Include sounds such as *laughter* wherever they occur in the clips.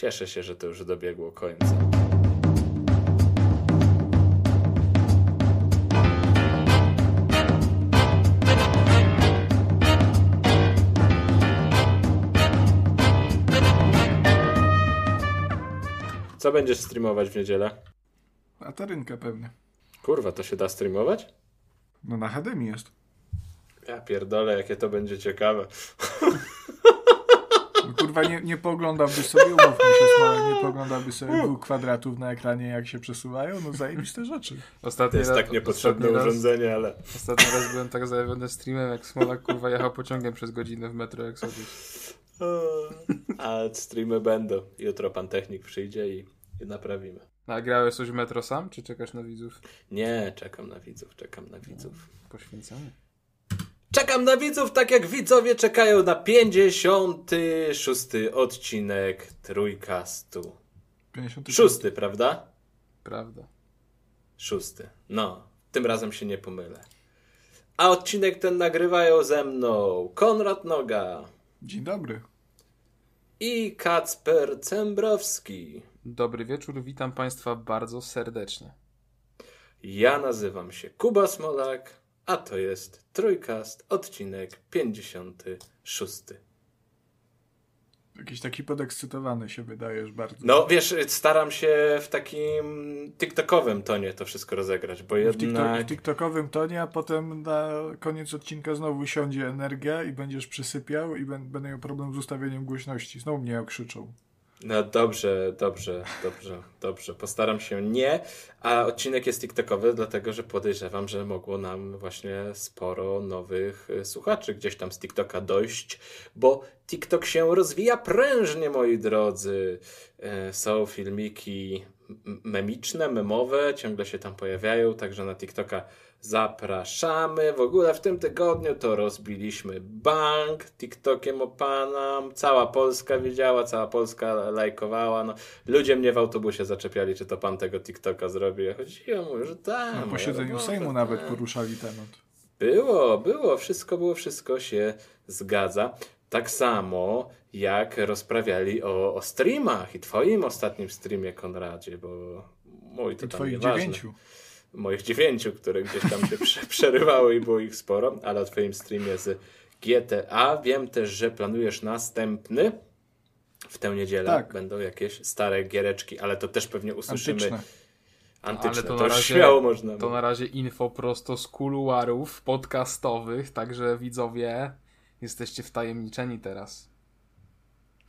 Cieszę się, że to już dobiegło końca. Co będziesz streamować w niedzielę? Atarynkę pewnie. Kurwa, to się da streamować? No na HDMI jest. Ja pierdolę, jakie to będzie ciekawe. *laughs* No, kurwa, nie, nie poglądałbyś sobie, umówmy się, Smołek, nie poglądałbyś sobie dwóch kwadratów na ekranie, jak się przesuwają? No zajebiste rzeczy. To Ostatni jest raz, tak niepotrzebne ostatni raz, urządzenie, ale... ostatni raz byłem tak zajawiony streamem, jak Smolak kurwa jechał pociągiem przez godzinę w metro Exodus. A streamy będą. Jutro pan technik przyjdzie i, i naprawimy. Nagrałeś coś w metro sam, czy czekasz na widzów? Nie, czekam na widzów, czekam na widzów. Poświęcony. Czekam na widzów, tak jak widzowie czekają na 56 odcinek Trójkastu. 50 Szósty, prawda? Prawda. Szósty. No, tym razem się nie pomylę. A odcinek ten nagrywają ze mną Konrad Noga Dzień dobry. i Kacper Cembrowski. Dobry wieczór, witam Państwa bardzo serdecznie. Ja nazywam się Kuba Smolak, a to jest Trójkast, odcinek 56. Jakiś taki podekscytowany się wydajesz bardzo. No wiesz, staram się w takim TikTokowym tonie to wszystko rozegrać, bo w, TikTok, jednak... w TikTokowym tonie, a potem na koniec odcinka znowu siądzie energia i będziesz przysypiał i ben- będę miał problem z ustawieniem głośności. Znowu mnie okrzyczą. No dobrze, dobrze, dobrze, dobrze. Postaram się nie. A odcinek jest TikTokowy, dlatego że podejrzewam, że mogło nam właśnie sporo nowych y, słuchaczy gdzieś tam z TikToka dojść, bo TikTok się rozwija prężnie, moi drodzy. E, Są filmiki memiczne, memowe, ciągle się tam pojawiają, także na TikToka zapraszamy. W ogóle w tym tygodniu to rozbiliśmy bank TikTokiem opanam. Cała Polska widziała, cała Polska lajkowała. No, ludzie mnie w autobusie zaczepiali, czy to pan tego TikToka zrobi. Ja chodziłem, mówię, że tak. Na moja posiedzeniu robota, Sejmu tak. nawet poruszali temat. Było, było, wszystko było, wszystko się zgadza. Tak samo jak rozprawiali o, o streamach i twoim ostatnim streamie, Konradzie, bo mój to I tam twoich dziewięciu. Moich dziewięciu, które gdzieś tam się prze, *laughs* przerywały i było ich sporo, ale o twoim streamie z GTA. Wiem też, że planujesz następny. W tę niedzielę Tak. będą jakieś stare giereczki, ale to też pewnie usłyszymy. Antyczne. Antyczne. Ale to to na razie- śmiało można. To na razie info prosto z kuluarów podcastowych, także widzowie, jesteście wtajemniczeni teraz.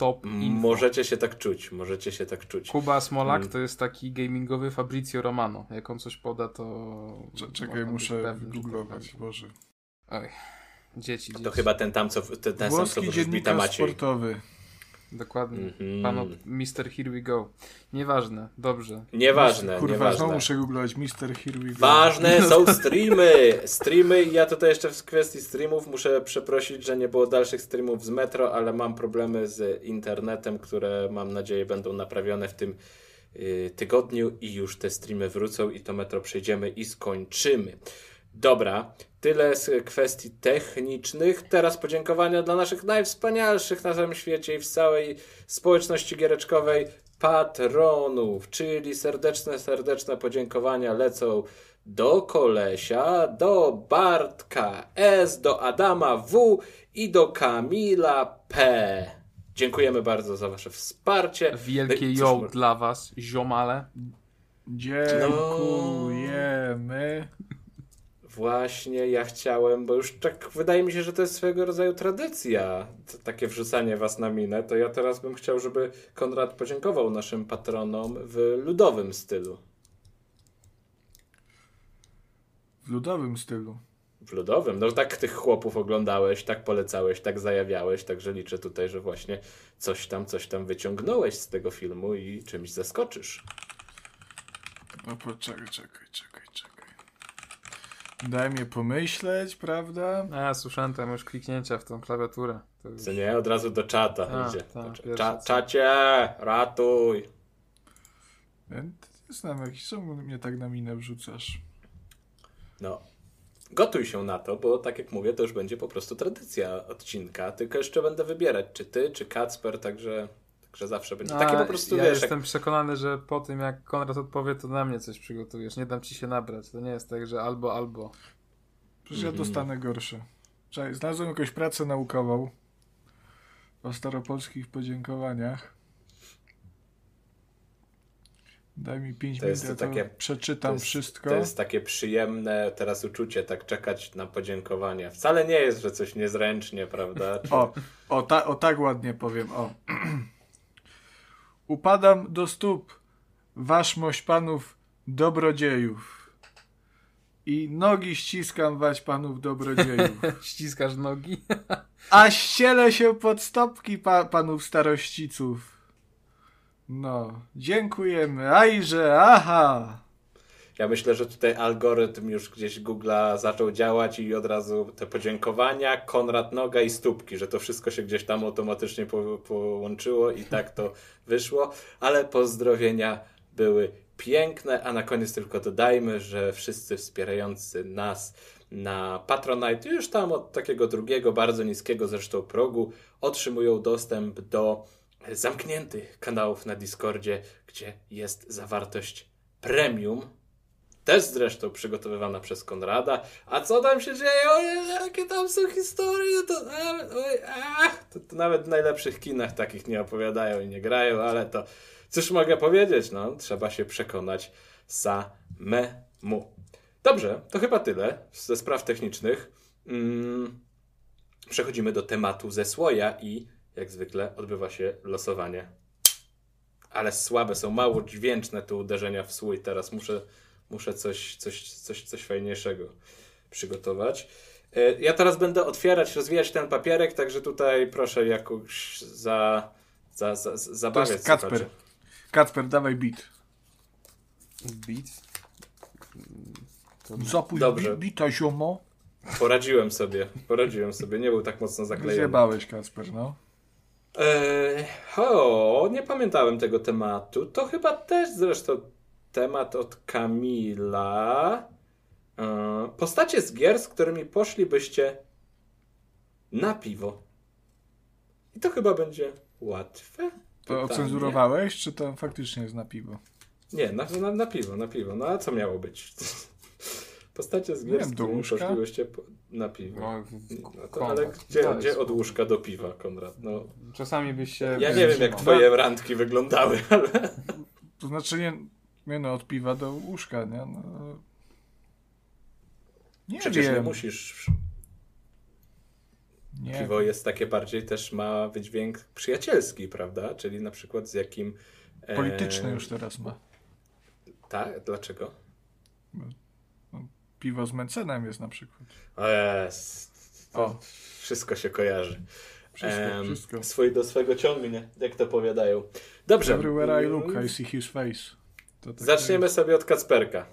Top info. Możecie się tak czuć, możecie się tak czuć. Kuba Smolak Mm. to jest taki gamingowy Fabrizio Romano. Jak on coś poda, to... Cze- Czekaj, muszę wygooglować, będzie. Boże. Oj, dzieci, dzieci. To chyba ten tam, co, ten, ten sam, co wróżbita Maciej. sportowy. Dokładnie. Mhm. Pan Mr. Here We Go. Nieważne, dobrze. Nieważne, Kurwa, nieważne. znowu muszę googlować Mr. Here We Go. Ważne *laughs* są streamy. Streamy ja tutaj jeszcze w kwestii streamów muszę przeprosić, że nie było dalszych streamów z Metro, ale mam problemy z internetem, które mam nadzieję będą naprawione w tym y, tygodniu i już te streamy wrócą i to Metro przejdziemy i skończymy. Dobra, tyle z kwestii technicznych. Teraz podziękowania dla naszych najwspanialszych na całym świecie i w całej społeczności giereczkowej patronów, czyli serdeczne, serdeczne podziękowania lecą do Kolesia, do Bartka S, do Adama W i do Kamila P. Dziękujemy bardzo za wasze wsparcie. Wielkie No yo mo- dla was, ziomale. Dziękujemy. *laughs* Właśnie ja chciałem, bo już tak wydaje mi się, że to jest swego rodzaju tradycja, takie wrzucanie was na minę, to ja teraz bym chciał, żeby Konrad podziękował naszym patronom w ludowym stylu. W ludowym stylu. W ludowym? No tak tych chłopów oglądałeś, tak polecałeś, tak zajawiałeś, także liczę tutaj, że właśnie coś tam, coś tam wyciągnąłeś z tego filmu i czymś zaskoczysz. No poczekaj, czekaj, czekaj, czekaj. Daj mnie pomyśleć, prawda? A, słyszałem tam już kliknięcia w tą klawiaturę. To już... Co nie? Od razu do czata A, idzie. tak, Cza- czacie, ratuj. Ja nie znam, jakiś czemu mnie tak na minę wrzucasz? No, gotuj się na to, bo tak jak mówię, to już będzie po prostu tradycja odcinka, tylko jeszcze będę wybierać, czy ty, czy Kacper, także Także zawsze będzie A, taki po prostu, ja wiesz, jestem jak, przekonany, że po tym jak Konrad odpowie, to na mnie coś przygotujesz. Nie dam ci się nabrać. To nie jest tak, że albo, albo. Przecież ja Mhm. dostanę gorsze. Czekaj, znalazłem jakąś pracę naukową o staropolskich podziękowaniach. Daj mi 5 To minut, to takie- przeczytam to jest, wszystko. to jest takie przyjemne teraz uczucie, tak czekać na podziękowania. Wcale nie jest, że coś niezręcznie, prawda? Czy... *laughs* O, o, ta, o tak ładnie powiem, o. *clears throat* Upadam do stóp waszmość panów dobrodziejów i nogi ściskam waś panów dobrodziejów. *laughs* Ściskasz nogi? *laughs* A ścielę się pod stopki pa panów starościców. No, dziękujemy. Ajże, aha. Ja myślę, że tutaj algorytm już gdzieś Google'a zaczął działać i od razu te podziękowania, Konrad Noga i stópki, że to wszystko się gdzieś tam automatycznie po, połączyło i tak to *laughs* wyszło, ale pozdrowienia były piękne, a na koniec tylko dodajmy, że wszyscy wspierający nas na Patronite, już tam od takiego drugiego, bardzo niskiego zresztą progu, otrzymują dostęp do zamkniętych kanałów na Discordzie, gdzie jest zawartość premium, też zresztą przygotowywana przez Konrada. A co tam się dzieje? Ojej, jakie tam są historie? To, a, oj, a, to, to nawet w najlepszych kinach takich nie opowiadają i nie grają, ale to cóż mogę powiedzieć? No, trzeba się przekonać samemu. Dobrze, to chyba tyle ze spraw technicznych. Mm, przechodzimy do tematu ze słoja i jak zwykle odbywa się losowanie. Ale słabe są, mało dźwięczne te uderzenia w słój. Teraz muszę, muszę coś, coś, coś, coś fajniejszego przygotować. E, Ja teraz będę otwierać, rozwijać ten papierek, także tutaj proszę jakoś za, za, za, za To zabawiać jest Kacper. Kacper, dawaj beat. Beat? Zapuść Dobrze. bi bita, ziomo. Poradziłem sobie, poradziłem sobie, nie był tak mocno zaklejony. Zjebałeś, Kacper, no. Eee, o, nie pamiętałem tego tematu. To chyba też zresztą temat od Kamila. Eee, postacie z gier, z którymi poszlibyście na piwo. I to chyba będzie łatwe. To pytanie. ocenzurowałeś, czy to faktycznie jest na piwo? Nie, na, na, na piwo, na piwo. No a co miało być? *laughs* Postacie z gier, z którymi poszlibyście po, na piwo. No, No to, ale gdzie, daj gdzie od łóżka do piwa, Konrad? No, Czasami byś się... ja nie wiem, jak twoje randki wyglądały, *laughs* ale... To znaczy nie, nie no, od piwa do łóżka, nie? No, nie Przecież wiem. nie musisz. Nie Piwo jest takie bardziej też ma wydźwięk przyjacielski, prawda? Czyli na przykład z jakim. e, Polityczny już teraz ma. Tak, dlaczego? Piwo z Mencenem jest na przykład. O jest. O. Wszystko się kojarzy. Wszystko, Em, wszystko. Swój do swego ciągnie, jak to powiadają. Dobrze. Everywhere I look, I see his face. To tak Zaczniemy sobie od Kacperka.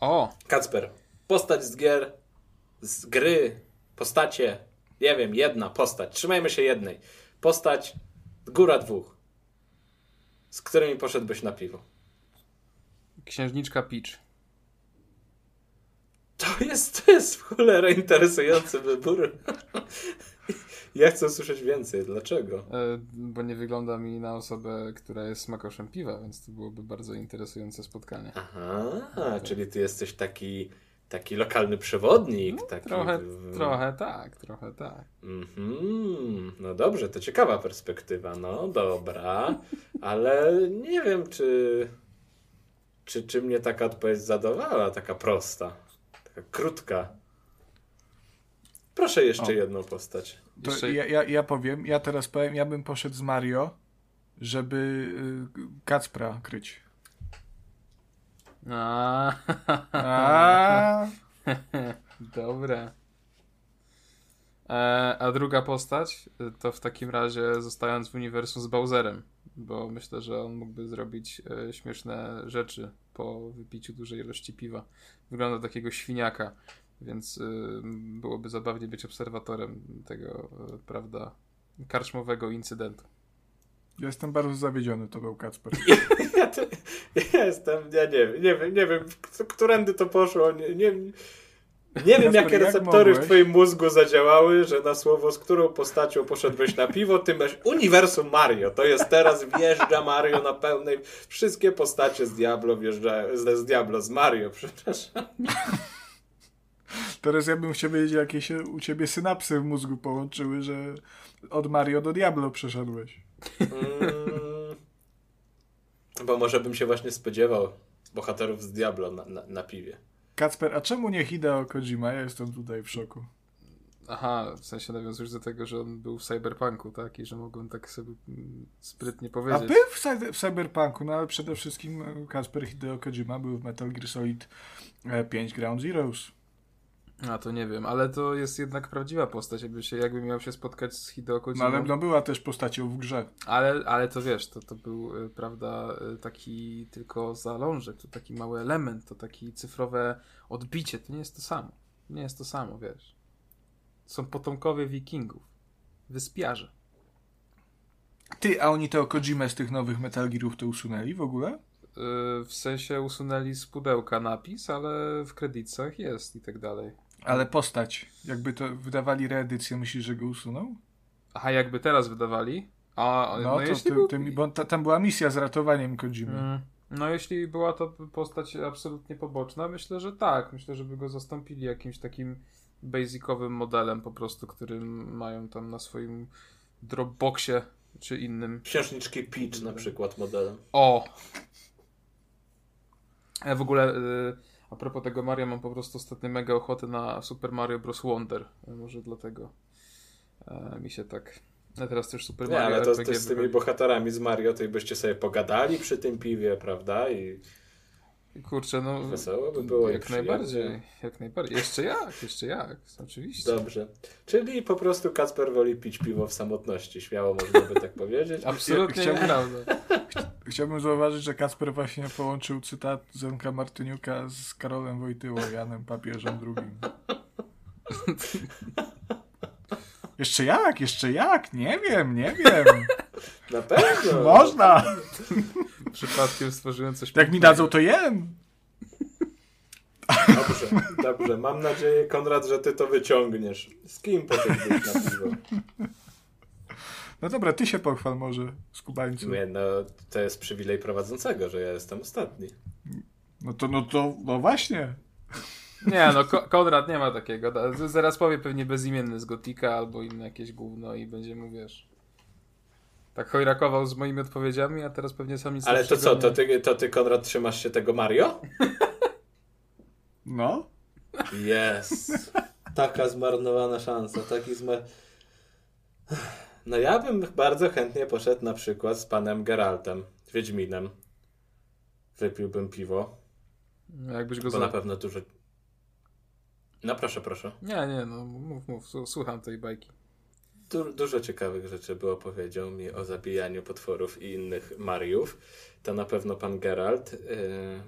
O! Kacper, postać z gier, z gry, postacie, nie wiem, jedna postać. Trzymajmy się jednej. Postać, góra dwóch. Z którymi poszedłbyś na piwo? Księżniczka Peach. To jest, to jest w cholerę interesujący wybór. *laughs* Ja chcę usłyszeć więcej. Dlaczego? E, bo nie wygląda mi na osobę, która jest smakoszem piwa, więc to byłoby bardzo interesujące spotkanie. Aha, czyli ty jesteś taki, taki lokalny przewodnik. taki... Trochę, trochę tak, trochę tak. Mhm, no dobrze, to ciekawa perspektywa. No dobra, *laughs* ale nie wiem, czy, czy, czy mnie taka odpowiedź zadowala, taka prosta, taka krótka. Proszę jeszcze O. jedną postać. Jeszcze- ja, ja, ja powiem, ja teraz powiem, ja bym poszedł z Mario, żeby y, Kacpra kryć. A, A, *laughs* Dobre. E, a druga postać y, to w takim razie zostając w uniwersum z Bowserem, bo myślę, że on mógłby zrobić e, śmieszne rzeczy po wypiciu dużej ilości piwa. Wygląda takiego świniaka, więc y, byłoby zabawnie być obserwatorem tego, e, prawda, karczmowego incydentu. ja jestem bardzo zawiedziony, to był Kacper. *laughs* Ja, to, ja jestem, ja nie wiem, nie wiem, nie wiem, którędy to poszło, nie, nie, Nie wiem, jakie jak receptory w mogłeś? twoim mózgu zadziałały, że na słowo, z którą postacią poszedłeś na piwo, ty masz uniwersum Mario. To jest teraz wjeżdża Mario na pełnej. Wszystkie postacie z Diablo wjeżdżają. Z, z Diablo, z Mario, przepraszam. Teraz ja bym chciał wiedzieć, jakie się u ciebie synapsy w mózgu połączyły, że od Mario do Diablo przeszedłeś. Mm, bo może bym się właśnie spodziewał bohaterów z Diablo na, na, na piwie. Kacper, a czemu nie Hideo Kojima? Ja jestem tutaj w szoku. Aha, w sensie nawiązujesz do tego, że on był w Cyberpunku, tak? I że mogłem tak sobie mm, sprytnie A powiedzieć. był w, cy- w Cyberpunku, no ale przede wszystkim e, Kasper Hideo Kojima był w Metal Gear Solid e, 5 Ground Zeroes. A to nie wiem, ale to jest jednak prawdziwa postać, jakby, się, jakby miał się spotkać z Hideo No ale no, była też postacią w grze. Ale, ale to wiesz, to, to był, y, prawda, y, taki tylko zalążek, to taki mały element, to taki cyfrowe odbicie, to nie jest to samo. Nie jest to samo, wiesz. Są potomkowie wikingów. Wyspiarze. Ty, a oni to Kojimę z tych nowych Metal Gearów to usunęli w ogóle? Y, W sensie usunęli z pudełka napis, ale w kredytach jest i tak dalej. Ale postać, jakby to wydawali reedycję, myślisz, że go usunął? Aha, jakby teraz wydawali? A, no, No, to jeśli ty, był... ty, bo ta, tam była misja z ratowaniem Kojimy. Mm, No jeśli była to postać absolutnie poboczna, myślę, że tak. Myślę, że by go zastąpili jakimś takim basicowym modelem po prostu, którym mają tam na swoim Dropboxie czy innym. Księżniczki Peach na przykład modelem. O! Ja w ogóle y, a propos tego Mario mam po prostu ostatnio mega ochotę na Super Mario Bros. Wonder. Może dlatego e, mi się tak... A teraz też Super Nie, Mario ale to, RPG to z tymi bohaterami z Mario, to i byście sobie pogadali przy tym piwie, prawda? I Kurczę, no... wesoło by było. Jak najbardziej, jak najbardziej. Jeszcze jak, jeszcze jak, oczywiście. Dobrze. Czyli po prostu Kacper woli pić piwo w samotności. Śmiało można by tak *laughs* powiedzieć. Absolutnie Chciałbym- nieprawda. Chciałbym zauważyć, że Kasper właśnie połączył cytat Zenka Martyniuka z Karolem Wojtyłą, Janem Papieżem II. *laughs* Jeszcze jak? Jeszcze jak? Nie wiem, nie wiem. *laughs* Na pewno. *laughs* Można! Przypadkiem stworzyłem coś Jak mi dadzą, to jem. Dobrze, dobrze. Mam nadzieję, Konrad, że ty to wyciągniesz. Z kim na piwo? No dobra, ty się pochwal może, skubańcu. Nie, no, to jest przywilej prowadzącego, że ja jestem ostatni. No to, no to, no właśnie. Nie, no Ko- Konrad nie ma takiego. Zaraz powie pewnie bezimienny z Gotika albo inne jakieś gówno i będzie mu, wiesz... Tak chojrakował z moimi odpowiedziami, a teraz pewnie sam nic Ale to co, to ty, to ty, Konrad, trzymasz się tego Mario? No. Jest. Taka zmarnowana szansa, taki zmar... No ja bym bardzo chętnie poszedł na przykład z panem Geraltem, Wiedźminem. Wypiłbym piwo, No, Jakbyś go bo za... na pewno dużo... No proszę, proszę. Nie, nie, no mów, mów, słucham tej bajki. Du dużo ciekawych rzeczy było powiedział mi o zabijaniu potworów i innych Mariów. To na pewno pan Geralt, yy,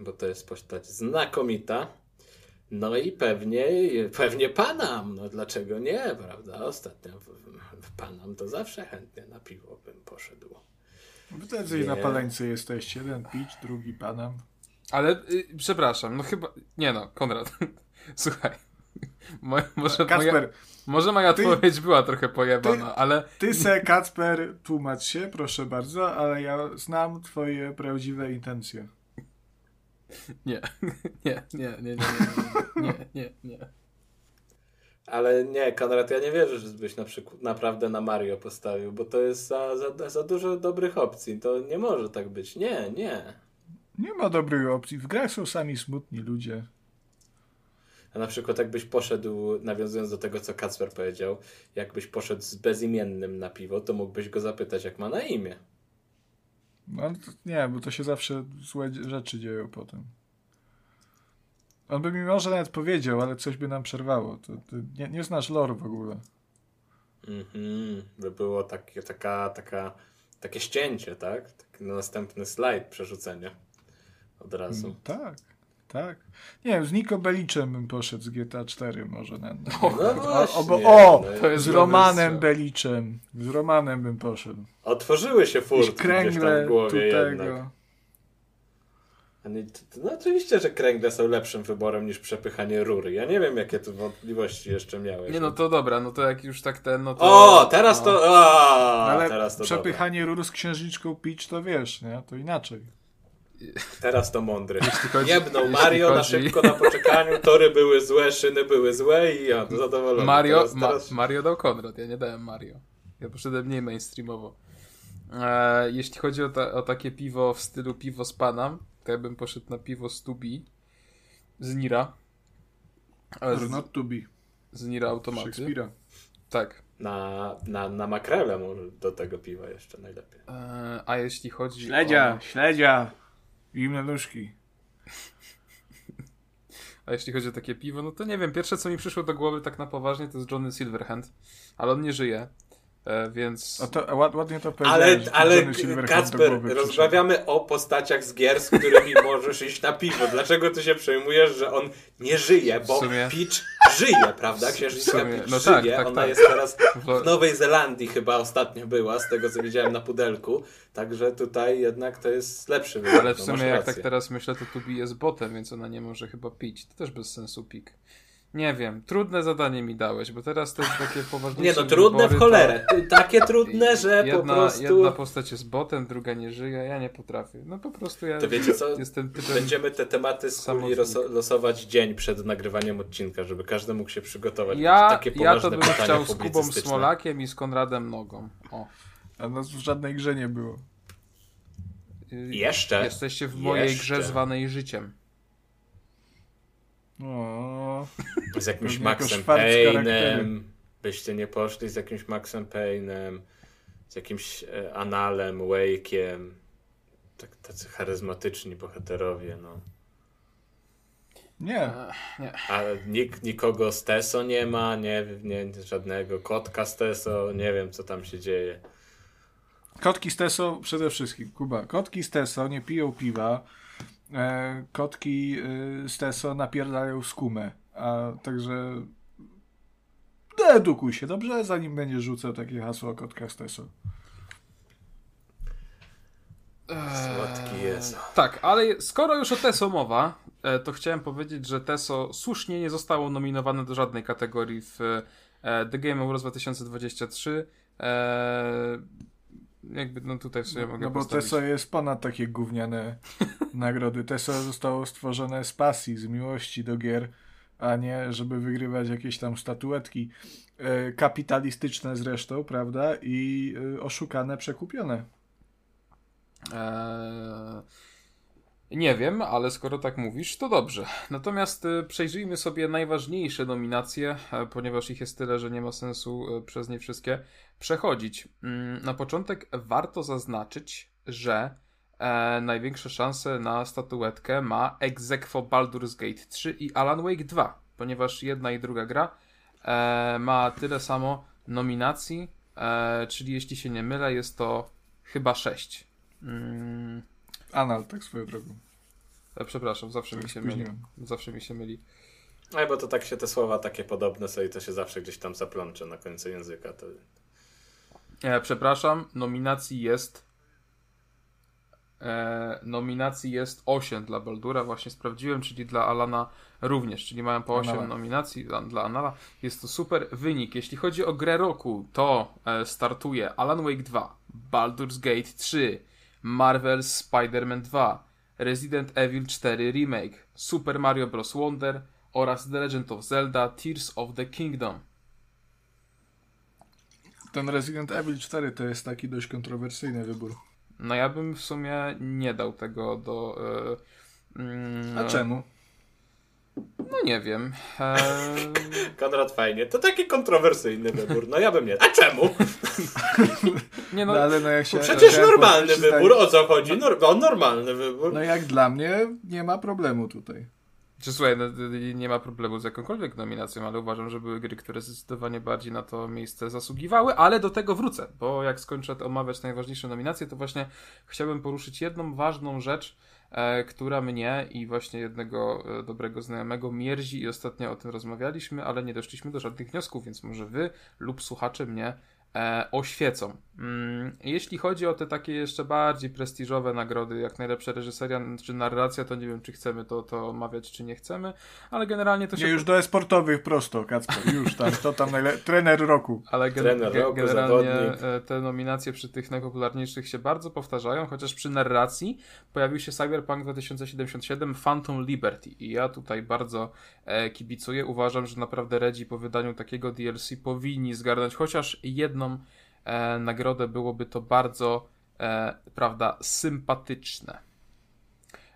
bo to jest postać znakomita. No i pewnie, pewnie Panam. No dlaczego nie, prawda? Ostatnio w, w Panam to zawsze chętnie na piwo bym poszedł. Wy tacy Nie. na paleńce jesteście. Jeden pić, drugi panam. Ale, y, przepraszam, no chyba... Nie no, Konrad, *laughs* słuchaj. Mo- może, moja, Kasper, może moja ty- odpowiedź była trochę pojebana, ale... ty se, Kacper, tłumacz się, proszę bardzo, ale ja znam twoje prawdziwe intencje. *laughs* Nie, nie, nie, nie, nie, nie, nie, nie, nie. Ale nie, Konrad, ja nie wierzę, że byś na przykład naprawdę na Mario postawił, bo to jest za, za, za dużo dobrych opcji. To nie może tak być. Nie, nie. Nie ma dobrych opcji. W grach są sami smutni ludzie. A na przykład jakbyś poszedł, nawiązując do tego, co Kacper powiedział, jakbyś poszedł z bezimiennym na piwo, to mógłbyś go zapytać, jak ma na imię. No to, nie, bo to się zawsze złe rzeczy dzieją potem. On by mi może nawet powiedział, ale coś by nam przerwało. To, to nie, nie znasz lore w ogóle. Mhm, by było takie, taka, taka, takie ścięcie, tak? Taki następny slajd przerzucenia od razu. No, tak, tak. Nie wiem, z Niko Beliczem bym poszedł z GTA 4 może. Na, na, No o, właśnie, o, bo, o no i to jest z Romanem strzał. Beliczem. Z Romanem bym poszedł. Otworzyły się furtki gdzieś tam w głowie jednak. tego. Nie, no oczywiście, że kręgle są lepszym wyborem niż przepychanie rury. Ja nie wiem, jakie tu wątpliwości jeszcze miałeś. Nie no to dobra, no to jak już tak ten, no to... O, teraz no. to... O, Ale teraz to przepychanie rur z księżniczką pić, to wiesz, nie? To inaczej. Teraz to mądry. chodzi- Jebnął Mario na chodzi- szybko na poczekaniu, tory były złe, szyny były złe i ja zadowolony. Mario, teraz, Ma, teraz... Mario dał Konrad, ja nie dałem Mario. Ja poszedłem mniej mainstreamowo. E, jeśli chodzi o, ta, o takie piwo w stylu piwo z Panam, to ja bym poszedł na piwo z Tubi, z Nira. E, Z, not to be. z Nira automaty. Tak. Na, na, na makrele może do tego piwa jeszcze najlepiej. E, a jeśli chodzi Śledzia, o... śledzia. Zimne nóżki. A jeśli chodzi o takie piwo, no to nie wiem, pierwsze co mi przyszło do głowy tak na poważnie to jest Johnny Silverhand, ale on nie żyje, e, więc... O to, ład, ładnie to Ale, powiedziałeś. ale do Kacper, rozmawiamy o postaciach z gier, z którymi *laughs* możesz iść na piwo. Dlaczego ty się przejmujesz, że on nie żyje? Bo Peach żyje, prawda? Księżniczka sumie- Peach no tak, żyje. tak, Ona tak. jest teraz W- Nowej Zelandii chyba ostatnio była, z tego co widziałem na pudelku. Także tutaj jednak to jest lepszy wybór. Ale w no, sumie jak tak teraz myślę, to Tubi jest botem, więc ona nie może chyba pić. To też bez sensu pik. Nie wiem, trudne zadanie mi dałeś, bo teraz to jest takie Nie poważniejsze no, trudne wybory, w to- cholerę. Ty- Takie trudne, że jedna, po prostu... Jedna postać jest botem, druga nie żyje, ja nie potrafię. No po prostu ja To wiecie co? jestem typem... Będziemy te tematy z losować dzień przed nagrywaniem odcinka, żeby każdy mógł się przygotować. Ja, takie ja poważne to bym chciał z Kubą. Smolakiem i z Konradem Nogą. O. A nas w żadnej grze nie było. Y, Jeszcze? Jesteście w mojej Jeszcze. grze zwanej życiem. O, *laughs* Z jakimś Maxem. Payne'em. Byście nie poszli z jakimś Maxem Payne'em, z jakimś e, Analem, Wake'iem. Tak, tacy charyzmatyczni bohaterowie, no. nie. A nik, nikogo z Teso nie ma, nie, nie, żadnego kotka z Teso, nie wiem co tam się dzieje. Kotki z Teso przede wszystkim, Kuba. Kotki z Teso nie piją piwa. E, kotki z Teso napierdają skumę. A także edukuj się, dobrze? Zanim będziesz rzucał takie hasło o kotkach z Teso. Słodki jest. Tak, ale skoro już o TESO mowa, e, to chciałem powiedzieć, że TESO słusznie nie zostało nominowane do żadnej kategorii w e, The Game Awards 2023. Jakby, no tutaj w sumie mogę No bo postawić. Teso jest ponad takie gówniane *laughs* nagrody. Teso zostało stworzone z pasji, z miłości do gier, a nie żeby wygrywać jakieś tam statuetki. E, kapitalistyczne zresztą, prawda? I e, oszukane, przekupione. Eee, nie wiem, ale skoro tak mówisz, to dobrze. Natomiast e, przejrzyjmy sobie najważniejsze nominacje, e, ponieważ ich jest tyle, że nie ma sensu e, przez nie wszystkie przechodzić. Mm, Na początek warto zaznaczyć, że e, największe szanse na statuetkę ma Exequo Baldur's Gate 3 i Alan Wake 2, ponieważ jedna i druga gra e, ma tyle samo nominacji, e, czyli jeśli się nie mylę, jest to chyba 6. Mm, Anal, tak swoją drogą. e, przepraszam, zawsze mi się myli. Zawsze mi się myli. Aj, bo to tak się te słowa takie podobne są i to się zawsze gdzieś tam zaplącze na końcu języka. To... E, przepraszam, nominacji jest. E, nominacji jest 8 dla Baldura, właśnie sprawdziłem, czyli dla Alana również, czyli mają po 8 Anala. nominacji dla, dla Anala. Jest to super wynik. Jeśli chodzi o grę roku, to e, startuje Alan Wake 2, Baldur's Gate 3, Marvel's Spider-Man 2, Resident Evil 4 Remake, Super Mario Bros. Wonder oraz The Legend of Zelda Tears of the Kingdom. Ten Resident Evil 4 to jest taki dość kontrowersyjny wybór. No ja bym w sumie nie dał tego do. E, mm, A czemu? No nie wiem. E, *laughs* Konrad fajnie. To taki kontrowersyjny wybór. No ja bym nie. A czemu? nie No, no, ale no jak się... Przecież normalny wybór. O co chodzi? Nor- o normalny wybór. No jak dla mnie nie ma problemu tutaj. czy słuchaj, no, nie ma problemu z jakąkolwiek nominacją, ale uważam, że były gry, które zdecydowanie bardziej na to miejsce zasługiwały, ale do tego wrócę, bo jak skończę omawiać najważniejsze nominacje, to właśnie chciałbym poruszyć jedną ważną rzecz, która mnie i właśnie jednego e, dobrego znajomego mierzi i ostatnio o tym rozmawialiśmy, ale nie doszliśmy do żadnych wniosków, więc może wy lub słuchacze mnie e, oświecą. Mm, jeśli chodzi o te takie jeszcze bardziej prestiżowe nagrody, jak najlepsza reżyseria czy narracja, to nie wiem, czy chcemy to, to omawiać, czy nie chcemy, ale generalnie to się... Nie, już do esportowych prosto, Kacper, już tam, to tam najle... *laughs* trener roku. Ale gen Trener roku, generalnie zawodnik. e, te nominacje przy tych najpopularniejszych się bardzo powtarzają, chociaż przy narracji pojawił się Cyberpunk 2077 Phantom Liberty i ja tutaj bardzo e, kibicuję. Uważam, że naprawdę Redzi po wydaniu takiego DLC powinni zgarnąć chociaż jedną e, nagrodę, byłoby to bardzo, e, prawda, sympatyczne.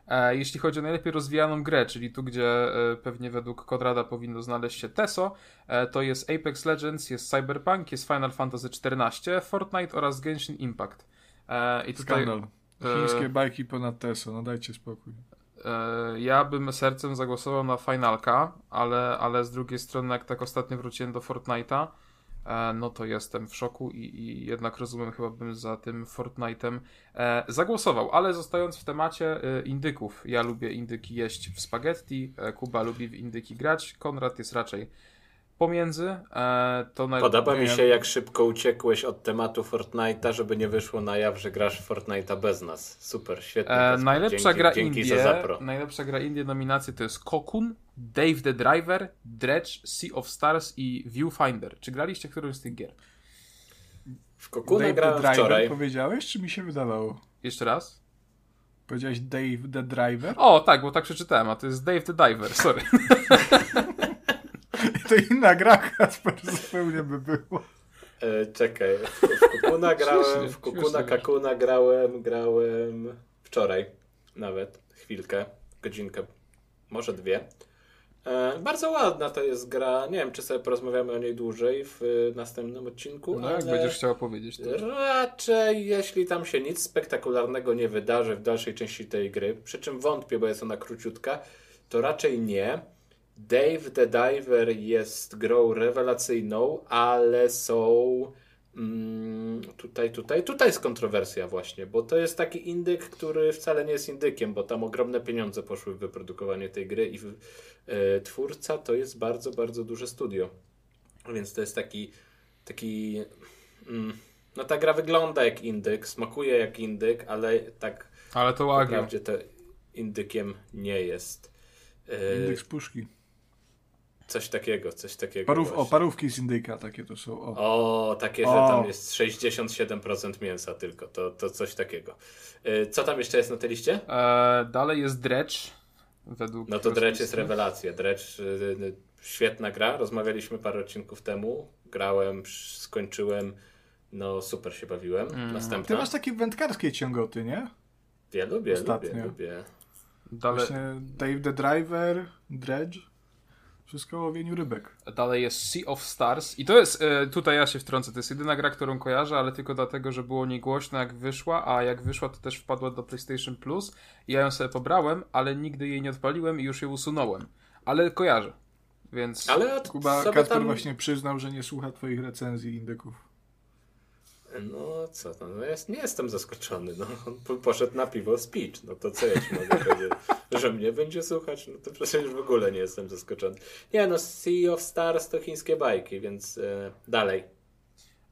E, Jeśli chodzi o najlepiej rozwijaną grę, czyli tu, gdzie e, pewnie według Konrada powinno znaleźć się TESO, e, to jest Apex Legends, jest Cyberpunk, jest Final Fantasy XIV, Fortnite oraz Genshin Impact. E, I tutaj Skandal. Chińskie bajki ponad Teso, no dajcie spokój. ja bym sercem zagłosował na Finalka, ale, ale z drugiej strony, jak tak ostatnio wróciłem do Fortnite'a, no to jestem w szoku i, i jednak rozumiem, chyba bym za tym Fortnite'em e, zagłosował. Ale zostając w temacie e, indyków, ja lubię indyki jeść w spaghetti, e, Kuba lubi w indyki grać, Konrad jest raczej pomiędzy. E, to. Podoba mi się, jak szybko uciekłeś od tematu Fortnite'a, żeby nie wyszło na jaw, że grasz w Fortnite'a bez nas. Super, świetnie. E, najlepsza dzięki, gra dzięki Indie, za zapro. najlepsza gra Indie nominacje to jest Kokun, Dave the Driver, Dredge, Sea of Stars i Viewfinder. Czy graliście którąś z tych gier? W Kokuna Dave the grałem Driver wczoraj. powiedziałeś, czy mi się wydawało? Jeszcze raz? Powiedziałeś Dave the Driver? O, tak, bo tak przeczytałem, a to jest Dave the Diver, sorry. *laughs* *laughs* To inna gra, Kacper, zupełnie by było. E, czekaj, w Kokuna *laughs* grałem, Śmiesznie, w śmiesznie wiesz. Kakuna grałem, grałem wczoraj nawet, chwilkę, godzinkę, może dwie. E, bardzo ładna to jest gra, nie wiem czy sobie porozmawiamy o niej dłużej w e, następnym odcinku, No, jak będziesz chciał powiedzieć, to... raczej jeśli tam się nic spektakularnego nie wydarzy w dalszej części tej gry, przy czym wątpię, bo jest ona króciutka, to raczej nie. Dave the Diver jest grą rewelacyjną, ale są mm, tutaj, tutaj, tutaj jest kontrowersja właśnie, bo to jest taki indyk, który wcale nie jest indykiem, bo tam ogromne pieniądze poszły w wyprodukowanie tej gry i w, e, twórca to jest bardzo, bardzo duże studio. Więc to jest taki, taki mm, no ta gra wygląda jak indyk, smakuje jak indyk, ale tak Ale to Wagyu. Wprawdzie to indykiem nie jest. E, Indeks puszki. Coś takiego, coś takiego. Parów, o, parówki z indyka takie to są. O. O, takie, że O. tam jest 67% mięsa tylko, to, to coś takiego. E, Co tam jeszcze jest na tej liście? E, dalej jest Dredge, według... No to Dredge jest rewelacja. Dredge, y, świetna gra, rozmawialiśmy parę odcinków temu, grałem, skończyłem, no super się bawiłem. Mm. Ty Następna. masz takie wędkarskie ciągoty, nie? Ja lubię, Ostatnio. lubię, lubię. Dalej, Właśnie Dave the Driver, Dredge. Wszystko o łowieniu rybek. Dalej jest Sea of Stars i to jest, e, tutaj ja się wtrącę, to jest jedyna gra, którą kojarzę, ale tylko dlatego, że było niegłośno jak wyszła, a jak wyszła to też wpadła do PlayStation Plus i ja ją sobie pobrałem, ale nigdy jej nie odpaliłem i już ją usunąłem. Ale kojarzę, więc... Ale od Kuba Kacper tam... właśnie przyznał, że nie słucha twoich recenzji indyków. No co to, no jest, nie jestem zaskoczony. No, on po- poszedł na piwo speech. No to co ja ci mogę powiedzieć? *laughs* Że mnie będzie słuchać? No to przecież w ogóle nie jestem zaskoczony. Nie no, Sea of Stars to chińskie bajki, więc e, dalej.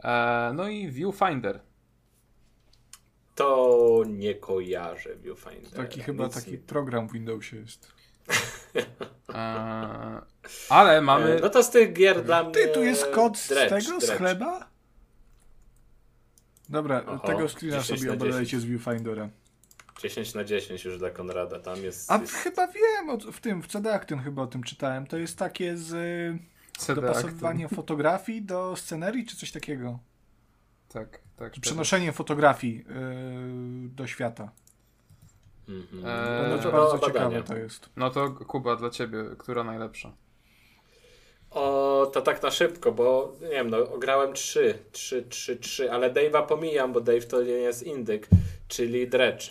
E, no i Viewfinder. To nie kojarzę Viewfinder. Taki chyba Nic taki nie- program w Windowsie jest. *laughs* E, ale mamy... E, No to z tych gier dla mnie... Ty, tu jest kod z tego, z Dredge. chleba? Dobra, Oho, tego screena 10 sobie obadajcie 10. z Viewfindera. 10 na 10 już dla Konrada, tam jest... A jest... chyba wiem, o, w tym, w CD Actyn chyba o tym czytałem. To jest takie z y, CD dopasowywaniem fotografii do scenerii, czy coś takiego? Tak, tak. tak. Przenoszeniem fotografii y, do świata. Mhm. Eee, No To to bardzo badania. ciekawe to jest. No to Kuba, dla ciebie, która najlepsza? O, to tak na szybko, bo nie wiem, no grałem 3, 3, 3, 3, ale Dave'a pomijam, bo Dave to nie jest indyk, czyli Dredge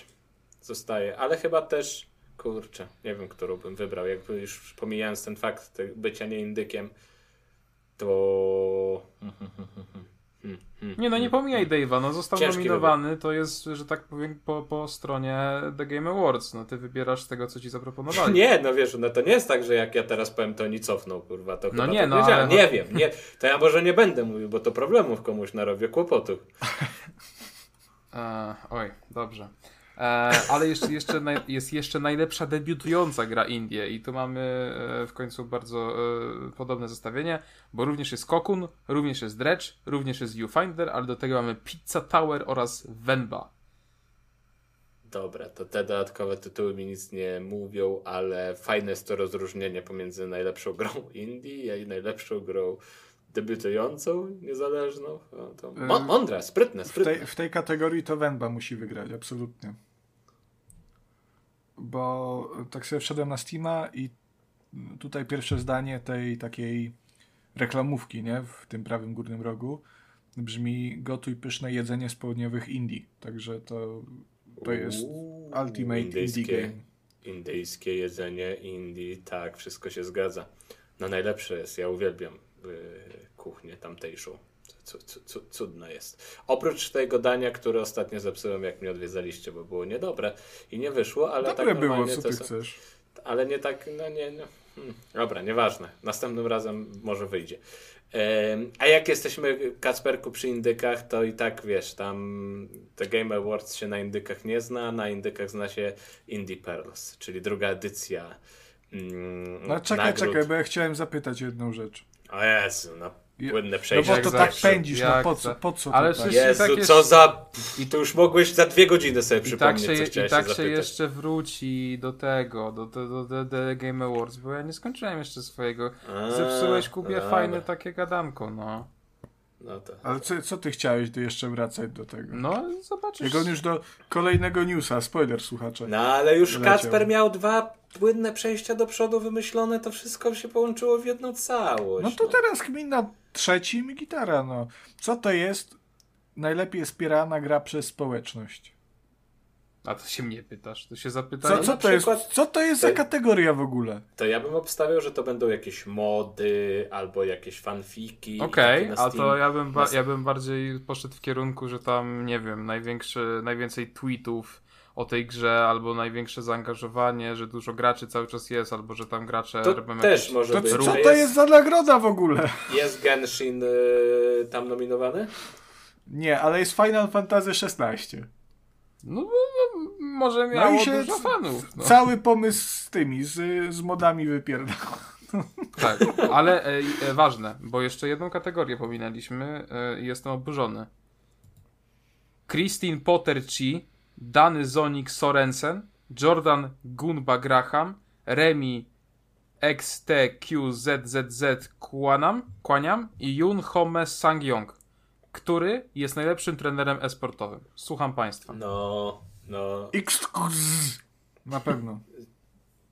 zostaje, ale chyba też, kurczę, nie wiem, którą bym wybrał, jakby już pomijając ten fakt bycia nie indykiem, to Hmm, hmm, Nie no, nie hmm, pomijaj Dave'a, no został Ciężki nominowany, to jest, że tak powiem, po, po stronie The Game Awards, no ty wybierasz z tego, co ci zaproponowali. *laughs* Nie, no wiesz, no to nie jest tak, że jak ja teraz powiem, to oni cofną, kurwa, to No chyba nie, to no, ale- Nie wiem, nie, to ja może nie będę mówił, bo to problemów komuś narobię, kłopotów. *laughs* E, oj, dobrze. E, ale jeszcze, jeszcze naj, jest jeszcze najlepsza debiutująca gra Indie i tu mamy e, w końcu bardzo e, podobne zestawienie, bo również jest Kokun, również jest Dredge, również jest Viewfinder, ale do tego mamy Pizza Tower oraz Venba. Dobra, to te dodatkowe tytuły mi nic nie mówią, ale fajne jest to rozróżnienie pomiędzy najlepszą grą indie i najlepszą grą debiutującą, niezależną. To Ym, mądre, sprytne, W sprytne. tej, w tej kategorii to Węba musi wygrać, absolutnie. Bo tak sobie wszedłem na Steama i tutaj pierwsze zdanie tej takiej reklamówki, nie? W tym prawym górnym rogu brzmi gotuj pyszne jedzenie z południowych Indii. Także to, to jest Uuu, Ultimate Indie indyjskie, Game. indyjskie jedzenie, indie, tak, wszystko się zgadza. No najlepsze jest, ja uwielbiam kuchnię tamtejszą. Cu- cu- cu- Cudne jest. Oprócz tego dania, które ostatnio zepsułem, jak mnie odwiedzaliście, bo było niedobre i nie wyszło, ale Dobre tak było, co ty są- chcesz. ale nie tak, no nie, no. Hmm. Dobra, nieważne. Następnym razem może wyjdzie. A jak jesteśmy, Kacperku, przy indykach, to i tak wiesz, tam The Game Awards się na indykach nie zna, na indykach zna się Indie Pearls, czyli druga edycja. Mm, No czekaj, nagród. czekaj, bo ja chciałem zapytać jedną rzecz. O Jezu, no Je- płynne No przejście. bo Jak to zawsze, tak pędzisz, no po co, po co Ale to tak? Jezu, tak jest- co za... I to już mogłeś za dwie godziny sobie I tak przypomnieć, się, co i chciałeś tak się zapytać. jeszcze wróci do tego, do, do, do, do The Game Awards, bo ja nie skończyłem jeszcze swojego. A, Zepsułeś Kubie fajne takie gadanko, no. No to... Ale co, co ty chciałeś tu jeszcze wracać do tego? No, zobaczysz. Jak on już do kolejnego newsa, spoiler słuchacze. No ale już Leciał. Kacper miał dwa płynne przejścia do przodu wymyślone, to wszystko się połączyło w jedną całość. No to teraz kmina trzecim i gitara, no. Co to jest najlepiej wspierana gra przez społeczność? A to się mnie pytasz, to się Co, zapytaj. co, na to, jest, przykład- co to jest to- za kategoria w ogóle? To ja bym obstawiał, że to będą jakieś mody albo jakieś fanfiki. Okej, na a to ja bym, ba- ja bym bardziej poszedł w kierunku, że tam, nie wiem, największy, najwięcej tweetów o tej grze, albo największe zaangażowanie, że dużo graczy cały czas jest, albo że tam gracze To robią też jakieś... może To, być. co to jest za nagroda w ogóle? Jest Genshin y, tam nominowany? Nie, ale jest Final Fantasy XVI. No, no, no może miało No i się dużo fanów. No. Cały pomysł z tymi, z, z modami wypierdał. Tak, ale e, e, ważne, bo jeszcze jedną kategorię pominęliśmy e, i jestem oburzony. Christine Potter-Chi, Dany Zonik Sorensen, Jordan Gunba Graham, Remi XTQZZZ Kłanam, Kłaniam i Yun Home Sang-yong, który jest najlepszym trenerem esportowym. Słucham Państwa. No, no. Na pewno.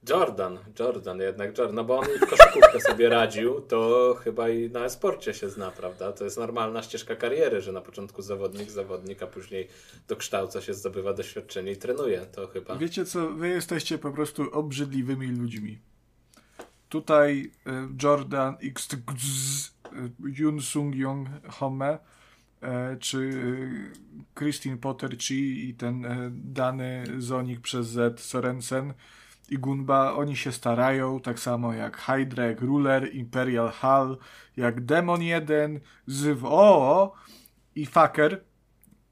Jordan, Jordan jednak, Jordan, no bo on i w koszykówkę sobie radził, to chyba i na esporcie się zna, prawda? To jest normalna ścieżka kariery, że na początku zawodnik, zawodnik, a później dokształca się, zdobywa doświadczenie i trenuje. To chyba... Wiecie co, wy jesteście po prostu obrzydliwymi ludźmi. Tutaj y, Jordan X Yun Sung Young Home e, czy y, Christine Potter Chi i ten dany Zonik przez Z Sorensen i Gunba, oni się starają, tak samo jak Hydra, jak Ruler, Imperial Hall, jak Demon 1, Zyw O i Faker,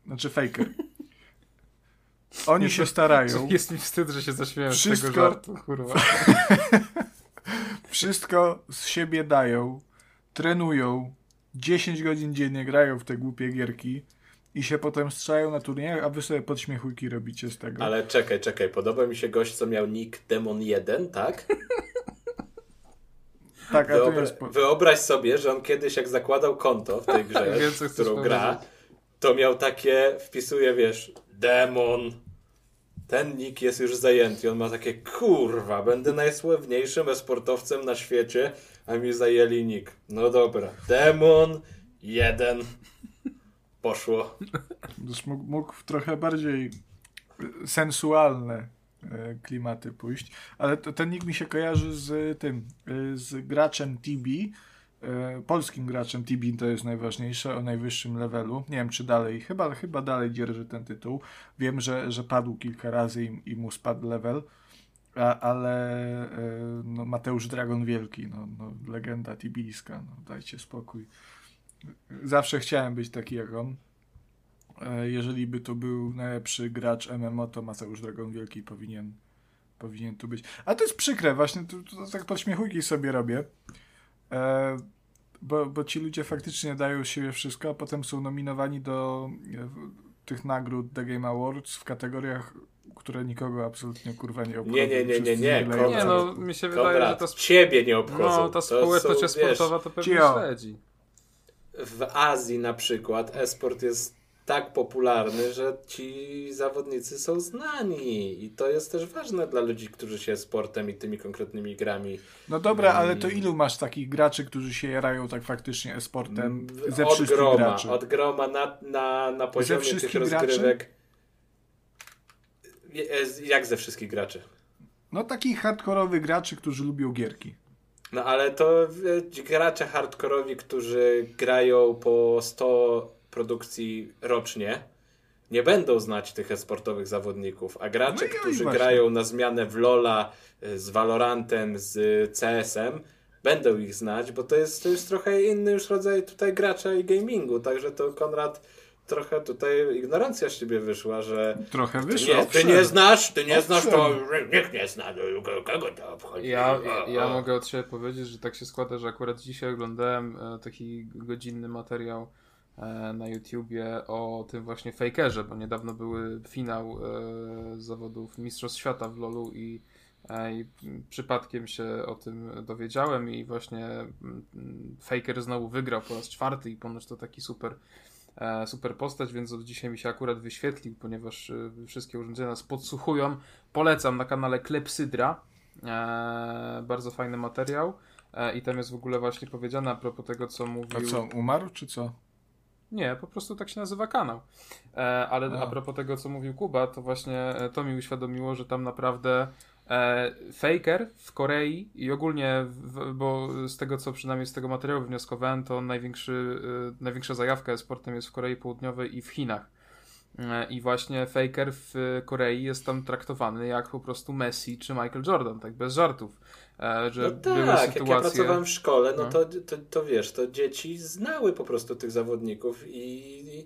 znaczy Faker. *laughs* Oni się starają. Jest mi wstyd, że się zaśmiałem z Wszystko- tego żartu, kurwa. *laughs* Wszystko z siebie dają, trenują, 10 godzin dziennie grają w te głupie gierki i się potem strzelają na turniejach, a wy sobie podśmiechujki robicie z tego. Ale czekaj, czekaj, podoba mi się gość, co miał nick Demon1, tak? *laughs* tak, a Wyobra- jest... Wyobraź sobie, że on kiedyś jak zakładał konto w tej *laughs* grze, Wiem, w którą gra, powiedzieć. to miał takie, wpisuje, wiesz, demon. Ten nick jest już zajęty. On ma takie, kurwa, będę najsławniejszym esportowcem na świecie, a mi zajęli nick. No dobra, demon jeden. Poszło. Mógł, mógł w trochę bardziej y, sensualne e, klimaty pójść, ale to, ten nick mi się kojarzy z tym, y, z graczem TB, polskim graczem. Tibin to jest najważniejsze, o najwyższym levelu. Nie wiem, czy dalej, chyba, chyba dalej dzierży ten tytuł. Wiem, że, że padł kilka razy i, i mu spadł level. A, ale no, Mateusz Dragon Wielki, no, no, legenda tibijska, no, dajcie spokój. Zawsze chciałem być taki jak on. E, jeżeli by to był najlepszy gracz MMO, to Mateusz Dragon Wielki powinien, powinien tu być. A to jest przykre, właśnie to, to, to tak podśmiechujki sobie robię. E, bo, bo ci ludzie faktycznie dają z siebie wszystko, a potem są nominowani do e, tych nagród The Game Awards w kategoriach, które nikogo absolutnie kurwa nie obchodzą. Nie, nie, nie, nie, nie. Nie no, mi się wydaje, że to... ciebie nie obchodzą. No, ta To społeczność są, sportowa to pewnie śledzi. W Azji na przykład e-sport jest tak popularny, że ci zawodnicy są znani i to jest też ważne dla ludzi, którzy się sportem i tymi konkretnymi grami No dobra, Mm. ale to ilu masz takich graczy, którzy się jarają tak faktycznie e-sportem ze od wszystkich groma, graczy? od groma na, na, na poziomie tych wszystkich graczy? rozgrywek. Je- Jak ze wszystkich graczy? No takich hardkorowych graczy, którzy lubią gierki. No ale to e, gracze hardkorowi, którzy grają po 100 produkcji rocznie, nie będą znać tych esportowych zawodników, a gracze, No którzy właśnie. grają na zmianę w LoLa e, z Valorantem, z CS-em, będą ich znać, bo to jest, to jest trochę inny już rodzaj tutaj gracza i gamingu, także to Konrad trochę tutaj ignorancja z ciebie wyszła, że Trochę ty wyszło. nie, ty owszem. nie znasz, ty nie znasz, to Owszem. nikt nie zna, no, kogo to obchodzi. Ja, ja o. mogę od siebie powiedzieć, że tak się składa, że akurat dzisiaj oglądałem e, taki godzinny materiał e, na YouTubie o tym właśnie fakerze, bo niedawno były finał e, zawodów Mistrzostw Świata w LoLu i, i przypadkiem się o tym dowiedziałem i właśnie mm, faker znowu wygrał po raz czwarty i ponoć to taki super super postać, więc od dzisiaj mi się akurat wyświetlił, ponieważ e, wszystkie urządzenia nas podsłuchują. Polecam na kanale Klepsydra. E, bardzo fajny materiał. E, I tam jest w ogóle właśnie powiedziane a propos tego, co mówił. A co, umarł czy co? Nie, po prostu tak się nazywa kanał. E, ale A. a propos tego, co mówił Kuba, to właśnie e, to mi uświadomiło, że tam naprawdę e, Faker w Korei i ogólnie, w, bo z tego, co przynajmniej z tego materiału wnioskowałem, to największy, e, największa zajawka sportem jest w Korei Południowej i w Chinach. E, I właśnie Faker w Korei jest tam traktowany jak po prostu Messi czy Michael Jordan, tak bez żartów. E, że No były tak, jak ja sytuacje... pracowałem w szkole, no, No. To, to, to wiesz, to dzieci znały po prostu tych zawodników i i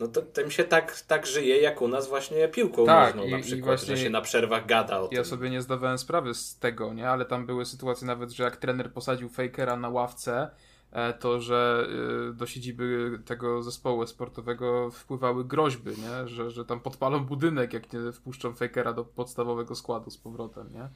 no to tym się tak, tak żyje, jak u nas właśnie piłką Tak, nożną i- na przykład, właśnie- że się na przerwach gada o Ja tym. sobie nie zdawałem sprawy z tego, nie? Ale tam były sytuacje nawet, że jak trener posadził Fakera na ławce, e, to że y, do siedziby tego zespołu sportowego wpływały groźby, nie? Że, że tam podpalą budynek, jak nie wpuszczą Fakera do podstawowego składu z powrotem, nie?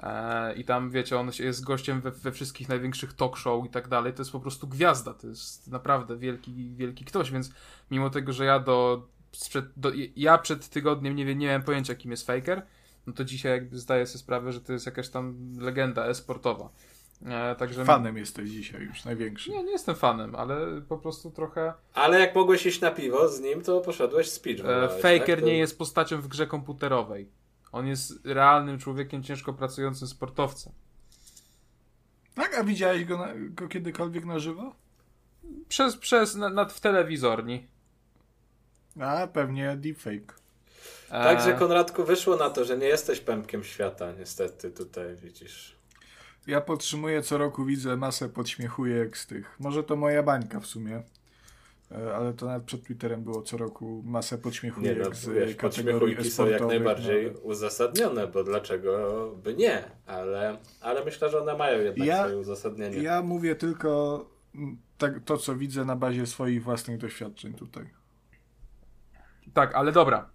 E, I tam, wiecie, on jest gościem we, we wszystkich największych talk show i tak dalej. To jest po prostu gwiazda. To jest naprawdę wielki, wielki ktoś, więc mimo tego, że ja do, sprzed, do ja przed tygodniem nie, wie- nie miałem pojęcia, kim jest Faker, no to dzisiaj jakby zdaję sobie sprawę, że to jest jakaś tam legenda e-sportowa. E, także Fanem jesteś dzisiaj już, największy. Nie, nie jestem fanem, ale po prostu trochę. Ale jak mogłeś iść na piwo z nim, to poszedłeś speech. E, Faker tak? To- nie jest postacią w grze komputerowej. On jest realnym człowiekiem, ciężko pracującym sportowcem. Tak, a widziałeś go, na, go kiedykolwiek na żywo? Przez, przez, na, nad w telewizorni. A, pewnie deepfake. E, Także Konradku wyszło na to, że nie jesteś pępkiem świata, niestety tutaj widzisz. Ja podtrzymuję co roku, widzę masę podśmiechujek z tych. Może to moja bańka w sumie. E, Ale to nawet przed Twitterem było co roku masę Nie podśmiechujek no, z wiesz, kategorii podśmiechujki są jak e-sportowych. najbardziej no. uzasadnione, bo dlaczego by nie? Ale, ale myślę, że one mają jednak Ja- swoje uzasadnienie. Ja mówię tylko mm, tak, to, co widzę na bazie swoich własnych doświadczeń tutaj. Tak, ale dobra.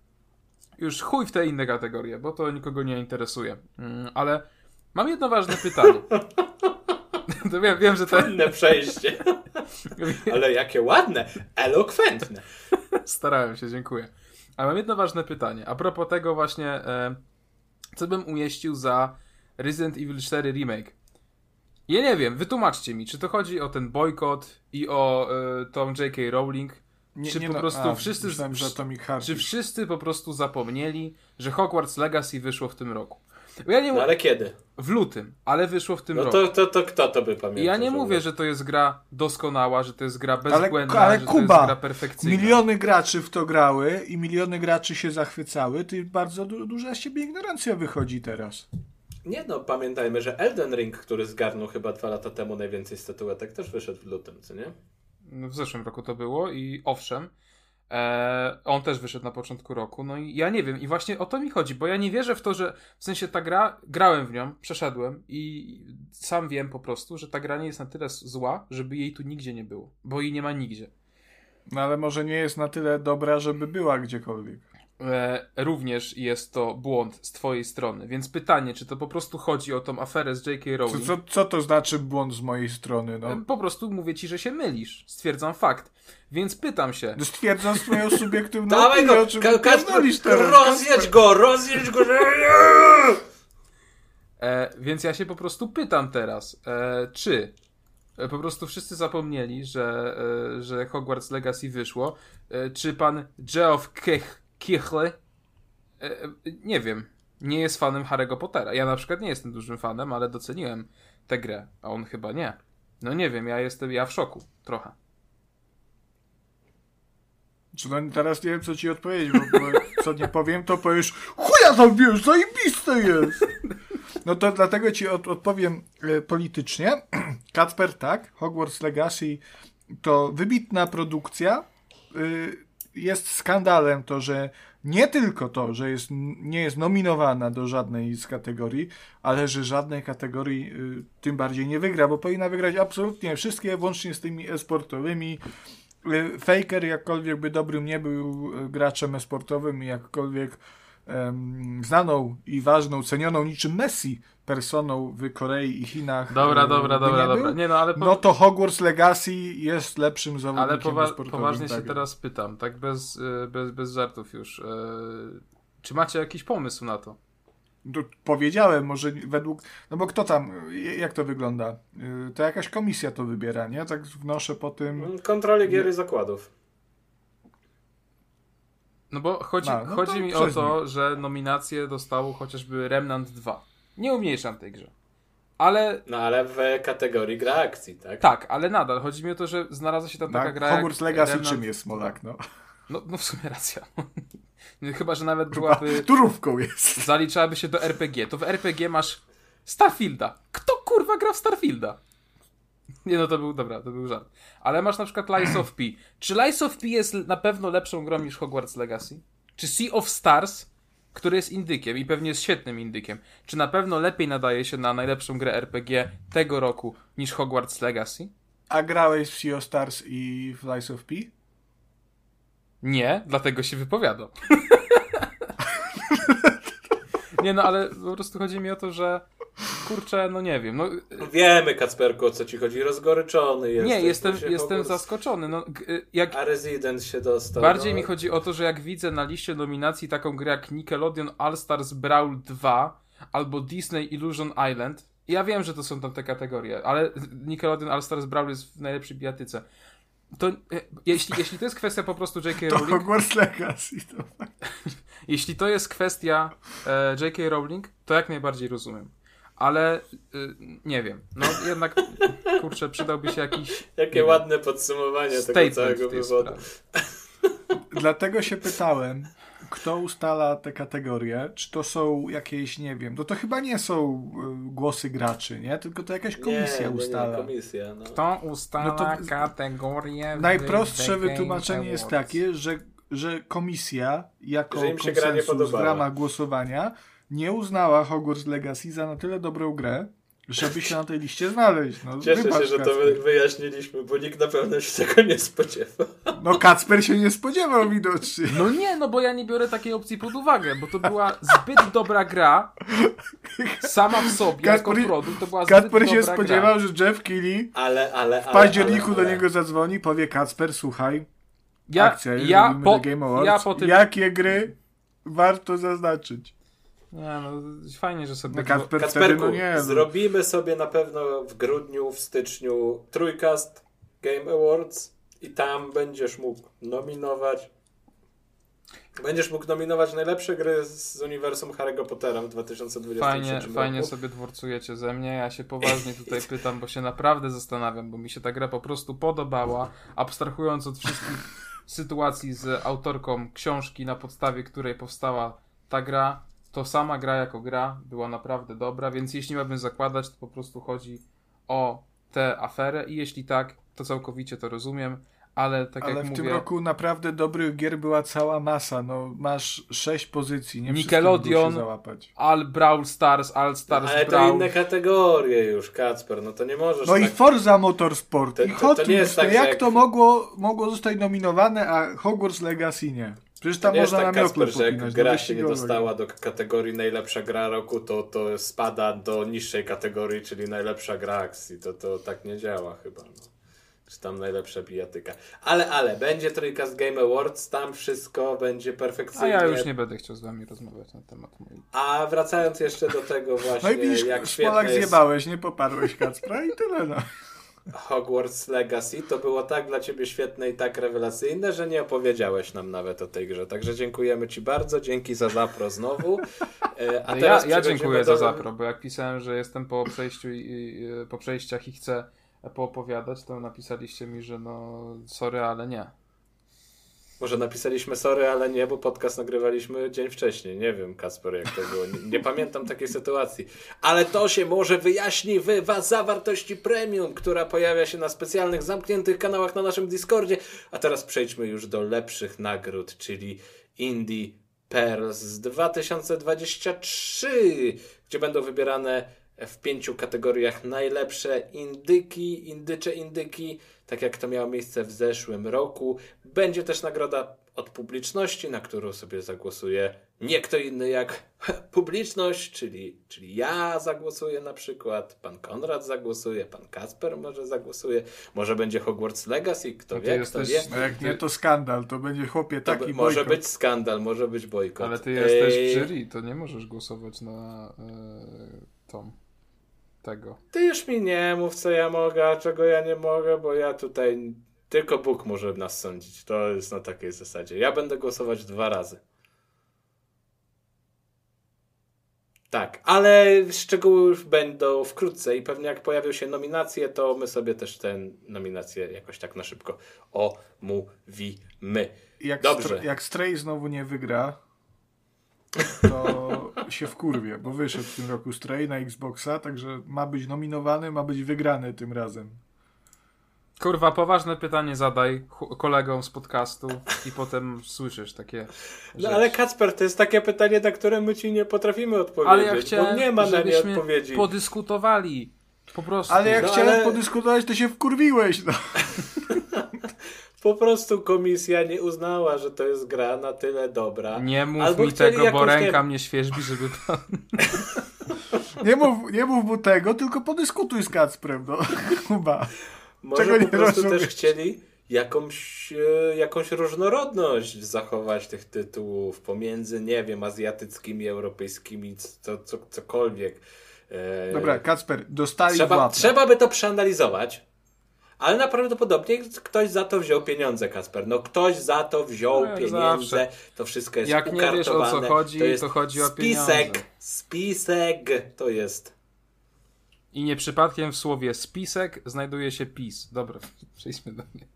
Już chuj w te inne kategorie, bo to nikogo nie interesuje. Mm, ale mam jedno ważne pytanie. *laughs* *laughs* to wiem, wiem, że to. Inne przejście. *laughs* Ale jakie ładne, elokwentne. Starałem się, dziękuję. Ale mam jedno ważne pytanie. A propos tego właśnie, e, co bym umieścił za Resident Evil 4 Remake. Ja nie wiem, wytłumaczcie mi, czy to chodzi o ten bojkot i o e, tą J.K. Rowling, Nie, Czy nie po no, prostu a, wszyscy- Myślałem, że Atomic Heart. czy wszyscy po prostu zapomnieli, że Hogwarts Legacy wyszło w tym roku. Bo ja nie No ale kiedy? W lutym, ale wyszło w tym No roku. to, to, to kto to by pamiętał? I ja nie mówię, że to jest gra doskonała, że to jest gra Ale, bezbłędna, ale że to jest Kuba, gra perfekcyjna. miliony graczy w to grały i miliony graczy się zachwycały, ty bardzo du- duża z ciebie ignorancja wychodzi teraz. Nie no, pamiętajmy, że Elden Ring, który zgarnął chyba dwa lata temu najwięcej statuetek, też wyszedł w lutym, co nie? W zeszłym roku to było i owszem, e, on też wyszedł na początku roku. No i ja nie wiem, i właśnie o to mi chodzi, bo ja nie wierzę w to, że w sensie ta gra, grałem w nią, przeszedłem i sam wiem po prostu, że ta gra nie jest na tyle zła, żeby jej tu nigdzie nie było, bo jej nie ma nigdzie. No ale może nie jest na tyle dobra, żeby była gdziekolwiek. E, również jest to błąd z twojej strony, więc pytanie, czy to po prostu chodzi o tą aferę z J.K. Co, Rowling? co, co to znaczy błąd z mojej strony? No? E, Po prostu mówię ci, że się mylisz. Stwierdzam fakt. Więc pytam się. No Stwierdzam swoją *laughs* subiektywną Dawaj opinię, go! o czym Ka- teraz. rozjedź go, rozjedź go! *laughs* E, więc ja się po prostu pytam teraz, e, czy e, po prostu wszyscy zapomnieli, że, że Hogwarts Legacy wyszło. Czy pan Geoff Kich- Kichle, e, e, nie wiem, nie jest fanem Harry'ego Pottera. Ja na przykład nie jestem dużym fanem, ale doceniłem tę grę, a on chyba nie. No nie wiem, ja jestem, ja w szoku trochę. Czy no teraz nie wiem, co ci odpowiedzieć, bo, bo co nie powiem, to powiesz chuja tam wiesz, zajebiste jest! No to dlatego ci od, odpowiem e, politycznie. *clears throat* Kacper, tak, Hogwarts Legacy to wybitna produkcja. Y, jest skandalem to, że nie tylko to, że jest, nie jest nominowana do żadnej z kategorii, ale że żadnej kategorii y, tym bardziej nie wygra, bo powinna wygrać absolutnie wszystkie, włącznie z tymi e-sportowymi. Y, Faker, jakkolwiek by dobrym nie był y, graczem e-sportowym i jakkolwiek znaną i ważną, cenioną niczym Messi personą w Korei i Chinach. Dobra, dobra, dobra, nie dobra. Nie no, ale po... No to Hogwarts Legacy jest lepszym zawodnikiem Ale powa- sportowym. poważnie się tak. teraz pytam, tak bez, y, bez, bez żartów już. y, Czy macie jakiś pomysł na to? Powiedziałem, może według. No bo kto tam, jak to wygląda? Y, To jakaś komisja to wybiera, nie? Tak wnoszę po tym. Kontroli gier i zakładów. No bo chodzi, A, no chodzi mi o to, że nominację dostało chociażby Remnant 2. Nie umniejszam tej grze. Ale No ale w kategorii gra akcji, tak? tak, ale nadal chodzi mi o to, że znalazła się tam taka Tak? gra. jak Hogwarts Legacy Remnant czym jest 2. Smolak? No. No, no w sumie racja. *laughs* No, Chyba, że nawet byłaby. Turówką jest. Zaliczałaby się do RPG. To w RPG masz Starfielda. Kto kurwa gra w Starfielda? Nie no, to był, dobra, to był żart. Ale masz na przykład Lies of P. Czy Lies of P jest na pewno lepszą grą niż Hogwarts Legacy? Czy Sea of Stars, który jest indykiem i pewnie jest świetnym indykiem, czy na pewno lepiej nadaje się na najlepszą grę RPG tego roku niż Hogwarts Legacy? A grałeś w Sea of Stars i w Lies of P? Nie, dlatego się wypowiadam. *laughs* nie no, ale po prostu chodzi mi o to, że kurczę, no nie wiem, no Wiemy, Kacperku, o co ci chodzi. Rozgoryczony jesteś. Nie, jestem, jestem zaskoczony. No, y, jak, A Resident się dostał. bardziej no. mi chodzi o to, że jak widzę na liście nominacji taką grę jak Nickelodeon All Stars Brawl 2 albo Disney Illusion Island, ja wiem, że to są tam te kategorie, ale Nickelodeon All Stars Brawl jest w najlepszej bijatyce. To e, jeśli, jeśli to jest kwestia po prostu J.K. To Rowling, Hogwarts Legacy. To... *laughs* jeśli to jest kwestia e, J.K. Rowling, to jak najbardziej rozumiem. Ale y, nie wiem. No jednak kurczę, przydałby się jakiś Jakie nie wiem, ładne podsumowanie tego całego wywodu. Dlatego się pytałem, kto ustala te kategorie? Czy to są jakieś, nie wiem, no to chyba nie są y, głosy graczy, nie? Tylko to jakaś komisja nie, nie, ustala. Nie, komisja, no. Kto ustala No to- kategorię? w Najprostsze wytłumaczenie jest takie, że, że komisja jako Że im się gra nie konsensus w ramach głosowania nie uznała Hogwarts Legacy za na tyle dobrą grę, żeby się na tej liście znaleźć. No, Cieszę wybacz, się, że to Kacper. wy- wyjaśniliśmy, bo nikt na pewno się tego nie spodziewa. *laughs* No Kacper się nie spodziewał widocznie. No nie, no bo ja nie biorę takiej opcji pod uwagę, bo to była zbyt dobra gra sama w sobie, jako Kacper- produkt, to była zbyt Kacper się dobra spodziewał, gra. że Jeff Keighley Ale, ale, w ale październiku ale, do niego zadzwoni, powie Kacper, słuchaj, Ja, akcja, ja, po, The Game Awards. ja po tym... Jakie gry warto zaznaczyć? Nie, no fajnie, że sobie... No Kacper wtedy, Kacperku, no nie. no. zrobimy sobie na pewno w grudniu, w styczniu trójkast Game Awards i tam będziesz mógł nominować. Będziesz mógł nominować najlepsze gry z uniwersum Harry'ego Pottera w 2023 Fajnie, roku. fajnie sobie dworcujecie ze mnie. Ja się poważnie tutaj pytam, bo się naprawdę zastanawiam, bo mi się ta gra po prostu podobała, abstrahując od wszystkich sytuacji z autorką książki, na podstawie której powstała ta gra. To sama gra jako gra była naprawdę dobra, więc jeśli miałbym zakładać, to po prostu chodzi o tę aferę i jeśli tak, to całkowicie to rozumiem, ale tak Ale jak w mówię... tym roku naprawdę dobrych gier była cała masa. No, masz sześć pozycji, nie Nickelodeon, mogą się załapać. All Brawl Stars, All Stars Ale to Brawl. inne kategorie już, Kacper, no to nie możesz No i tak... Forza Motorsport, To- i to- to Hot nie Wheels, jest tak, to jak jak- to mogło, mogło zostać nominowane, a Hogwarts Legacy nie? Przecież tam można tak, na Kacper, że jak gra się nie dostała do kategorii najlepsza gra roku, to, to spada do niższej kategorii, czyli najlepsza gra akcji. To, to tak nie działa chyba. No. Czy tam najlepsza bijatyka. Ale, ale, będzie trójka z Game Awards, tam wszystko będzie A perfekcyjnie. ja już nie będę chciał z wami rozmawiać na temat mojej. A wracając jeszcze do tego właśnie, *laughs* No i jak świetne jest zjebałeś, nie poparłeś Kacpra i tyle no. Hogwarts Legacy, to było tak dla ciebie świetne i tak rewelacyjne, że nie opowiedziałeś nam nawet o tej grze. Także dziękujemy ci bardzo, dzięki za zapro znowu. E, A Ale teraz ja, ja dziękuję do... za zapro, bo jak pisałem, że jestem po przejściu i, i, po przejściach i chcę poopowiadać, to napisaliście mi, że no sorry, ale nie. Może napisaliśmy sorry, ale nie, bo podcast nagrywaliśmy dzień wcześniej. Nie wiem, Kasper, jak to było. Nie, nie pamiętam takiej sytuacji. Ale to się może wyjaśni w was zawartości premium, która pojawia się na specjalnych, zamkniętych kanałach na naszym Discordzie. A teraz przejdźmy już do lepszych nagród, czyli Indie Pearls z 2023, gdzie będą wybierane w pięciu kategoriach najlepsze indyki, indycze indyki, tak jak to miało miejsce w zeszłym roku. Będzie też nagroda od publiczności, na którą sobie zagłosuje nie kto inny jak *laughs* publiczność, czyli, czyli ja zagłosuję na przykład, pan Konrad zagłosuje, pan Kasper może zagłosuje, może będzie Hogwarts Legacy, kto No wie, jesteś- kto wie. No jak nie, to skandal, to będzie chłopie To taki by, może bojkot. być skandal, może być bojkot. Ale ty jesteś Ej, w jury, to nie możesz głosować na e, tą tego. Ty już mi nie mów, co ja mogę, a czego ja nie mogę, bo ja tutaj tylko Bóg może nas sądzić. To jest na takiej zasadzie. Ja będę głosować dwa razy. Tak, ale szczegóły już będą wkrótce i pewnie jak pojawią się nominacje, to my sobie też te nominacje jakoś tak na szybko omówimy. Jak, Dobrze. Str- jak Stray znowu nie wygra, to się wkurwie, bo wyszedł w tym roku Stray na Xboxa, także ma być nominowany, ma być wygrany tym razem. Kurwa, poważne pytanie zadaj kolegom z podcastu i potem słyszysz takie No ale Kacper, to jest takie pytanie, na które my ci nie potrafimy odpowiedzieć, Ale ja chciałem, bo nie ma na nie odpowiedzi. podyskutowali. Po prostu. Ale jak No, chciałem ale- podyskutować, to się wkurwiłeś. No. *laughs* Po prostu komisja nie uznała, że to jest gra na tyle dobra. Nie mów Albo mi tego, bo nie ręka wiem- mnie świeżbi, żeby pan... *laughs* Nie mów, nie mów mu tego, tylko podyskutuj z Kacprem. No. *laughs* Chyba. Może czego po nie prostu rozumiesz? też chcieli jakąś, e, jakąś różnorodność zachować tych tytułów pomiędzy, nie wiem, azjatyckimi, europejskimi, co, co, cokolwiek. E, Dobra, Kacper, dostali trzeba, trzeba by to przeanalizować. Ale naprawdę ktoś za to wziął pieniądze, Kasper. No ktoś za to wziął No, pieniądze. zawsze. To wszystko jest Jak nie wiesz, o co chodzi, to, jest to chodzi o spisek, pieniądze. Spisek to jest. I nie przypadkiem w słowie spisek znajduje się PiS. Dobra, *laughs* przejdźmy do mnie.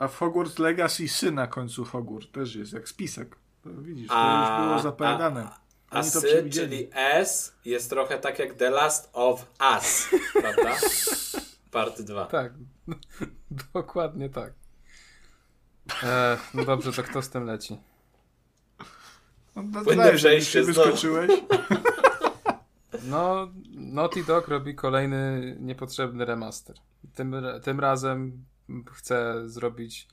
A w Hogwarts Legacy sy na końcu Hogwarts też jest, jak spisek. To widzisz, to A- już było zapowiadane. A, a to sy, czyli S jest trochę tak jak The Last of Us, *laughs* prawda? Part 2. Tak, *laughs* dokładnie tak. E, no dobrze, to kto z tym leci? No, no, Płynne że przejście wyskoczyłeś. *laughs* No, Naughty Dog robi kolejny niepotrzebny remaster. Tym, tym razem chce zrobić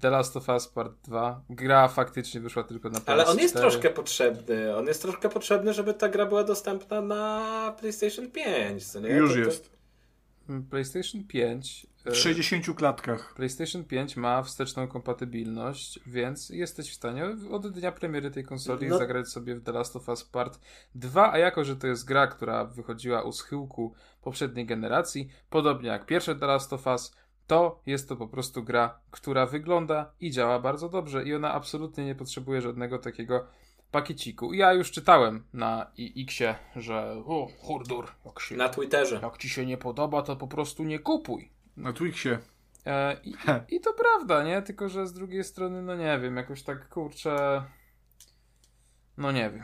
The Last of Us Part 2. Gra faktycznie wyszła tylko na PS4. Ale on jest troszkę potrzebny. On jest troszkę potrzebny, żeby ta gra była dostępna na PlayStation 5. Co nie? Już To- to- jest. PlayStation 5. e, W 60 klatkach. PlayStation 5 ma wsteczną kompatybilność, więc jesteś w stanie od dnia premiery tej konsoli No- zagrać sobie w The Last of Us Part 2, a jako, że to jest gra, która wychodziła u schyłku poprzedniej generacji, podobnie jak pierwsze The Last of Us, to jest to po prostu gra, która wygląda i działa bardzo dobrze i ona absolutnie nie potrzebuje żadnego takiego pakieciku. Ja już czytałem na X-ie, że o, hurdur, jak, się, Na Twitterze. jak ci się nie podoba, to po prostu nie kupuj. Na Twixie. E, i, I to prawda, nie? Tylko, że z drugiej strony, no nie wiem, jakoś tak kurczę. No nie wiem.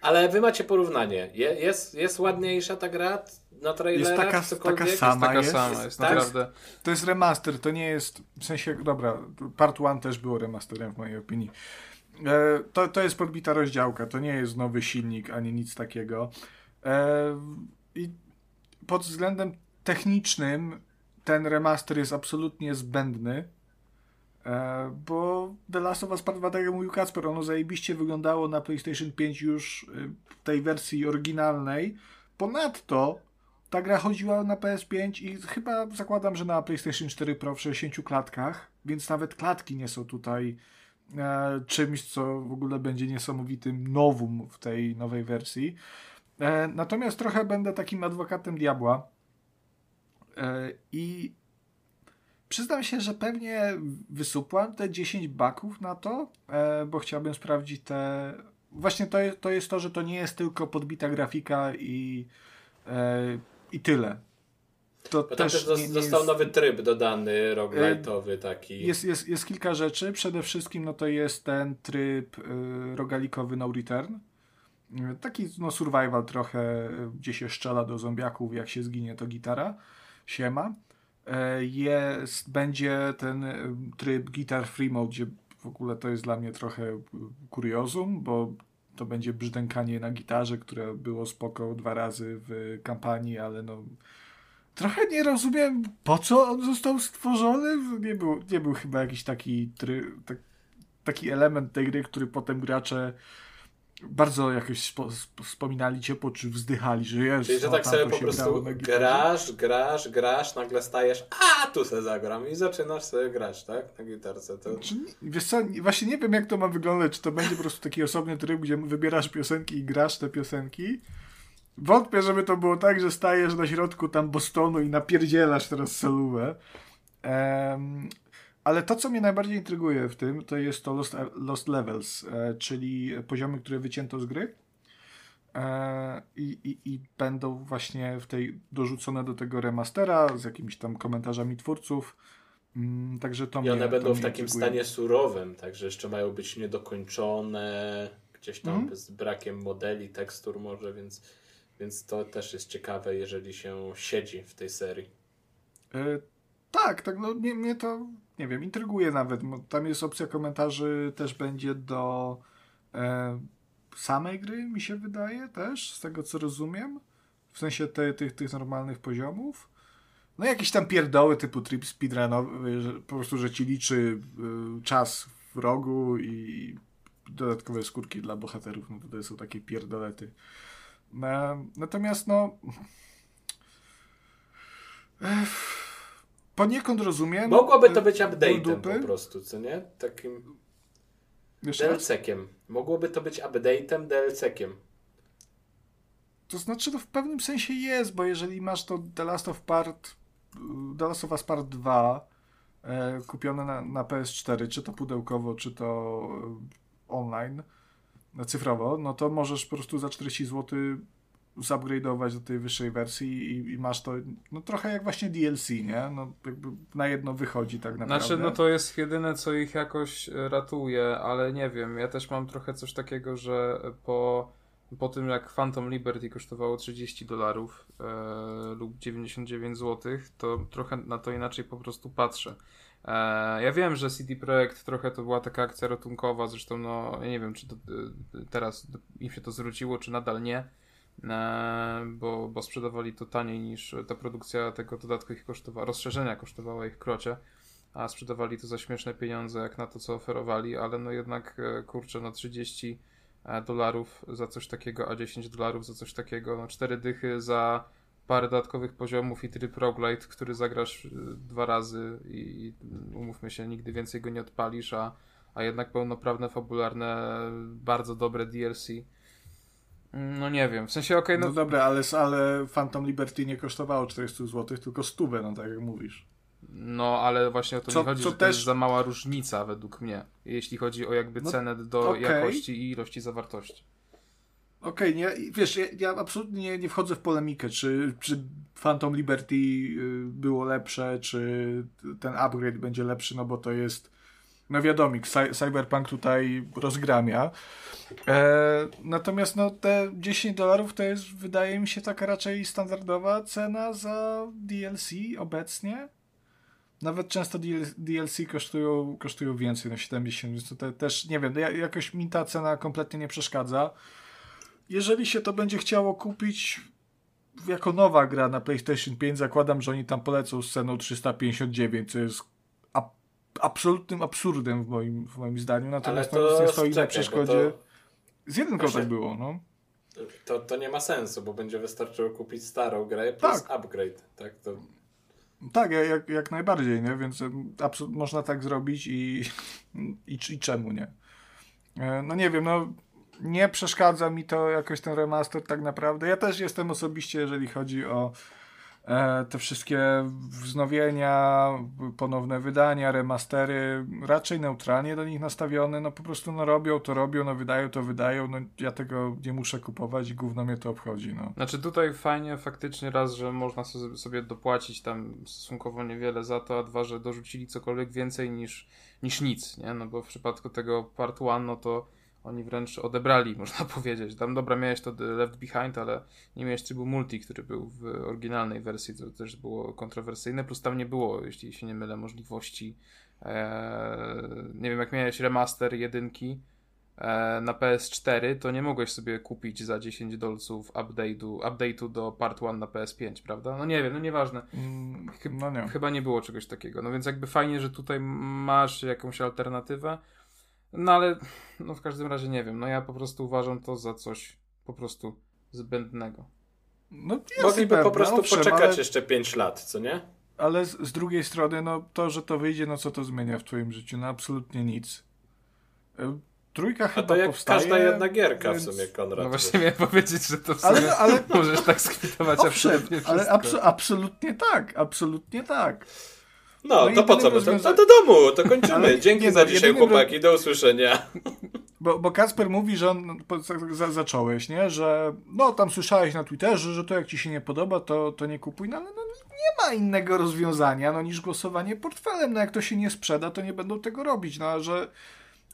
Ale wy macie porównanie. Je, jest, jest ładniejsza ta gra na trailerach? Jest taka- taka sama. Taka jest? sama, jest Tak? naprawdę. To jest remaster, to nie jest. W sensie, dobra, part 1 też było remasterem w mojej opinii. E, to, to jest podbita rozdziałka, to nie jest nowy silnik ani nic takiego. E, I pod względem technicznym ten remaster jest absolutnie zbędny. E, bo The Last of Us Part 2, tak jak mówił Kacper, ono zajebiście wyglądało na PlayStation 5 już w tej wersji oryginalnej. Ponadto ta gra chodziła na PS5 i chyba zakładam, że na PlayStation 4 Pro w 60 klatkach, więc nawet klatki nie są tutaj e, czymś, co w ogóle będzie niesamowitym nowum w tej nowej wersji. E, natomiast trochę będę takim adwokatem diabła e, i przyznam się, że pewnie wysupłam te 10 baków na to, bo chciałbym sprawdzić te... Właśnie to, to jest to, że to nie jest tylko podbita grafika i I tyle. To Bo tam też nie- zos- nie został jest, nowy tryb dodany, roguelite'owy taki. jest, jest, jest kilka rzeczy. Przede wszystkim no to jest ten tryb y, rogalikowy No Return. Y, Taki no, survival trochę, y, gdzie się strzela do zombiaków, jak się zginie to gitara. Siema. E, Jest, będzie ten y, tryb Guitar Free Mode, gdzie w ogóle to jest dla mnie trochę y, kuriozum, bo to będzie brzdękanie na gitarze, które było spoko dwa razy w kampanii, ale no trochę nie rozumiem, po co on został stworzony. Nie był, nie był chyba jakiś taki, try, tak, taki element tej gry, który potem gracze bardzo jakoś spo, sp- wspominali ciepło, czy wzdychali, że jest. Czyli, że no, tak sobie po prostu grasz, grasz, grasz, nagle stajesz, a tu se zagram i zaczynasz sobie grać, tak? Na gitarce. To... Czy, nie- wiesz co, nie- właśnie nie wiem jak to ma wyglądać, czy to będzie po prostu taki osobny tryb, gdzie wybierasz piosenki i grasz te piosenki. Wątpię, żeby to było tak, że stajesz na środku tam Bostonu i napierdzielasz teraz solówę. Em, ale to, co mnie najbardziej intryguje w tym, to jest to Lost, Lost Levels, e, czyli poziomy, które wycięto z gry. E, i, i, I będą właśnie w tej dorzucone do tego remastera z jakimiś tam komentarzami twórców. Mm, Także to I mnie, one będą w takim intryguje. stanie surowym, także jeszcze mają być niedokończone, gdzieś tam Mhm. z brakiem modeli, tekstur może, więc, więc to też jest ciekawe, jeżeli się siedzi w tej serii. E, tak, tak, no mnie, mnie to, nie wiem, intryguje nawet. Tam jest opcja komentarzy, też będzie do e, samej gry, mi się wydaje też, z tego co rozumiem. W sensie te, tych, tych normalnych poziomów. No jakieś tam pierdoły typu trip speedrunowy, po prostu, że ci liczy y, czas w rogu i dodatkowe skórki dla bohaterów, no to, to są takie pierdolety. E, natomiast no... Poniekąd rozumiem. Mogłoby to e, być update'em po prostu, co nie? Takim? DLC-kiem. Mogłoby to być update'em, DLC-kiem. To znaczy, to w pewnym sensie jest, bo jeżeli masz to The Last of Part, The Last of Us Part 2 e, kupione na, na PS4, czy to pudełkowo, czy to e, online, cyfrowo, no to możesz po prostu za 40 zł zupgrade'ować do tej wyższej wersji i, i masz to no trochę jak właśnie DLC, nie? No jakby na jedno wychodzi tak naprawdę. Znaczy, no to jest jedyne, co ich jakoś e, ratuje, ale nie wiem. Ja też mam trochę coś takiego, że po, po tym jak Phantom Liberty kosztowało 30 dolarów e, lub 99 zł, to trochę na to inaczej po prostu patrzę. E, ja wiem, że CD Projekt trochę to była taka akcja ratunkowa, zresztą no, ja nie wiem, czy to, e, teraz im się to zwróciło, czy nadal nie. E, bo, bo sprzedawali to taniej niż ta produkcja tego dodatku ich kosztowała, rozszerzenia kosztowała ich krocie, a sprzedawali to za śmieszne pieniądze jak na to, co oferowali, ale no jednak, kurczę, no 30 e, dolarów za coś takiego, a 10 dolarów za coś takiego, no 4 dychy za parę dodatkowych poziomów i tryb roguelite, który zagrasz e, dwa razy i, umówmy się, nigdy więcej go nie odpalisz, a, a jednak pełnoprawne, fabularne, bardzo dobre DLC. No nie wiem, w sensie okej, No, no, dobra, ale, ale Phantom Liberty nie kosztowało 400 zł, tylko 100, no tak jak mówisz. No, ale właśnie o to Co- mi chodzi, co że to też- jest za mała różnica według mnie, jeśli chodzi o jakby No, cenę do okej. jakości i ilości zawartości. Okej, nie, wiesz, ja, ja absolutnie nie, nie wchodzę w polemikę, czy, czy Phantom Liberty y, było lepsze, czy ten upgrade będzie lepszy, no bo to jest, no wiadomik, cy, Cyberpunk tutaj rozgramia. E, natomiast no te 10 dolarów to jest, wydaje mi się, taka raczej standardowa cena za DLC obecnie. Nawet często DL DLC kosztują, kosztują więcej, no 70, więc to te, też, nie wiem, ja, jakoś mi ta cena kompletnie nie przeszkadza. Jeżeli się to będzie chciało kupić jako nowa gra na PlayStation 5, zakładam, że oni tam polecą z ceną 359, co jest ab- absolutnym absurdem w moim, w moim zdaniu. Ale Natomiast to no, nie stoi na czekaj, przeszkodzie. to- Z jedynką Właśnie- tak było, no. To, to nie ma sensu, bo będzie wystarczyło kupić starą grę plus Tak. upgrade. Tak, to Tak, ja- jak, jak najbardziej, nie? Więc można tak zrobić i, *laughs* i, i czemu nie? E, No nie wiem, no nie przeszkadza mi to jakoś ten remaster tak naprawdę. Ja też jestem osobiście, jeżeli chodzi o e, te wszystkie wznowienia, ponowne wydania, remastery, raczej neutralnie do nich nastawiony. No po prostu no robią to robią, no wydają to wydają. No ja tego nie muszę kupować i gówno mnie to obchodzi, no. Znaczy tutaj fajnie faktycznie raz, że można so- sobie dopłacić tam stosunkowo niewiele za to, a dwa, że dorzucili cokolwiek więcej niż, niż nic, nie? No bo w przypadku tego Part 1, no to oni wręcz odebrali, *laughs* można powiedzieć. Tam dobra, miałeś to Left Behind, ale nie miałeś trybu multi, który był w oryginalnej wersji, co też było kontrowersyjne, plus tam nie było, jeśli się nie mylę, możliwości e, nie wiem, jak miałeś remaster jedynki, e, na PS4, to nie mogłeś sobie kupić za 10 dolców update'u, update'u do Part 1 na PS5, prawda? No nie wiem, no nieważne. Mm, Chy- No nie. Chyba nie było czegoś takiego. No więc jakby fajnie, że tutaj masz jakąś alternatywę. No ale no w każdym razie nie wiem. No ja po prostu uważam to za coś po prostu zbędnego. No mogliby po prostu owszem, poczekać ale- jeszcze 5 lat, co nie? Ale z, z drugiej strony, no to, że to wyjdzie, no co to zmienia w twoim życiu? No absolutnie nic. E, Trójka A chyba to jak powstaje, każda jedna gierka więc- w sumie, Konrad. No właśnie miałem powiedzieć, że to w Ale- sumie ale- *laughs* możesz tak skwitować Owszem, absolutnie wszystko. ale abso- absolutnie tak, absolutnie tak. No, No to po co? my To, rozwiąza- to do domu, to kończymy. Ale Dzięki nie za no, dzisiaj, jedynym chłopaki. Do usłyszenia. *laughs* Bo, bo Kasper mówi, że on, no, za, za, zacząłeś, nie? Że no tam słyszałeś na Twitterze, że to jak ci się nie podoba, to, to nie kupuj. No ale no, nie ma innego rozwiązania, no niż głosowanie portfelem. No jak to się nie sprzeda, to nie będą tego robić. No a że,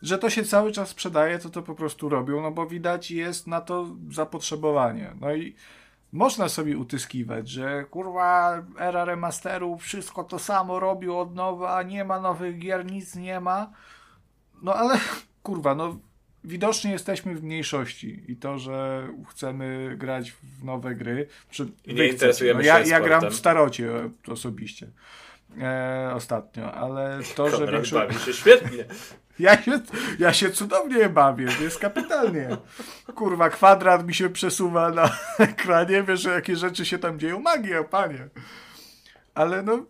że to się cały czas sprzedaje, to to po prostu robią, no bo widać jest na to zapotrzebowanie. No i można sobie utyskiwać, że kurwa era remasterów, wszystko to samo robił od nowa, nie ma nowych gier, nic nie ma. No ale *laughs* kurwa, no widocznie jesteśmy w mniejszości i to, że chcemy grać w nowe gry. Czy I nie interesujemy no, ja, się ja gram sportem. w starocie osobiście. E, ostatnio, ale to, *laughs* że Konrad większość... bawi się świetnie. *laughs* Ja się, ja się cudownie bawię, jest kapitalnie. Kurwa, kwadrat mi się przesuwa na ekranie, wiesz, jakie rzeczy się tam dzieją. Magia, panie. Ale no,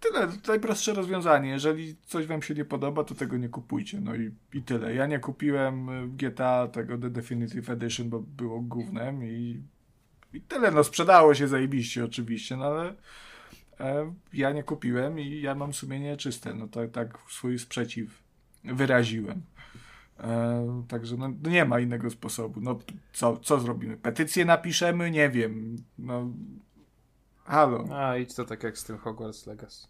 tyle, najprostsze rozwiązanie. Jeżeli coś wam się nie podoba, to tego nie kupujcie. No i, i tyle. Ja nie kupiłem y, GTA tego The Definitive Edition, bo było gównem i, i tyle. No, sprzedało się zajebiście oczywiście, no ale e, ja nie kupiłem i ja mam sumienie czyste. No to tak swój sprzeciw wyraziłem. E, także no, no nie ma innego sposobu. No co, co zrobimy? Petycję napiszemy? Nie wiem. No halo. A, idź to tak jak z tym Hogwarts Legacy.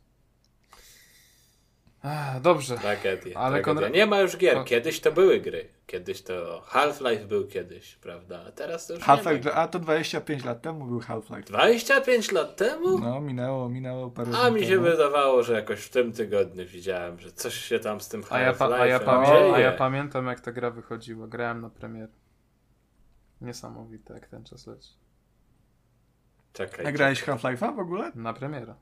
A, dobrze. Tragedia. Ale tragedia. Konrad- Nie ma już gier. Kiedyś to były gry. Kiedyś to Half-Life był kiedyś, prawda? A teraz to już nie ma. Half-Life, a to 25 lat temu był Half-Life. 25 lat temu? No, minęło, minęło parę A mi się temu. wydawało, że jakoś w tym tygodniu widziałem, że coś się tam z tym A ja, pa, a, ja pamię- a ja pamiętam jak ta gra wychodziła. Grałem na premierę. Niesamowite jak ten czas leci. Czekaj. A grałeś czekaj. Half-Life'a w ogóle? Na premierę.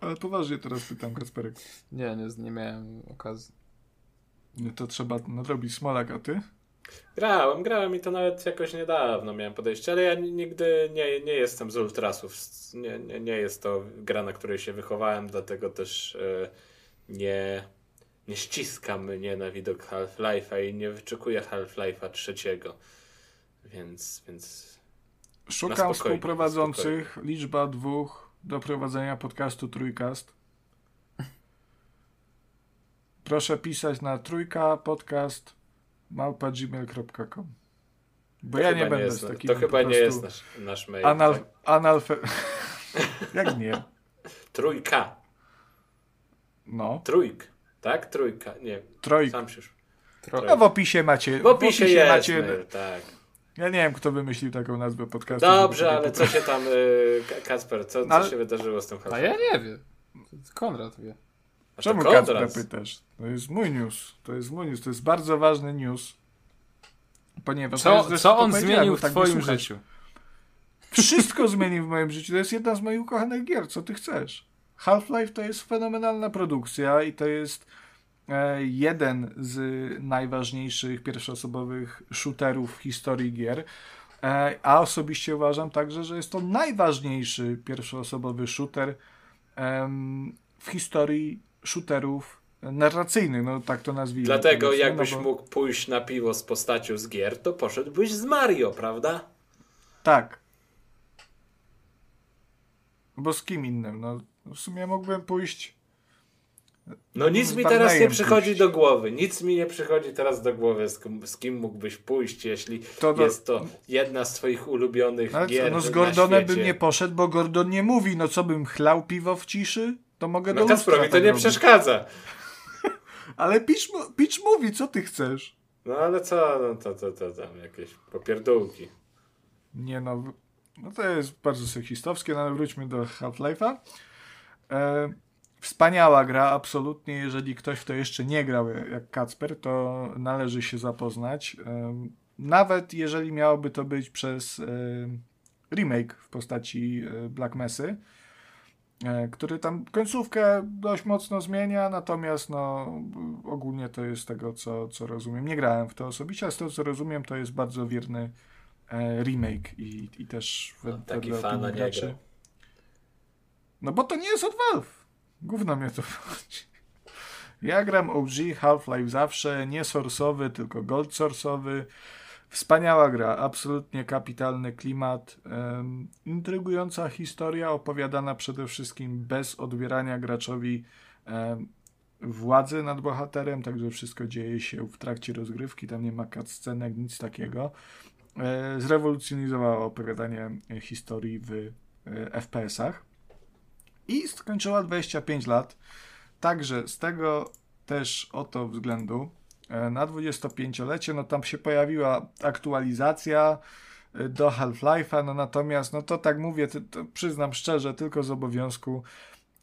Ale poważnie teraz pytam, Kasperek. Nie, nie, nie miałem okazji. No to trzeba nadrobić Smolak, a ty? Grałem, grałem i to nawet jakoś niedawno miałem podejście, ale ja ni- nigdy nie, nie jestem z ultrasów. Nie, nie, nie jest to gra, na której się wychowałem, dlatego też e, nie, nie ściska mnie na widok Half-Life'a i nie wyczekuję Half-Life'a trzeciego. Więc, więc Szukam współprowadzących, liczba dwóch, do prowadzenia podcastu Trójkast. Proszę pisać na trójka podcast małpa.gmail.com Bo To ja nie będę jest z takim To chyba nie jest nasz, nasz mail. Anal, tak? analfe... *laughs* Jak nie? Trójka. No, Trójk. Tak? Trójka. Nie, trojka. sam się już. Tro... No w opisie macie. W opisie jest macie. mail, tak. Ja nie wiem, kto wymyślił taką nazwę podcastu. Dobrze, ale co się tam, y, Ka- Kacper, co, co Ale- się wydarzyło z tym A hasłem? ja nie wiem. Konrad wie. A to Czemu. Kacpra pytasz? To jest mój news. To jest mój news. To jest bardzo ważny news. Ponieważ Co, zresztą co on zmienił w tak twoim życiu? Wszystko *laughs* zmienił w moim życiu. To jest jedna z moich ukochanych gier. Co ty chcesz? Half-Life to jest fenomenalna produkcja i to jest jeden z najważniejszych pierwszoosobowych shooterów w historii gier. E, a osobiście uważam także, że jest to najważniejszy pierwszoosobowy shooter w historii shooterów narracyjnych, no tak to nazwijmy. Dlatego powiedzmy, jakbyś no bo- mógł pójść na piwo z postacią z gier, to poszedłbyś z Mario, prawda? Tak. Bo z kim innym? No, w sumie mógłbym pójść. No nic mi teraz nie przychodzi pójść. do głowy. Nic mi nie przychodzi teraz do głowy, z kim, z kim mógłbyś pójść, jeśli To jest to jedna z twoich ulubionych Ale co, gier no z Gordonem bym nie poszedł, bo Gordon nie mówi. No co bym chlał piwo w ciszy? To mogę No do Kacprowi to tak nie robić. przeszkadza. *laughs* Ale Pitch, Pitch mówi, co ty chcesz? No ale co, no to, to, to tam jakieś popierdółki. Nie no, no to jest bardzo seksistowskie, no ale wróćmy do Half-Life'a. E, wspaniała gra, absolutnie. Jeżeli ktoś w to jeszcze nie grał jak Kacper, to należy się zapoznać. Nawet jeżeli miałoby to być przez remake w postaci e, Black Messy, e, który tam końcówkę dość mocno zmienia, natomiast no ogólnie to jest tego, co, co rozumiem. Nie grałem w to osobiście, ale z tego, co rozumiem, to jest bardzo wierny e, remake i, i też No, wedle fan, a opinii graczy. No bo to nie jest od Valve. Gówno mnie to wchodzi. Ja gram OG, Half-Life zawsze, nie source'owy, tylko gold source'owy. Wspaniała gra, absolutnie kapitalny klimat, em, intrygująca historia, opowiadana przede wszystkim bez odbierania graczowi em, władzy nad bohaterem, także wszystko dzieje się w trakcie rozgrywki, tam nie ma cutscenek, nic takiego. E, zrewolucjonizowała opowiadanie e, historii w e, FPS-ach i skończyła 25 lat. Także z tego też oto względu e, na 25-lecie, no tam się pojawiła aktualizacja e, do Half-Life'a, no natomiast, no to tak mówię, to, to przyznam szczerze, tylko z obowiązku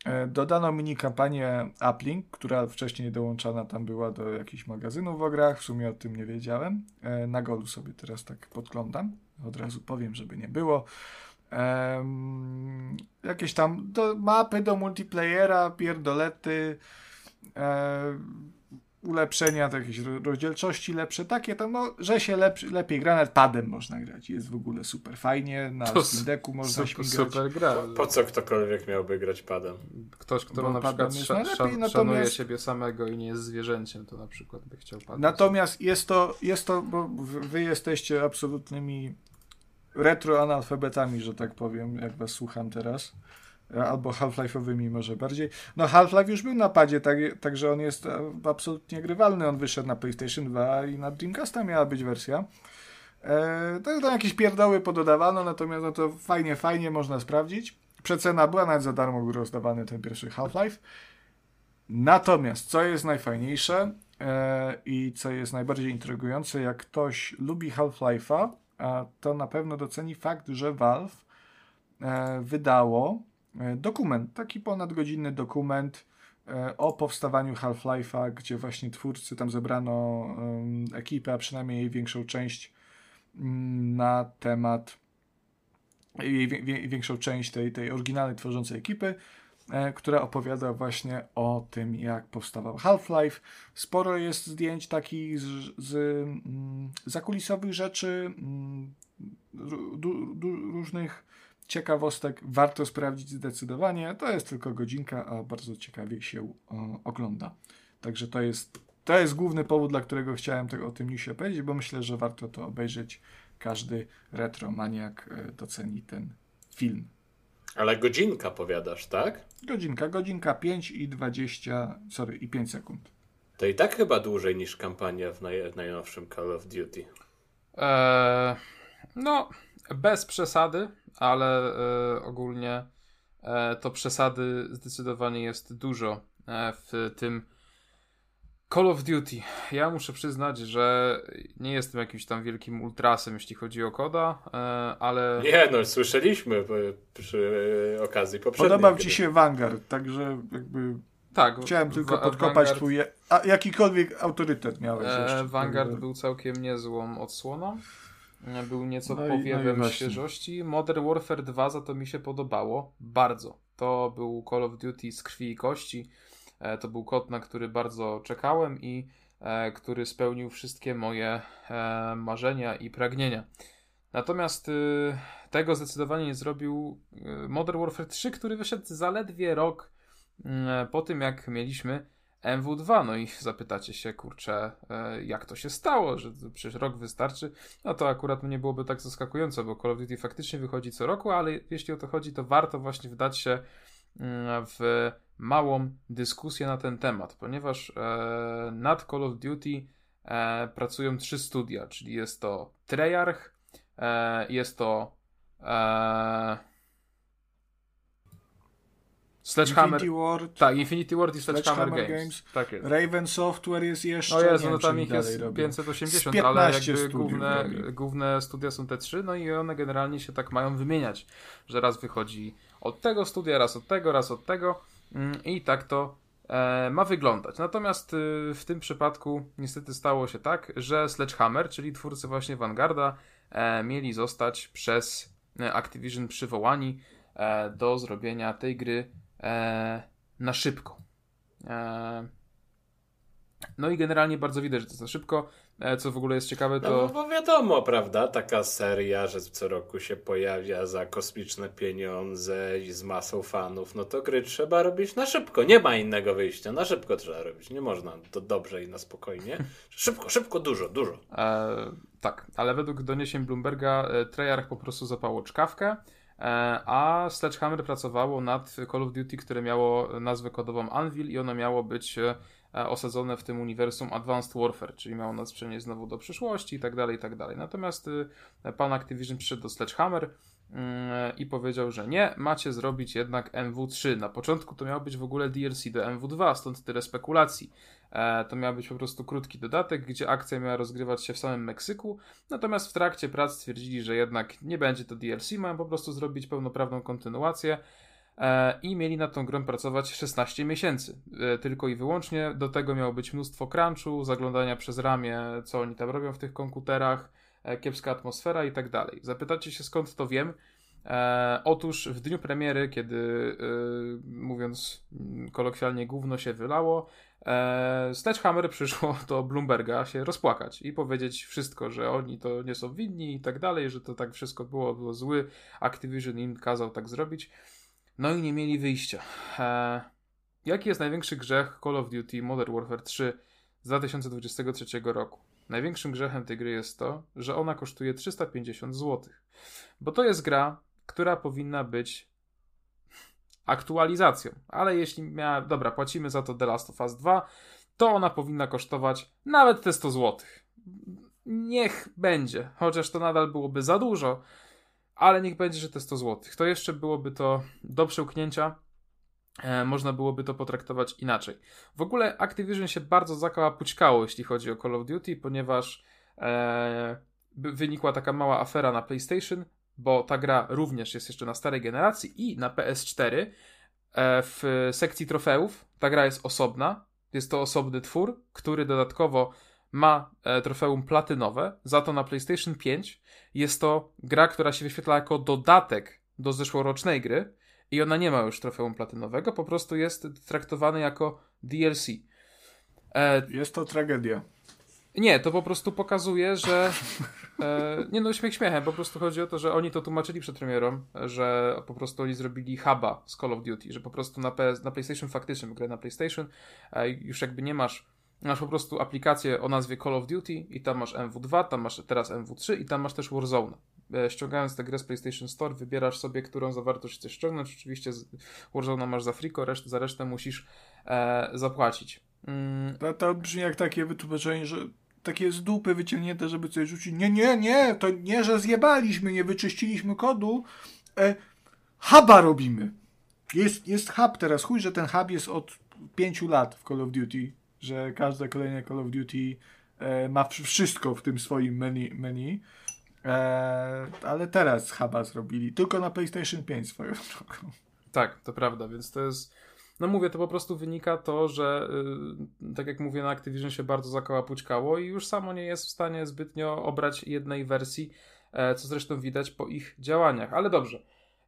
e, dodano mini kampanię Uplink, która wcześniej dołączana tam była do jakichś magazynów o grach, w sumie o tym nie wiedziałem. Na golu sobie teraz tak podglądam, od razu powiem, żeby nie było. Em, jakieś tam do, mapy do multiplayera, pierdolety, e, ulepszenia, to jakieś ro- rozdzielczości lepsze, takie tam, no, że się lep, lepiej gra, nawet padem można grać, jest w ogóle super fajnie, na To Steam można Super, super gra. Po, po co ktokolwiek miałby grać padem? Ktoś, kto Bo na padem przykład sza, najlepiej, szan, natomiast- szanuje siebie samego i nie jest zwierzęciem, to na przykład by chciał padać. Natomiast jest to, jest to, bo wy jesteście absolutnymi retroanalfabetami, że tak powiem, jak was słucham teraz. E, Albo Half-Life'owymi może bardziej. No Half-Life już był na padzie, tak, także on jest e, absolutnie grywalny. On wyszedł na PlayStation 2 i na Dreamcasta miała być wersja. E, tam jakieś pierdoły pododawano, natomiast no to fajnie, fajnie można sprawdzić. Przecena była, nawet za darmo był rozdawany ten pierwszy Half-Life. Natomiast, co jest najfajniejsze e, i co jest najbardziej intrygujące, jak ktoś lubi Half-Life'a, to na pewno doceni fakt, że Valve e, wydało e, dokument, taki ponadgodzinny dokument e, o powstawaniu Half-Life'a, gdzie właśnie twórcy tam zebrano ekipę, a przynajmniej jej większą część mm, na temat jej większą część tej, tej oryginalnej tworzącej ekipy, e, która opowiada właśnie o tym, jak powstawał Half-Life. Sporo jest zdjęć takich z, z mm, zakulisowych rzeczy, mm, du, du, różnych ciekawostek. Warto sprawdzić zdecydowanie. To jest tylko godzinka, a bardzo ciekawie się ogląda. Także to jest, to jest główny powód, dla którego chciałem tego, o tym newsie powiedzieć, bo myślę, że warto to obejrzeć. Każdy retromaniak e, doceni ten film. Ale godzinka powiadasz, tak? Godzinka, godzinka 5 i 20, sorry, i 5 sekund. To i tak chyba dłużej niż kampania w naj, najnowszym Call of Duty. Eee, no, bez przesady, ale e, ogólnie e, to przesady zdecydowanie jest dużo e, w tym Call of Duty. Ja muszę przyznać, że nie jestem jakimś tam wielkim ultrasem, jeśli chodzi o koda, e, ale. Nie, no, słyszeliśmy przy okazji poprzedniej. Podobał ci się Vanguard, także jakby. Tak. Chciałem tylko podkopać Vanguard... twój. A jakikolwiek autorytet miałeś. E, Vanguard był całkiem niezłą odsłoną. Był nieco no powiewem no świeżości. Modern Warfare 2 za to mi się podobało bardzo. To był Call of Duty z krwi i kości to był kod, na który bardzo czekałem i e, który spełnił wszystkie moje e, marzenia i pragnienia. Natomiast tego zdecydowanie nie zrobił Modern Warfare 3, który wyszedł zaledwie rok mm, po tym, jak mieliśmy MW2. No i zapytacie się, kurczę, jak to się stało, że przecież rok wystarczy. No to akurat nie byłoby tak zaskakujące, bo Call of Duty faktycznie wychodzi co roku, ale jeśli o to chodzi, to warto właśnie wdać się mm, w małą dyskusję na ten temat, ponieważ e, nad Call of Duty e, pracują trzy studia, czyli jest to Treyarch, e, jest to e, Sledgehammer. Infinity Ward. Tak, Infinity Ward i Sledgehammer, Sledgehammer Games. Games. Tak jest. Raven Software jest jeszcze. No jest, no tam ich jest 580, ale jakby główne, główne studia są te trzy, no i one generalnie się tak mają wymieniać, że raz wychodzi od tego studia, raz od tego, raz od tego. Mm, I tak to e, ma wyglądać. Natomiast y, w tym przypadku niestety stało się tak, że Sledgehammer, czyli twórcy właśnie Vanguarda, e, mieli zostać przez e, Activision przywołani do zrobienia tej gry na szybko. No i generalnie bardzo widać, że to za szybko. E, co w ogóle jest ciekawe, to. No, bo wiadomo, prawda? Taka seria, że co roku się pojawia za kosmiczne pieniądze i z masą fanów. No to gry trzeba robić na szybko. Nie ma innego wyjścia. Na szybko trzeba robić. Nie można to dobrze i na spokojnie. Szybko, szybko, dużo, dużo. E, tak, ale według doniesień Bloomberga e, Treyarch po prostu zapało czkawkę. E, a Sledgehammer pracowało nad Call of Duty, które miało nazwę kodową Anvil i ono miało być osadzone w tym uniwersum Advanced Warfare, czyli miało nas przenieść znowu do przyszłości i tak dalej, i tak dalej. Natomiast y, pan Activision przyszedł do Sledgehammer mm, i powiedział, że nie, macie zrobić jednak MW3. Na początku to miał być w ogóle DLC do MW2, stąd tyle spekulacji. E, to miał być po prostu krótki dodatek, gdzie akcja miała rozgrywać się w samym Meksyku, natomiast w trakcie prac stwierdzili, że jednak nie będzie to DLC, mają po prostu zrobić pełnoprawną kontynuację E, i mieli nad tą grą pracować 16 miesięcy. E, tylko i wyłącznie do tego miało być mnóstwo crunchu, zaglądania przez ramię, co oni tam robią w tych komputerach, e, kiepska atmosfera i tak dalej. Zapytacie się skąd to wiem? E, otóż w dniu premiery, kiedy e, mówiąc kolokwialnie gówno się wylało, e, Sledgehammer przyszło *laughs* do Bloomberga się rozpłakać i powiedzieć wszystko, że oni to nie są winni i tak dalej, że to tak wszystko było, było zły, Activision im kazał tak zrobić. No i nie mieli wyjścia. Eee, jaki jest największy grzech Call of Duty Modern Warfare 3 z 2023 roku? Największym grzechem tej gry jest to, że ona kosztuje 350 zł. Bo to jest gra, która powinna być aktualizacją. Ale jeśli miała, dobra, płacimy za to The Last of Us 2, to ona powinna kosztować nawet te 100 zł. Niech będzie, chociaż to nadal byłoby za dużo, ale niech będzie, że te 100 zł. To jeszcze byłoby to do przełknięcia. E, można byłoby to potraktować inaczej. W ogóle Activision się bardzo zakałapućkało, jeśli chodzi o Call of Duty, ponieważ e, wynikła taka mała afera na PlayStation, bo ta gra również jest jeszcze na starej generacji i na PS4 e, w sekcji trofeów ta gra jest osobna. Jest to osobny twór, który dodatkowo ma e, trofeum platynowe, za to na PlayStation 5 jest to gra, która się wyświetla jako dodatek do zeszłorocznej gry i ona nie ma już trofeum platynowego, po prostu jest traktowany jako DLC. E, jest to tragedia. Nie, to po prostu pokazuje, że. E, nie no, śmiech śmiechem. Po prostu chodzi o to, że oni to tłumaczyli przed premierą, że po prostu oni zrobili huba z Call of Duty, że po prostu na, PS, na PlayStation faktycznie, grę na PlayStation, e, już jakby nie masz Masz po prostu aplikację o nazwie Call of Duty i tam masz MW2, tam masz teraz MW3 i tam masz też Warzone. e, ściągając tę grę z PlayStation Store, wybierasz sobie, którą zawartość chcesz ściągnąć. Oczywiście Warzone masz za friko, reszt, za resztę musisz e, zapłacić. Mm. To, to brzmi jak takie wytłumaczenie, że takie z dupy wyciągnięte, żeby coś rzucić. Nie, nie, nie, to nie, że zjebaliśmy, nie wyczyściliśmy kodu. E, huba robimy. Jest, jest hub teraz. Chuj, że ten hub jest od pięciu lat w Call of Duty, że każde kolejne Call of Duty e, ma wszystko w tym swoim menu. menu. E, ale teraz huba zrobili. Tylko na PlayStation 5 swoją *laughs* drogą. Tak, to prawda, więc to jest no mówię, to po prostu wynika to, że yy, tak jak mówię, na Activision się bardzo zakołapućkało i już samo nie jest w stanie zbytnio obrać jednej wersji, e, co zresztą widać po ich działaniach. Ale dobrze,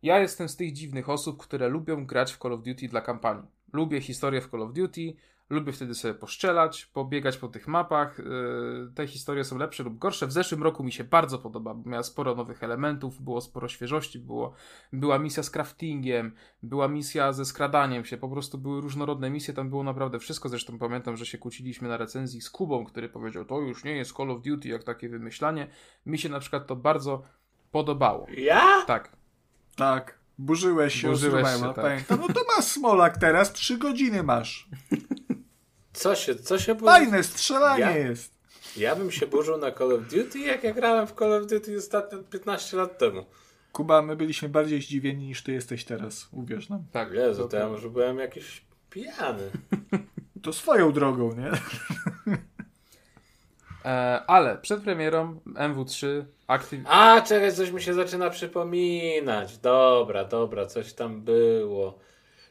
ja jestem z tych dziwnych osób, które lubią grać w Call of Duty dla kampanii. Lubię historię w Call of Duty, Lubię wtedy sobie poszczelać, pobiegać po tych mapach. Yy, te historie są lepsze lub gorsze. W zeszłym roku mi się bardzo podoba, bo miała sporo nowych elementów, było sporo świeżości, było, była misja z craftingiem, była misja ze skradaniem się, po prostu były różnorodne misje, tam było naprawdę wszystko. Zresztą pamiętam, że się kłóciliśmy na recenzji z Kubą, który powiedział, to już nie jest Call of Duty, jak takie wymyślanie. Mi się na przykład to bardzo podobało. Ja? Tak. Tak. Burzyłeś się, Burzyłeś się, tak. No to masz smolak teraz, trzy godziny masz. *laughs* Co się, co się Fajne strzelanie ja, jest. Ja bym się burzył na Call of Duty, jak ja grałem w Call of Duty ostatnio 15 lat temu. Kuba, my byliśmy bardziej zdziwieni niż ty jesteś teraz, uwierz nam. Tak, Jezu, to, to ja może byłem jakiś pijany. *laughs* To swoją drogą, nie? *laughs* E, ale przed premierą MW3 Active... A, czekaj, coś mi się zaczyna przypominać. Dobra, dobra, coś tam było.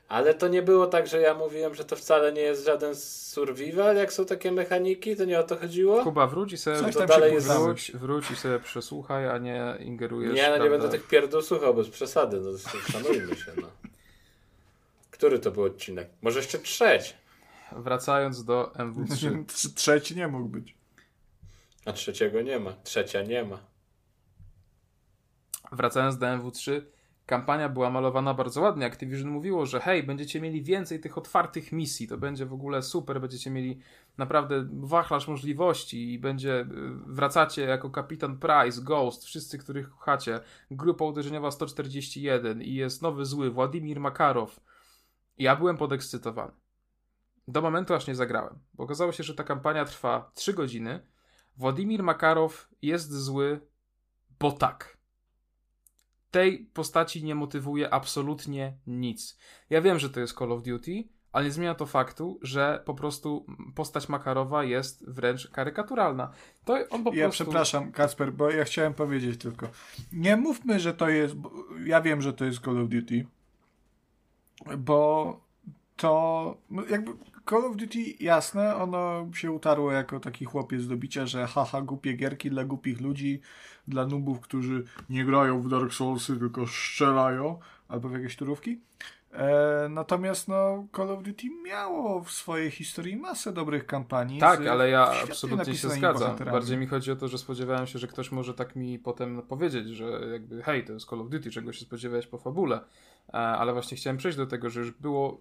Ale to nie było tak, że ja mówiłem, że to wcale nie jest żaden survival, jak są takie mechaniki, to nie o to chodziło? Kuba, wróć i sobie, to dalej jest... wróć, wróć i sobie przesłuchaj, a nie ingerujesz. Nie, no nie będę tych pierdół słuchał, bez przesady, no szanujmy się, no. Który to był odcinek? Może jeszcze trzeci? Wracając do MW3. Trzeci nie mógł być. A trzeciego nie ma. Trzecia nie ma. Wracając do MW3, kampania była malowana bardzo ładnie. Activision mówiło, że hej, będziecie mieli więcej tych otwartych misji, to będzie w ogóle super, będziecie mieli naprawdę wachlarz możliwości i będzie, y, wracacie jako kapitan Price, Ghost, wszyscy, których kochacie, grupa uderzeniowa 141 i jest nowy zły, Władimir Makarow. Ja byłem podekscytowany. Do momentu aż nie zagrałem, bo okazało się, że ta kampania trwa 3 godziny. Władimir Makarow jest zły, bo tak tej postaci nie motywuje absolutnie nic. Ja wiem, że to jest Call of Duty, ale nie zmienia to faktu, że po prostu postać Makarowa jest wręcz karykaturalna. To on po ja prostu... przepraszam, Kasper, bo ja chciałem powiedzieć tylko. Nie mówmy, że to jest. Ja wiem, że to jest Call of Duty, bo to no jakby Call of Duty, jasne, ono się utarło jako taki chłopiec do bicia, że haha, głupie gierki dla głupich ludzi, dla nubów, którzy nie grają w Dark Soulsy, tylko strzelają, albo w jakieś turówki. E, natomiast no, Call of Duty miało w swojej historii masę dobrych kampanii. Tak, ale ja absolutnie się zgadzam. Bardziej mi chodzi o to, że spodziewałem się, że ktoś może tak mi potem powiedzieć, że jakby hej, to jest Call of Duty, czego się spodziewałeś po fabule. E, ale właśnie chciałem przejść do tego, że już było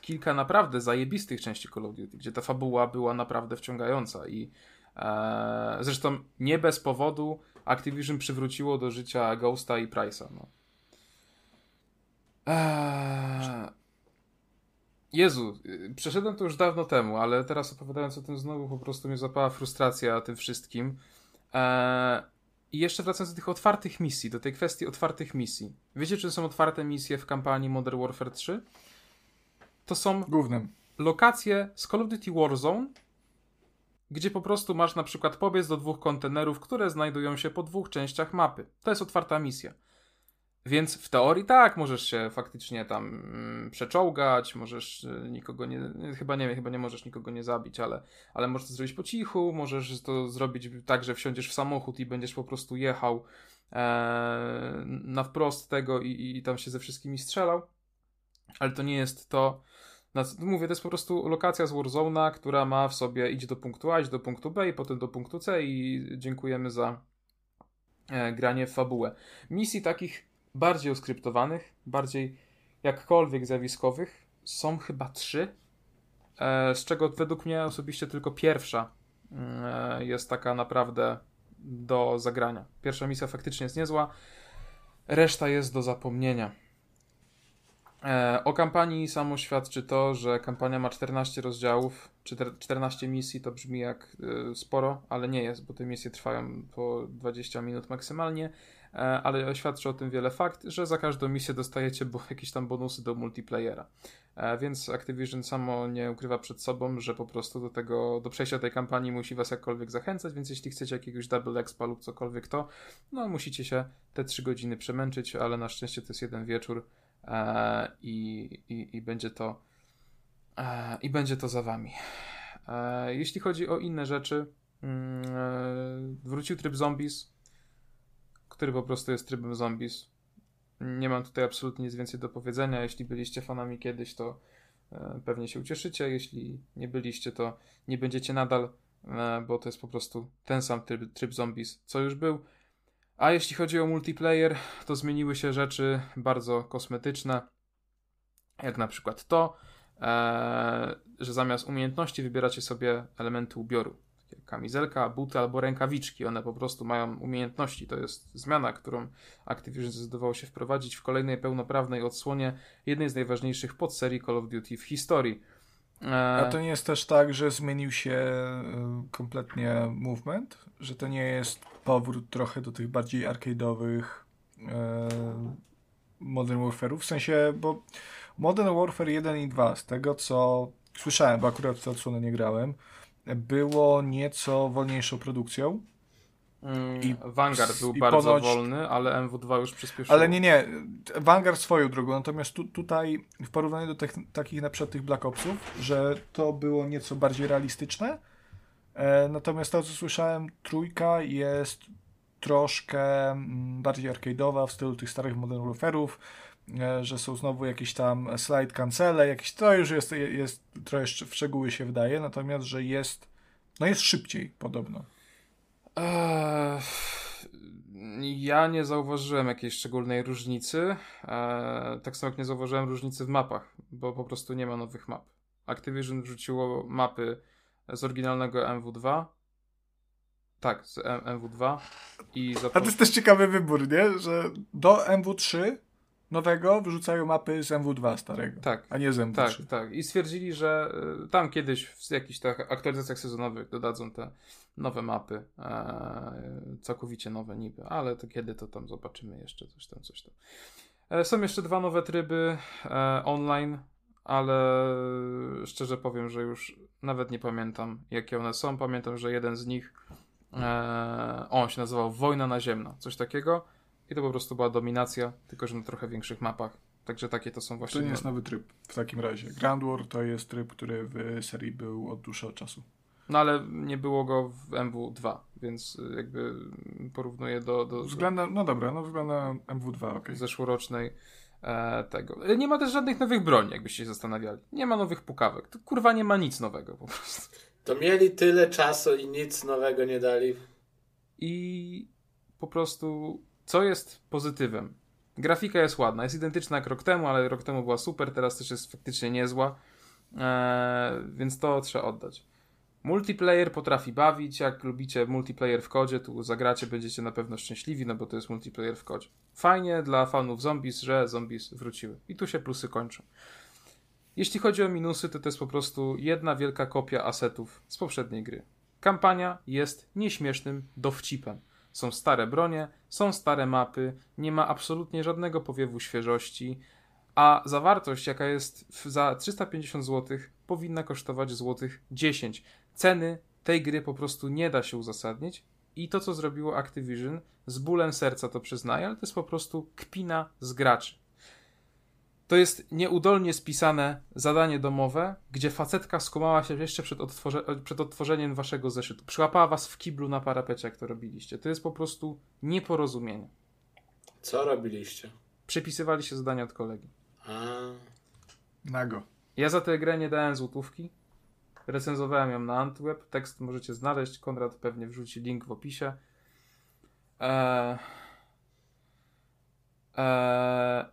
kilka naprawdę zajebistych części Call of Duty, gdzie ta fabuła była naprawdę wciągająca i e, zresztą nie bez powodu Activision przywróciło do życia Ghosta i Price'a. No. Eee... Jezu, przeszedłem to już dawno temu, ale teraz opowiadając o tym znowu po prostu mnie zapała frustracja tym wszystkim. Eee... I jeszcze wracając do tych otwartych misji, do tej kwestii otwartych misji. Wiecie, czy są otwarte misje w kampanii Modern Warfare 3? To są Głównym. lokacje z Call of Duty Warzone, gdzie po prostu masz na przykład pobiec do dwóch kontenerów, które znajdują się po dwóch częściach mapy. To jest otwarta misja. Więc w teorii tak, możesz się faktycznie tam mm, przeczołgać, możesz y, nikogo nie, chyba nie chyba nie możesz nikogo nie zabić, ale, ale możesz to zrobić po cichu, możesz to zrobić tak, że wsiądziesz w samochód i będziesz po prostu jechał e, na wprost tego i, i tam się ze wszystkimi strzelał. Ale to nie jest to, Mówię, to jest po prostu lokacja z Warzone'a, która ma w sobie iść do punktu A, iść do punktu B i potem do punktu C i dziękujemy za e, granie w fabułę. Misji takich bardziej oskryptowanych, bardziej jakkolwiek zjawiskowych są chyba trzy, e, z czego według mnie osobiście tylko pierwsza e, jest taka naprawdę do zagrania. Pierwsza misja faktycznie jest niezła, reszta jest do zapomnienia. E, o kampanii samo świadczy to, że kampania ma 14 rozdziałów, 14 misji to brzmi jak e, sporo, ale nie jest, bo te misje trwają po 20 minut maksymalnie, e, ale świadczy o tym wiele fakt, że za każdą misję dostajecie jakieś tam bonusy do multiplayera. Więc Activision samo nie ukrywa przed sobą, że po prostu do tego, do przejścia tej kampanii musi was jakkolwiek zachęcać, więc jeśli chcecie jakiegoś double expa lub cokolwiek to, no musicie się te 3 godziny przemęczyć, ale na szczęście to jest jeden wieczór, i, i, i będzie to e, i będzie to za wami. E, jeśli chodzi o inne rzeczy, mm, wrócił tryb zombies, który po prostu jest trybem zombies. Nie mam tutaj absolutnie nic więcej do powiedzenia. Jeśli byliście fanami kiedyś, to pewnie się ucieszycie. Jeśli nie byliście, to nie będziecie nadal, bo to jest po prostu ten sam tryb, tryb zombies, co już był. A jeśli chodzi o multiplayer, to zmieniły się rzeczy bardzo kosmetyczne, jak na przykład to, e, że zamiast umiejętności wybieracie sobie elementy ubioru. Takie kamizelka, buty albo rękawiczki. One po prostu mają umiejętności. To jest zmiana, którą Activision zdecydowało się wprowadzić w kolejnej pełnoprawnej odsłonie jednej z najważniejszych podserii Call of Duty w historii. A to nie jest też tak, że zmienił się y, kompletnie movement? Że to nie jest powrót trochę do tych bardziej arcade'owych e, Modern Warfare'ów? W sensie, bo Modern Warfare 1 i 2, z tego co słyszałem, bo akurat w tę odsłonę nie grałem, było nieco wolniejszą produkcją Mm, I, Vanguard był bardzo ponoć, wolny, ale MW2 już przyspieszył. Ale nie, nie. Vanguard swoją drogą. Natomiast tu, tutaj w porównaniu do tych, takich na przykład tych Black Opsów, że to było nieco bardziej realistyczne. E, natomiast to, co słyszałem, trójka jest troszkę mm, bardziej arcade'owa w stylu tych starych Modern Warfare'ów, e, że są znowu jakieś tam slide cancele, jakieś, to już jest, jest trochę w szczegóły się wydaje, natomiast, że jest, no jest szybciej podobno. Eee, ja nie zauważyłem jakiejś szczególnej różnicy. Eee, tak samo jak nie zauważyłem różnicy w mapach, bo po prostu nie ma nowych map. Activision wrzuciło mapy z oryginalnego MW2. Tak, z MW2 i A to jest też ciekawy wybór, nie? Że do MW3 nowego wyrzucają mapy z MW2 starego, tak, a nie z MW3. Tak, tak. I stwierdzili, że y, tam kiedyś w jakichś tak aktualizacjach sezonowych dodadzą te nowe mapy, e, całkowicie nowe niby, ale to kiedy to tam zobaczymy jeszcze coś tam, coś tam. E, są jeszcze dwa nowe tryby e, online, ale szczerze powiem, że już nawet nie pamiętam jakie one są. Pamiętam, że jeden z nich e, on się nazywał Wojna Naziemna, coś takiego i to po prostu była dominacja, tylko że na trochę większych mapach. Także takie to są właśnie. To nie jest nowy tryb w takim razie. Grand War to jest tryb, który w serii był od dłuższego czasu. No ale nie było go w MW2, więc jakby porównuję do. do względem, no dobra, no względem MW2, ok. Zeszłorocznej e, tego. Nie ma też żadnych nowych broni, jakbyście się zastanawiali. Nie ma nowych pukawek. To kurwa nie ma nic nowego po prostu. To mieli tyle czasu i nic nowego nie dali. I po prostu co jest pozytywem? Grafika jest ładna, jest identyczna jak rok temu, ale rok temu była super, teraz też jest faktycznie niezła, eee, więc to trzeba oddać. Multiplayer potrafi bawić, jak lubicie multiplayer w kodzie, tu zagracie, będziecie na pewno szczęśliwi, no bo to jest multiplayer w kodzie. Fajnie dla fanów zombies, że zombies wróciły. I tu się plusy kończą. Jeśli chodzi o minusy, to to jest po prostu jedna wielka kopia asetów z poprzedniej gry. Kampania jest nieśmiesznym dowcipem. Są stare bronie, są stare mapy, nie ma absolutnie żadnego powiewu świeżości, a zawartość, jaka jest za 350 zł, powinna kosztować złotych 10. Ceny tej gry po prostu nie da się uzasadnić i to, co zrobiło Activision, z bólem serca to przyznaję, ale to jest po prostu kpina z graczy. To jest nieudolnie spisane zadanie domowe, gdzie facetka skumała się jeszcze przed, odtworze- przed odtworzeniem waszego zeszytu. Przyłapała was w kiblu na parapecie, jak to robiliście. To jest po prostu nieporozumienie. Co robiliście? Przepisywaliście zadania od kolegi. A. Nago. Ja za tę grę nie dałem złotówki. Recenzowałem ją na Antweb. Tekst możecie znaleźć. Konrad pewnie wrzuci link w opisie. Eee... Eee...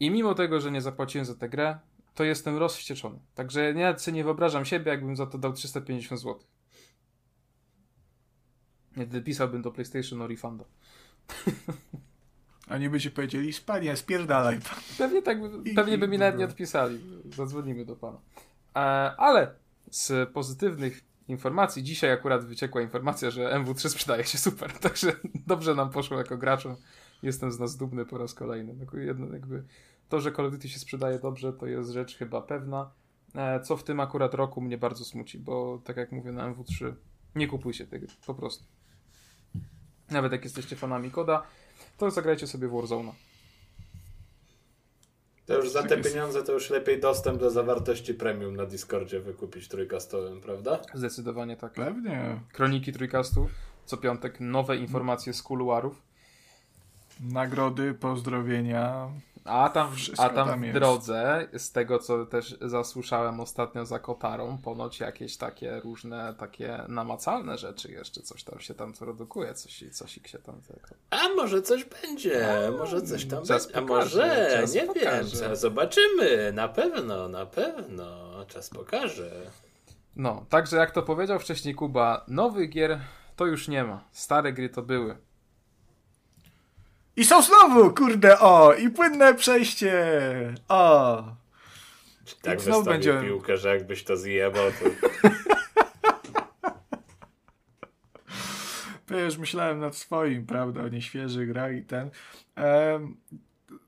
I mimo tego, że nie zapłaciłem za tę grę, to jestem rozwścieczony. Także ja nie wyobrażam siebie, jakbym za to dał 350 zł. Wypisałbym do PlayStation no refunda. Oni by ci powiedzieli, spanie, spierdalaj. Pewnie tak, pewnie by mi nawet nie odpisali. Zadzwonimy do pana. E, ale z pozytywnych informacji, dzisiaj akurat wyciekła informacja, że MW3 sprzedaje się super, *laughs* także dobrze nam poszło jako graczom. Jestem z nas dumny po raz kolejny. No, jedno, jakby to, że Call of Duty się sprzedaje dobrze, to jest rzecz chyba pewna. E, co w tym akurat roku mnie bardzo smuci, bo tak jak mówię na MW3, nie kupujcie tego, po prostu. Nawet jak jesteście fanami koda, to zagrajcie sobie w Warzone. To już za te pieniądze to już lepiej dostęp do zawartości premium na Discordzie wykupić trójkastowym, prawda? Zdecydowanie tak. Pewnie. Kroniki trójkastu, co piątek nowe informacje z kuluarów. Nagrody, pozdrowienia. A tam, a tam, tam w drodze, z tego co też zasłyszałem ostatnio za Kotarą, ponoć jakieś takie różne, takie namacalne rzeczy jeszcze, coś tam się tam produkuje, coś, coś się tam... Tego... A może coś będzie, a, może coś tam czas będzie, pokaże, a może, nie pokaże. wiem, zobaczymy, na pewno, na pewno, czas pokaże. No, także jak to powiedział wcześniej Kuba, nowych gier to już nie ma, stare gry to były. I są znowu, kurde, o! I płynne przejście! O! Tak znowu będzie piłkę, że jakbyś to zjebał, to... *laughs* Wiesz, myślałem nad swoim, prawda, o nieświeży gra i ten. Ehm,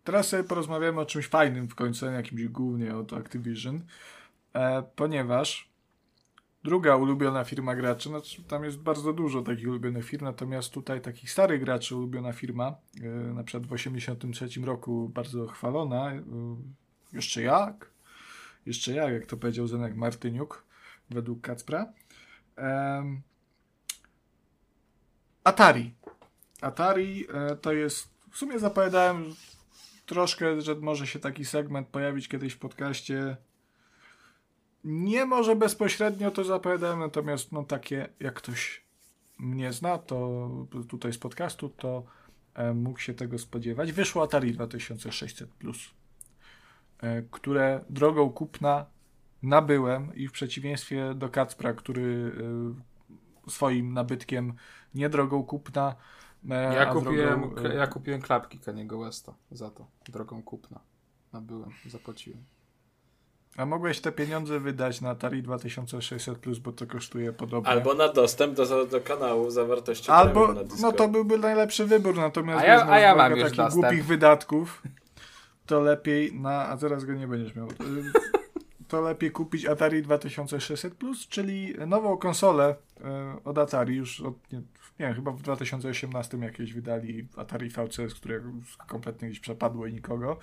teraz sobie porozmawiamy o czymś fajnym w końcu, jakimś głównie o Activision, e, ponieważ druga ulubiona firma graczy, no, tam jest bardzo dużo takich ulubionych firm, natomiast tutaj takich starych graczy ulubiona firma, yy, na przykład w 1983 roku bardzo chwalona, yy, jeszcze jak, jeszcze jak, jak to powiedział Zenek Martyniuk, według Kacpra. Atari. Atari e, to jest, w sumie zapowiadałem troszkę, że może się taki segment pojawić kiedyś w podcaście nie może bezpośrednio to zapowiadałem, natomiast no takie, jak ktoś mnie zna, to tutaj z podcastu, to e, mógł się tego spodziewać. Wyszło Atari 2600 Plus, e, które drogą kupna nabyłem i w przeciwieństwie do Kacpra, który e, swoim nabytkiem nie drogą kupna. E, ja, kupiłem, drogą, ja kupiłem klapki Kaniego Westa za to, drogą kupna. Nabyłem, zapłaciłem. A mogłeś te pieniądze wydać na Atari 2600 Plus, bo to kosztuje podobnie. Albo na dostęp do, do kanału zawartości Albo, no to byłby najlepszy wybór, natomiast a ja, a ja mam takich dostęp. głupich wydatków, to lepiej na, a zaraz go nie będziesz miał, *laughs* to lepiej kupić Atari 2600 Plus, czyli nową konsolę e, od Atari już od, nie, nie chyba w 2018 jakieś wydali Atari VCS, które kompletnie gdzieś przepadło i nikogo.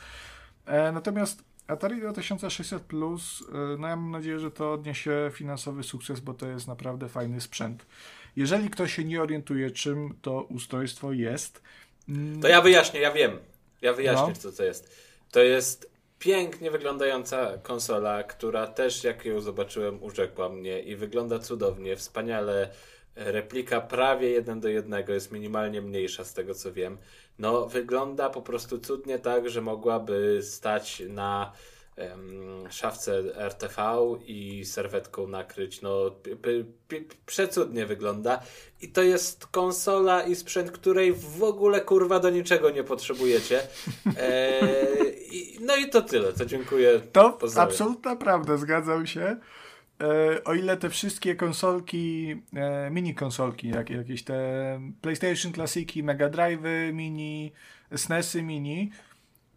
E, natomiast Atari 2600 Plus, y, no ja mam nadzieję, że to odniesie finansowy sukces, bo to jest naprawdę fajny sprzęt. Jeżeli ktoś się nie orientuje, czym to ustrojstwo jest. Mm, to ja wyjaśnię, ja wiem. Ja wyjaśnię, no. co to jest. To jest pięknie wyglądająca konsola, która też, jak ją zobaczyłem, urzekła mnie i wygląda cudownie, wspaniale. Replika prawie jeden do jednego, jest minimalnie mniejsza z tego co wiem no wygląda po prostu cudnie tak, że mogłaby stać na um, szafce RTV i serwetką nakryć. No przecudnie wygląda. I to jest konsola i sprzęt, której w ogóle kurwa do niczego nie potrzebujecie. E, no i to tyle. To dziękuję. To Pozdrawiam. absolutna prawda, zgadzam się. E, o ile te wszystkie konsolki, e, mini konsolki, jak, jakieś te PlayStation Classiki, Mega Drive mini, SNESy mini,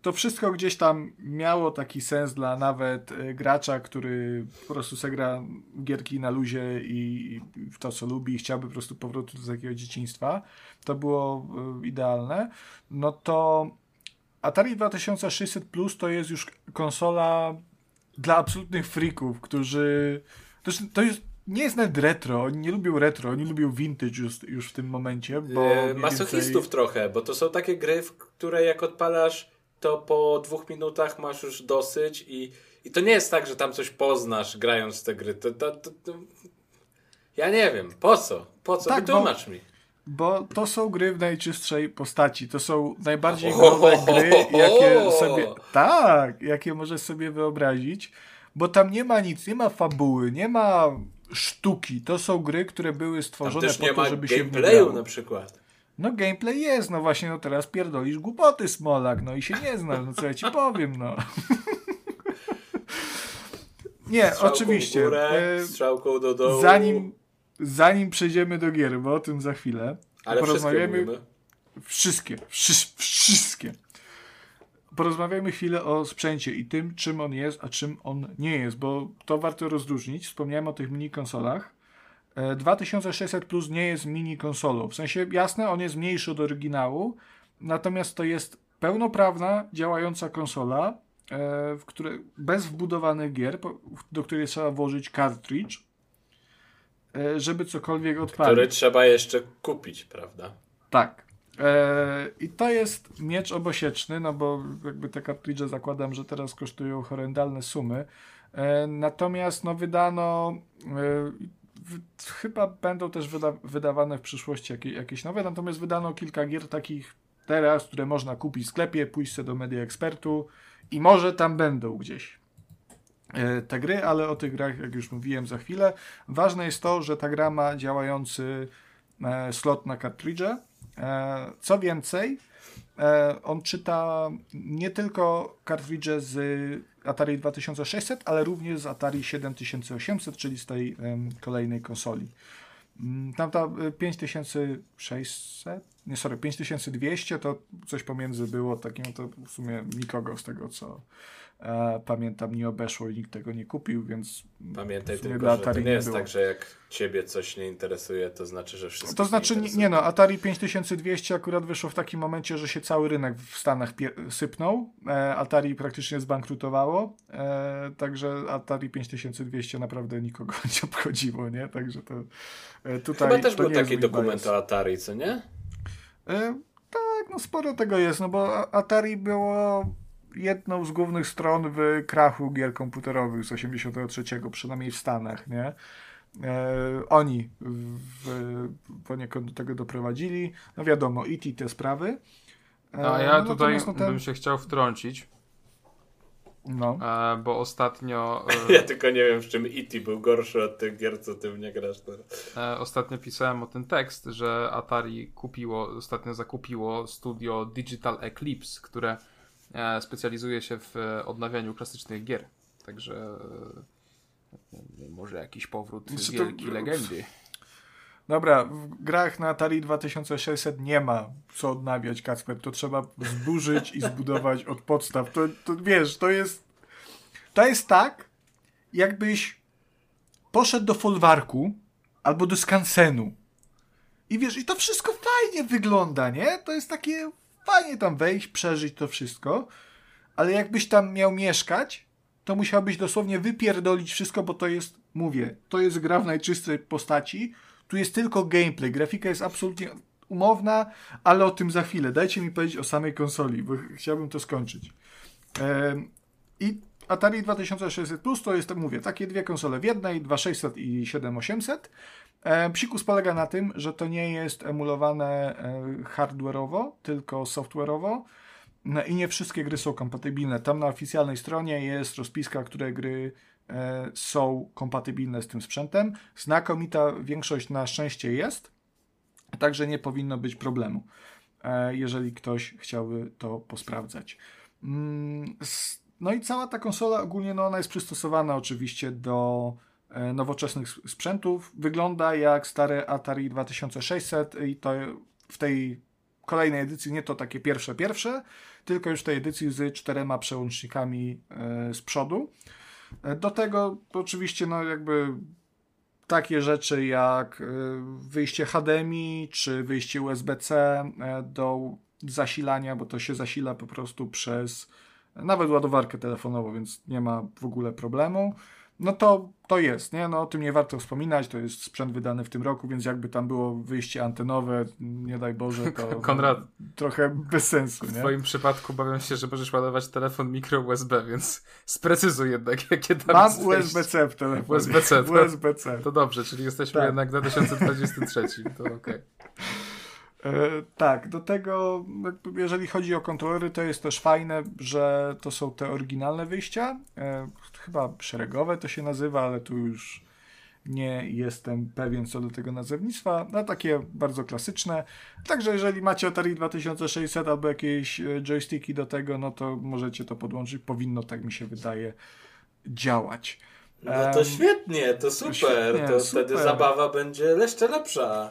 to wszystko gdzieś tam miało taki sens dla nawet e, gracza, który po prostu se gra gierki na luzie i w to, co lubi i chciałby po prostu powrotu do takiego dzieciństwa. To było idealne. No to Atari 2600 Plus to jest już konsola dla absolutnych freaków, którzy... To, to jest, nie jest nawet retro, oni nie lubią retro, oni lubią vintage już, już w tym momencie, bo... Yy, masochistów więcej... trochę, bo to są takie gry, w które jak odpalasz, to po dwóch minutach masz już dosyć i, i to nie jest tak, że tam coś poznasz grając w te gry. To, to, to, to... Ja nie wiem, po co? Po co? Tak, Wytłumacz bo... mi. Bo to są gry w najczystszej postaci. To są najbardziej growe gry, jakie sobie. Tak, jakie możesz sobie wyobrazić. Bo tam nie ma nic, nie ma fabuły, nie ma sztuki. To są gry, które były stworzone po to, żeby się gameplayu wgrało. na przykład. No gameplay jest, no właśnie, no teraz pierdolisz głupoty, Smolak, no i się nie znasz, no co ja ci powiem, no. *laughs* Nie, Strzałką oczywiście. Górę, e, strzałką do dołu. zanim, zanim przejdziemy do gier, bo o tym za chwilę, Ale wszystkie porozmawiamy wszystkie, wszy- wszystkie. Porozmawiajmy chwilę o sprzęcie i tym, czym on jest, a czym on nie jest, bo to warto rozróżnić. Wspomniałem o tych mini konsolach. E, 2600 Plus nie jest mini konsolą. W sensie, jasne, on jest mniejszy od oryginału, natomiast to jest pełnoprawna, działająca konsola, e, w której, bez wbudowanych gier, do której trzeba włożyć cartridge, e, żeby cokolwiek odpalić. Który trzeba jeszcze kupić, prawda? Tak. E, I to jest miecz obosieczny, no bo jakby te kartridże zakładam, że teraz kosztują horrendalne sumy. E, natomiast no wydano, e, chyba będą też wyda, wydawane w przyszłości jakieś, nowe, natomiast wydano kilka gier takich teraz, które można kupić w sklepie, pójść sobie do Media Expertu i może tam będą gdzieś e, te gry, ale o tych grach, jak już mówiłem, za chwilę. Ważne jest to, że ta gra ma działający e, slot na kartridże. E, co więcej, e, on czyta nie tylko kartridże z Atari 2600, ale również z Atari 7800, czyli z tej kolejnej konsoli. Mm, Tamta e, 5600, nie sorry, 5200 to coś pomiędzy było, takim to w sumie nikogo z tego co e, pamiętam nie obeszło i nikt tego nie kupił, więc Pamiętaj tylko, że to nie nie jest było. tak, że jak ciebie coś nie interesuje, to znaczy, że wszystko To znaczy, nie, nie no, Atari 5200 akurat wyszło w takim momencie, że się cały rynek w Stanach sypnął. E, Atari praktycznie zbankrutowało, e, także Atari 5200 naprawdę nikogo *laughs* nie obchodziło, nie? Także to e, tutaj... Chyba też to był taki dokument bias. o Atari, co nie? E, tak, no sporo tego jest, no bo Atari było jedną z głównych stron w krachu gier komputerowych z 83, przynajmniej w Stanach, nie? E, oni w, poniekąd do tego doprowadzili. No wiadomo, IT te sprawy. E, A ja no tutaj no, bym się chciał wtrącić, no. e, bo ostatnio, e, *laughs* Ja tylko nie wiem, w czym E.T. był gorszy od tych gier, co ty w nie grasz teraz. e, ostatnio pisałem o ten tekst, że Atari kupiło, ostatnio zakupiło studio Digital Eclipse, które e, specjalizuje się w e, odnawianiu klasycznych gier. Także e, może jakiś powrót Znaczy to- wielkiej legendy. Dobra, w grach na Atari 2600 nie ma co odnawiać, Kacper. To trzeba zburzyć i zbudować od podstaw. To, to wiesz, to jest. To jest tak, jakbyś poszedł do folwarku albo do skansenu. I wiesz, i to wszystko fajnie wygląda, nie? To jest takie fajnie tam wejść, przeżyć to wszystko. Ale jakbyś tam miał mieszkać, to musiałbyś dosłownie wypierdolić wszystko, bo to jest, mówię, to jest gra w najczystszej postaci. Tu jest tylko gameplay. Grafika jest absolutnie umowna, ale o tym za chwilę. Dajcie mi powiedzieć o samej konsoli, bo ch- chciałbym to skończyć. Em, I Atari 2600 Plus to jest, tak mówię, takie dwie konsole w jednej, 2600 i 7800. E, Psikus polega na tym, że to nie jest emulowane e, hardware'owo, tylko software'owo. No i nie wszystkie gry są kompatybilne. Tam na oficjalnej stronie jest rozpiska, które gry są kompatybilne z tym sprzętem. Znakomita większość na szczęście jest, także nie powinno być problemu, e, jeżeli ktoś chciałby to posprawdzać. Mm, No i cała ta konsola ogólnie no ona jest przystosowana oczywiście do e, nowoczesnych sprzętów. Wygląda jak stare Atari 2600 i to w tej kolejnej edycji nie to takie pierwsze pierwsze, tylko już tej edycji z czterema przełącznikami e, z przodu. E, Do tego oczywiście no jakby takie rzeczy jak e, wyjście HDMI czy wyjście USB-C e, do zasilania, bo to się zasila po prostu przez nawet ładowarkę telefonową, więc nie ma w ogóle problemu. No to, to jest, nie? No o tym nie warto wspominać, to jest sprzęt wydany w tym roku, więc jakby tam było wyjście antenowe, nie daj Boże, to *laughs* Konrad. trochę bez sensu, W nie? twoim przypadku bawią się, że możesz ładować telefon mikro USB, więc sprecyzuj jednak, jakie tam Mam jest. USB-C w telefonie. USB-C, to- USB-C. To dobrze, czyli jesteśmy Tak. jednak *laughs* w 2023, to okej. E, tak, do tego, jeżeli chodzi o kontrolery, to jest też fajne, że to są te oryginalne wyjścia. E, chyba szeregowe to się nazywa, ale tu już Nie jestem pewien co do tego nazewnictwa, no takie bardzo klasyczne. Także jeżeli macie Atari 2600 albo jakieś e, joysticki do tego, no to możecie to podłączyć. Powinno, tak mi się wydaje, działać. No to świetnie, to super. Świetnie, to super. wtedy zabawa będzie jeszcze lepsza.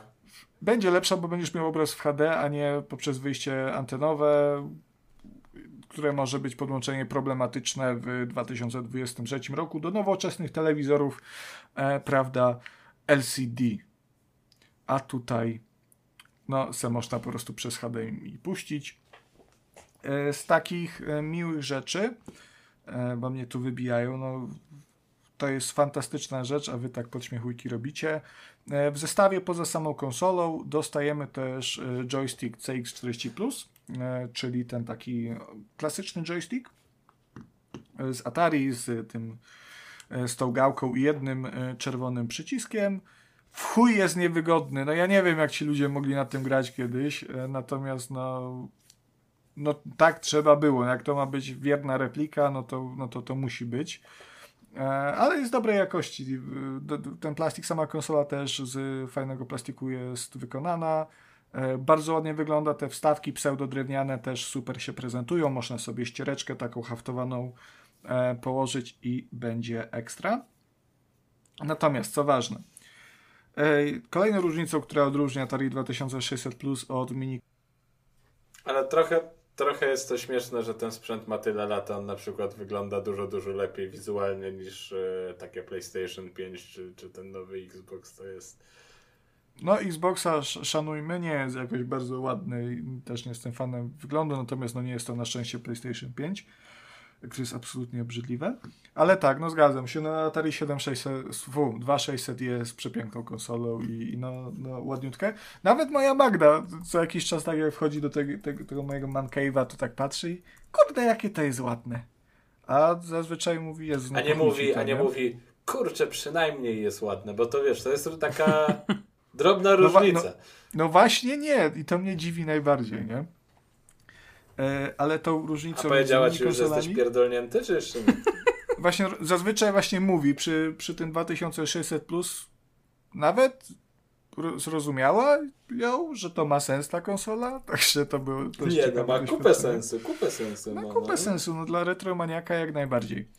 Będzie lepsza, bo będziesz miał obraz w HD, a nie poprzez wyjście antenowe, które może być podłączenie problematyczne w 2023 roku do nowoczesnych telewizorów, e, prawda, LCD. A tutaj no, se można po prostu przez HDMI puścić. E, z takich e, miłych rzeczy, e, bo mnie tu wybijają, no to jest fantastyczna rzecz, a wy tak podśmiechujki robicie. E, w zestawie poza samą konsolą dostajemy też e, joystick CX40 Plus, e, czyli ten taki klasyczny joystick z Atari, z tym z tą gałką i jednym czerwonym przyciskiem. W chuj jest niewygodny. No ja nie wiem, jak ci ludzie mogli na tym grać kiedyś, natomiast no, no tak trzeba było. Jak to ma być wierna replika, no to, no to to musi być. E, ale jest dobrej jakości. Ten plastik, sama konsola też z fajnego plastiku jest wykonana. E, bardzo ładnie wygląda, te wstawki pseudodrewniane też super się prezentują. Można sobie ściereczkę taką haftowaną e, położyć i będzie ekstra. Natomiast co ważne, kolejną różnicą, która odróżnia Atari 2600 Plus od mini. Ale trochę trochę jest to śmieszne, że ten sprzęt ma tyle lat, on na przykład wygląda dużo, dużo lepiej wizualnie niż e, takie PlayStation 5 czy, czy ten nowy Xbox to jest. No, Xboxa szanujmy, nie jest jakoś bardzo ładny, też nie jestem fanem wyglądu, natomiast no nie jest to na szczęście PlayStation 5 które jest absolutnie obrzydliwe. Ale tak, no zgadzam się, no Atari 7600, fu, 2600 jest przepiękną konsolą i, i no, no ładniutkę. Nawet moja Magda co jakiś czas tak jak wchodzi do tego, tego, tego mojego man cave'a, to tak patrzy i kurde, jakie to jest ładne. A zazwyczaj mówi, Jezu, no A nie mówi, to, a nie, mówi, kurczę, przynajmniej jest ładne, bo to wiesz, to jest taka *laughs* drobna różnica. No, no, no, właśnie nie i to mnie dziwi najbardziej, nie? E, ale tą różnicą... A powiedziała ci już, że jesteś pierdolnięty, czy jeszcze nie? *laughs* właśnie, zazwyczaj właśnie mówi, przy, przy tym 2600 plus nawet zrozumiała ją, że to ma sens ta konsola, *laughs* także to było dość Nie, no ma kupę sensu, kupę sensu. Ma no, kupę no. sensu, no dla retromaniaka jak najbardziej.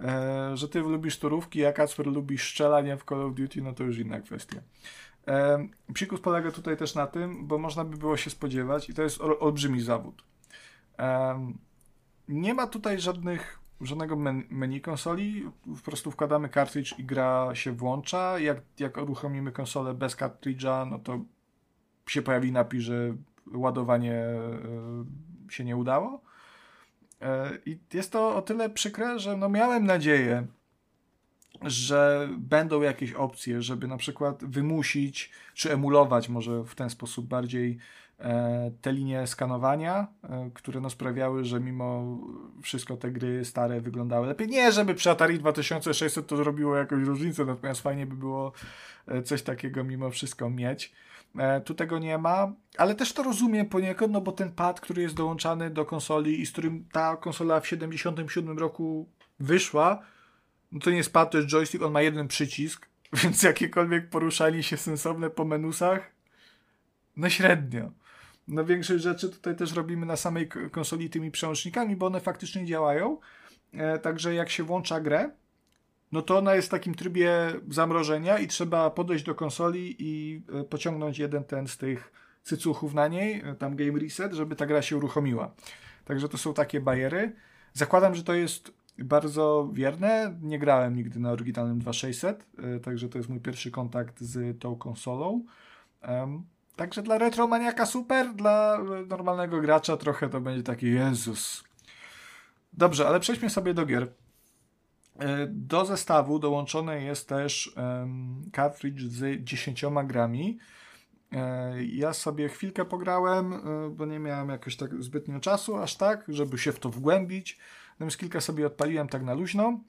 E, że ty lubisz turówki, a Kacper lubi strzelanie w Call of Duty, no to już inna kwestia. E, psikus polega tutaj też na tym, bo można by było się spodziewać i to jest olbrzymi zawód nie ma tutaj żadnych, żadnego menu konsoli. Po prostu wkładamy cartridge i gra się włącza. Jak, jak uruchomimy konsolę bez cartridge'a, no to się pojawi napis, że ładowanie e, się nie udało. E, I jest to o tyle przykre, że no miałem nadzieję, że będą jakieś opcje, żeby na przykład wymusić, czy emulować może w ten sposób bardziej te linie skanowania, e, które no sprawiały, że mimo wszystko te gry stare wyglądały lepiej. Nie, żeby przy Atari 2600 to zrobiło jakąś różnicę, natomiast fajnie by było e, coś takiego mimo wszystko mieć. Tu tego nie ma, ale też to rozumiem poniekąd, no bo ten pad, który jest dołączany do konsoli i z którym ta konsola w 77 roku wyszła, no to nie jest pad, to jest joystick, on ma jeden przycisk, *laughs* więc jakiekolwiek poruszanie się sensowne po menusach, no średnio no większość rzeczy tutaj też robimy na samej konsoli tymi przełącznikami, bo one faktycznie działają. E, także jak się włącza grę, no to ona jest w takim trybie zamrożenia i trzeba podejść do konsoli i e, pociągnąć jeden ten z tych cycuchów na niej, e, tam game reset, żeby ta gra się uruchomiła. Także to są takie bajery. Zakładam, że to jest bardzo wierne. Nie grałem nigdy na oryginalnym 2600, e, także to jest mój pierwszy kontakt z tą konsolą. Także dla retromaniaka super, dla normalnego gracza trochę to będzie taki Jezus. Dobrze, ale przejdźmy sobie do gier. E, do zestawu dołączony jest też cartridge z 10 grami. E, ja sobie chwilkę pograłem, e, bo nie miałem jakoś tak zbytnio czasu, aż tak, żeby się w to wgłębić. Natomiast kilka sobie odpaliłem tak na luźno.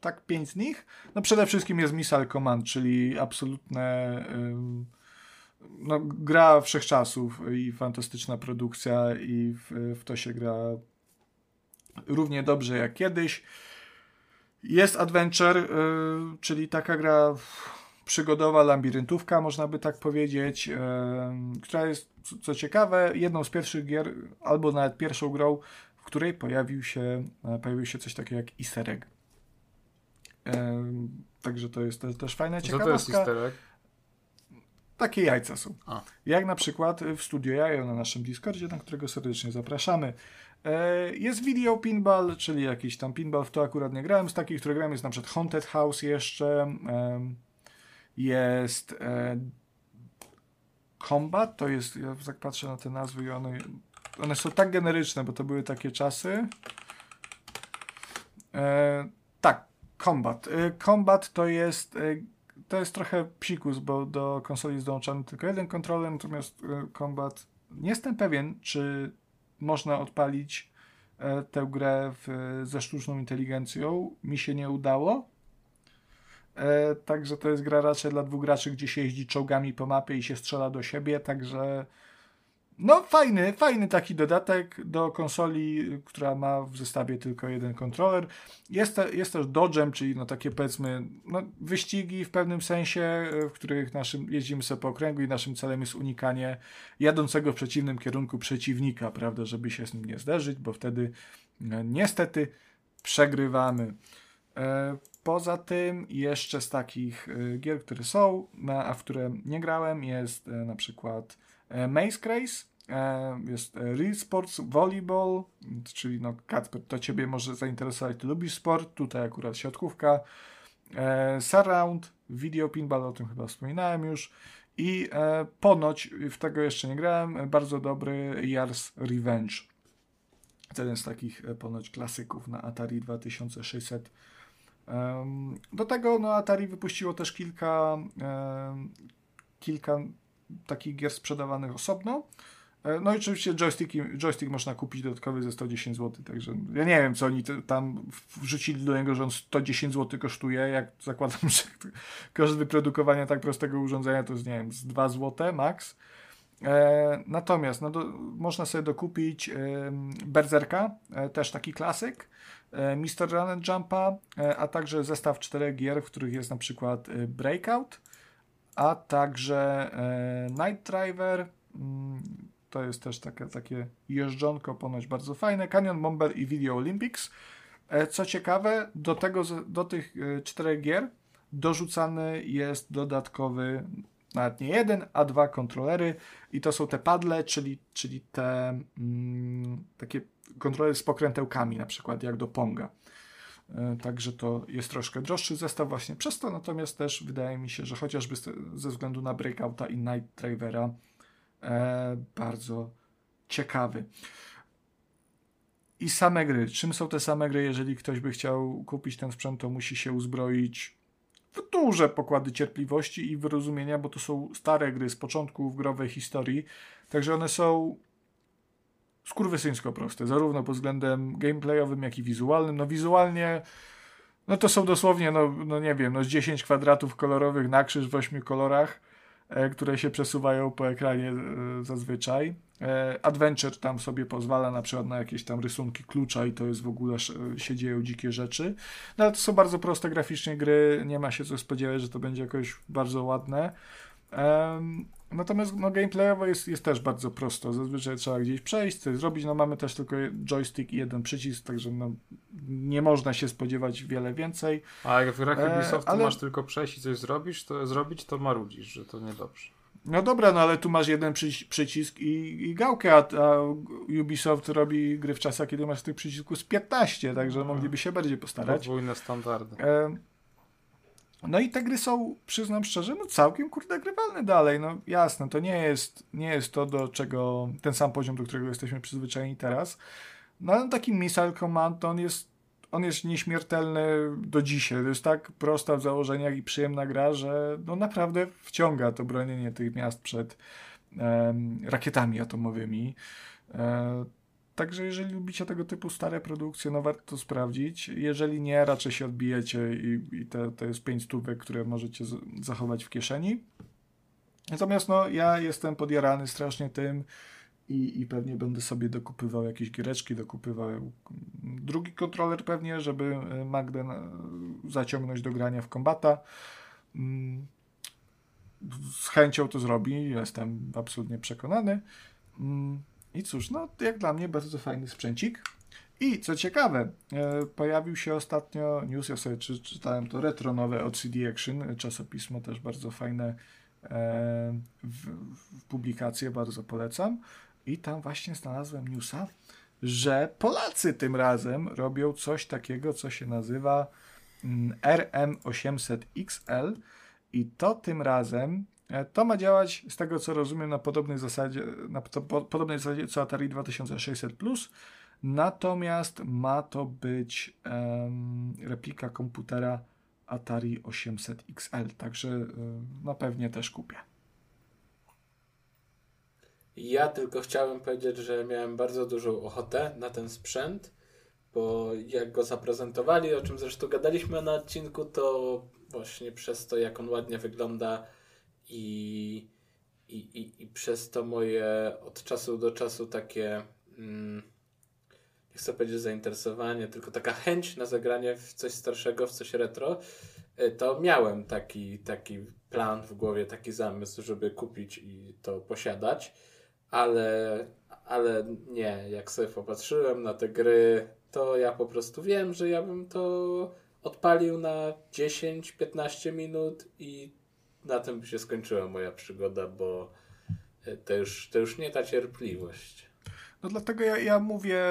tak pięć z nich. No przede wszystkim jest Missile Command, czyli absolutne no, gra wszechczasów i fantastyczna produkcja i w, w to się gra równie dobrze jak kiedyś. Jest Adventure, y, czyli taka gra przygodowa, labiryntówka, można by tak powiedzieć, y, która jest, co ciekawe, jedną z pierwszych gier, albo nawet pierwszą grą, w której pojawił się, e, pojawił się coś takiego jak easter egg. Także to jest też, też fajna ciekawostka. Co to jest easter egg? Takie jajca są. A. Jak na przykład w Studio Jajo na naszym Discordzie, na którego serdecznie zapraszamy. E, jest video pinball, czyli jakiś tam pinball, w to akurat nie grałem. Z takich, które grałem jest na przykład Haunted House jeszcze. Jest e, Combat, to jest, ja tak patrzę na te nazwy i one, one są tak generyczne, bo to były takie czasy. E, tak, Combat. Combat to jest to jest trochę psikus, bo do konsoli jest tylko jeden kontroler, natomiast Combat nie jestem pewien, czy można odpalić e, tę grę w, ze sztuczną inteligencją. Mi się nie udało. E, także to jest gra raczej dla dwóch graczy, gdzie się jeździ czołgami po mapie i się strzela do siebie, także no fajny, fajny taki dodatek do konsoli, która ma w zestawie tylko jeden kontroler. Jest, jest też dodgem, czyli no takie powiedzmy no, wyścigi w pewnym sensie, w których naszym jeździmy sobie po okręgu i naszym celem jest unikanie jadącego w przeciwnym kierunku przeciwnika, prawda, żeby się z nim nie zderzyć, bo wtedy no, niestety przegrywamy. E, poza tym jeszcze z takich e, gier, które są, a w które nie grałem jest e, na przykład Maze Race, e, jest e, Real Sports Volleyball, czyli no Kacper, to Ciebie może zainteresować, Ty lubisz sport, tutaj akurat siatkówka, Surround, Video Pinball, o tym chyba wspominałem już i ponoć, w tego jeszcze nie grałem, bardzo dobry Yars Revenge. Jeden z takich ponoć klasyków na Atari 2600. Do tego no, Atari wypuściło też kilka, kilka takich gier sprzedawanych osobno. E, no i oczywiście joystick, joystick można kupić dodatkowy za 110 zł, także ja nie wiem, co oni tam wrzucili do niego, że on 110 zł kosztuje, jak zakładam, *laughs* że koszt wyprodukowania tak prostego urządzenia to jest, nie wiem, z 2 zł max. E, natomiast no do, można sobie dokupić e, Berserka, e, też taki klasyk, e, Mr. Run Jumpa, e, a także zestaw czterech gier, w których jest na przykład Breakout, a także e, Night Driver. Mm, to jest też takie, takie jeżdżonko ponoć bardzo fajne. Canyon Bomber i Video Olympics. E, co ciekawe, do, tego, do tych e, czterech gier dorzucany jest dodatkowy, nawet nie jeden, a dwa kontrolery i to są te padle, czyli, czyli te mm, takie kontrolery z pokrętełkami, na przykład jak do Ponga. E, także to jest troszkę droższy zestaw właśnie przez to, natomiast też wydaje mi się, że chociażby ze względu na Breakouta i Night Drivera e, bardzo ciekawy. I same gry. Czym są te same gry? Jeżeli ktoś by chciał kupić ten sprzęt, to musi się uzbroić w duże pokłady cierpliwości i wyrozumienia, bo to są stare gry z początków growej historii. Także one są skurwysyńsko proste, zarówno pod względem gameplayowym, jak i wizualnym. No wizualnie, no to są dosłownie, no, no nie wiem, no z 10 kwadratów kolorowych na krzyż w 8 kolorach, e, które się przesuwają po ekranie e, zazwyczaj. E, Adventure tam sobie pozwala na przykład na jakieś tam rysunki klucza i to jest w ogóle, się dzieją dzikie rzeczy. No ale to są bardzo proste graficznie gry, nie ma się co spodziewać, że to będzie jakoś bardzo ładne. Natomiast no, gameplayowo jest, jest też bardzo prosto. Zazwyczaj trzeba gdzieś przejść, coś zrobić. No mamy też tylko joystick i jeden przycisk, także no, nie można się spodziewać wiele więcej. A jak w grach e, Ubisoftu ale... masz tylko przejść i coś zrobisz, to zrobić, to marudzisz, że to niedobrze. No dobra, no ale tu masz jeden przycisk i, i gałkę, a, a, Ubisoft robi gry w czasach, kiedy masz tych przycisków z 15, także no. mogliby się bardziej postarać. Podwójne standardy. E, no i te gry są, przyznam szczerze, no całkiem kurde grywalne dalej. No jasne, to nie jest, nie jest to, do czego, ten sam poziom, do którego jesteśmy przyzwyczajeni teraz. No ale taki Missile Command, on jest, on jest nieśmiertelny do dzisiaj. To jest tak prosta w założeniach i przyjemna gra, że no naprawdę wciąga to bronienie tych miast przed rakietami atomowymi. E, Także jeżeli lubicie tego typu stare produkcje, no warto to sprawdzić. Jeżeli nie, raczej się odbijecie i, i te, to jest pięć stówek, które możecie zachować w kieszeni. Natomiast no, ja jestem podjarany strasznie tym i, i pewnie będę sobie dokupywał jakieś giereczki, dokupywał drugi kontroler pewnie, żeby Magdę zaciągnąć do grania w kombata. Mm, z chęcią to zrobi, jestem absolutnie przekonany. I cóż, no jak dla mnie bardzo fajny sprzęcik. I co ciekawe, e, pojawił się ostatnio news, ja sobie czy, czytałem to retronowe od CD Action, czasopismo też bardzo fajne e, w, w publikacje, bardzo polecam. I tam właśnie znalazłem newsa, że Polacy tym razem robią coś takiego, co się nazywa mm, RM800XL i to tym razem to ma działać, z tego co rozumiem, na podobnej zasadzie, na po, podobnej zasadzie co Atari 2600 Plus. Natomiast ma to być um, replika komputera Atari 800 XL, także um, no pewnie też kupię. Ja tylko chciałem powiedzieć, że miałem bardzo dużą ochotę na ten sprzęt, bo jak go zaprezentowali, o czym zresztą gadaliśmy na odcinku, to właśnie przez to, jak on ładnie wygląda i, i, i, i przez to moje od czasu do czasu takie, mm, nie chcę powiedzieć zainteresowanie, tylko taka chęć na zagranie w coś starszego, w coś retro, y, to miałem taki, taki plan w głowie, taki zamysł, żeby kupić i to posiadać, ale, ale nie, jak sobie popatrzyłem na te gry, to ja po prostu wiem, że ja bym to odpalił na 10-15 minut i na tym by się skończyła moja przygoda, bo e, to już, to już nie ta cierpliwość. No dlatego ja, ja mówię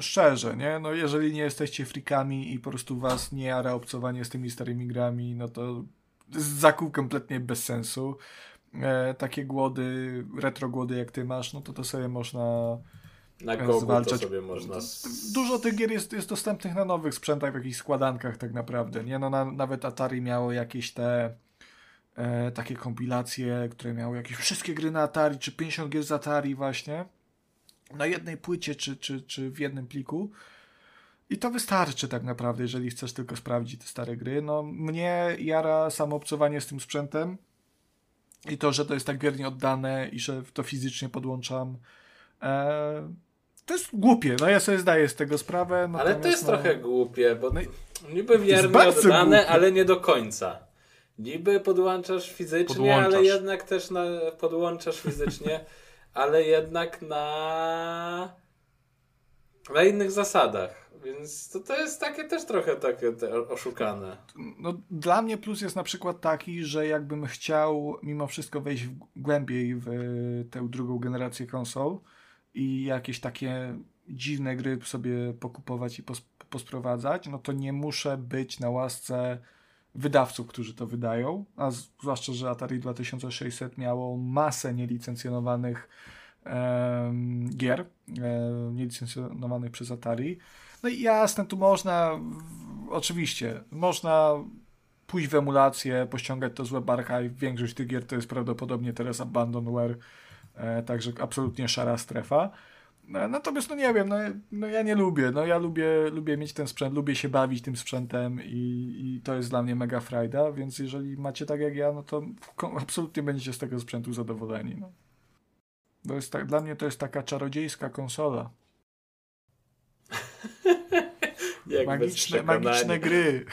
szczerze, nie? No jeżeli nie jesteście frikami i po prostu was nie jara obcowanie z tymi starymi grami, no to zakup kompletnie bez sensu. E, takie głody, retro głody jak ty masz, no to to sobie można na Gogu zwalczać. to sobie można... Dużo tych gier jest, jest dostępnych na nowych sprzętach, w jakichś składankach tak naprawdę, nie? No na, nawet Atari miało jakieś te e, takie kompilacje, które miały jakieś wszystkie gry na Atari, czy 50 gier z Atari właśnie, na jednej płycie, czy, czy, czy w jednym pliku. I to wystarczy tak naprawdę, jeżeli chcesz tylko sprawdzić te stare gry. No mnie jara samo obcowanie z tym sprzętem i to, że to jest tak wiernie oddane i że to fizycznie podłączam. E, to jest głupie, no ja sobie zdaję z tego sprawę. Ale to jest no... trochę głupie, bo no, niby wiernie oddane, głupie. ale nie do końca. Niby podłączasz fizycznie, podłączasz. ale jednak też na, podłączasz fizycznie, *laughs* ale jednak na na innych zasadach. Więc to, to jest takie też trochę takie oszukane. No, dla mnie plus jest na przykład taki, że jakbym chciał mimo wszystko wejść w, głębiej w tę drugą generację konsol, i jakieś takie dziwne gry sobie pokupować i pos posprowadzać, no to nie muszę być na łasce wydawców, którzy to wydają, a zwłaszcza, że Atari 2600 miało masę nielicencjonowanych um, gier, um, nielicencjonowanych przez Atari. No i jasne, tu można, oczywiście, można pójść w emulację, pościągać to z Web Archive. Większość tych gier to jest prawdopodobnie teraz Abandonware, E, także absolutnie szara strefa. E, natomiast no nie wiem, no, no ja nie lubię, no ja lubię, lubię mieć ten sprzęt, lubię się bawić tym sprzętem i, i to jest dla mnie mega frajda, więc jeżeli macie tak jak ja, no to absolutnie będziecie z tego sprzętu zadowoleni. No. To jest tak, dla mnie to jest taka czarodziejska konsola. *laughs* magiczne, magiczne gry.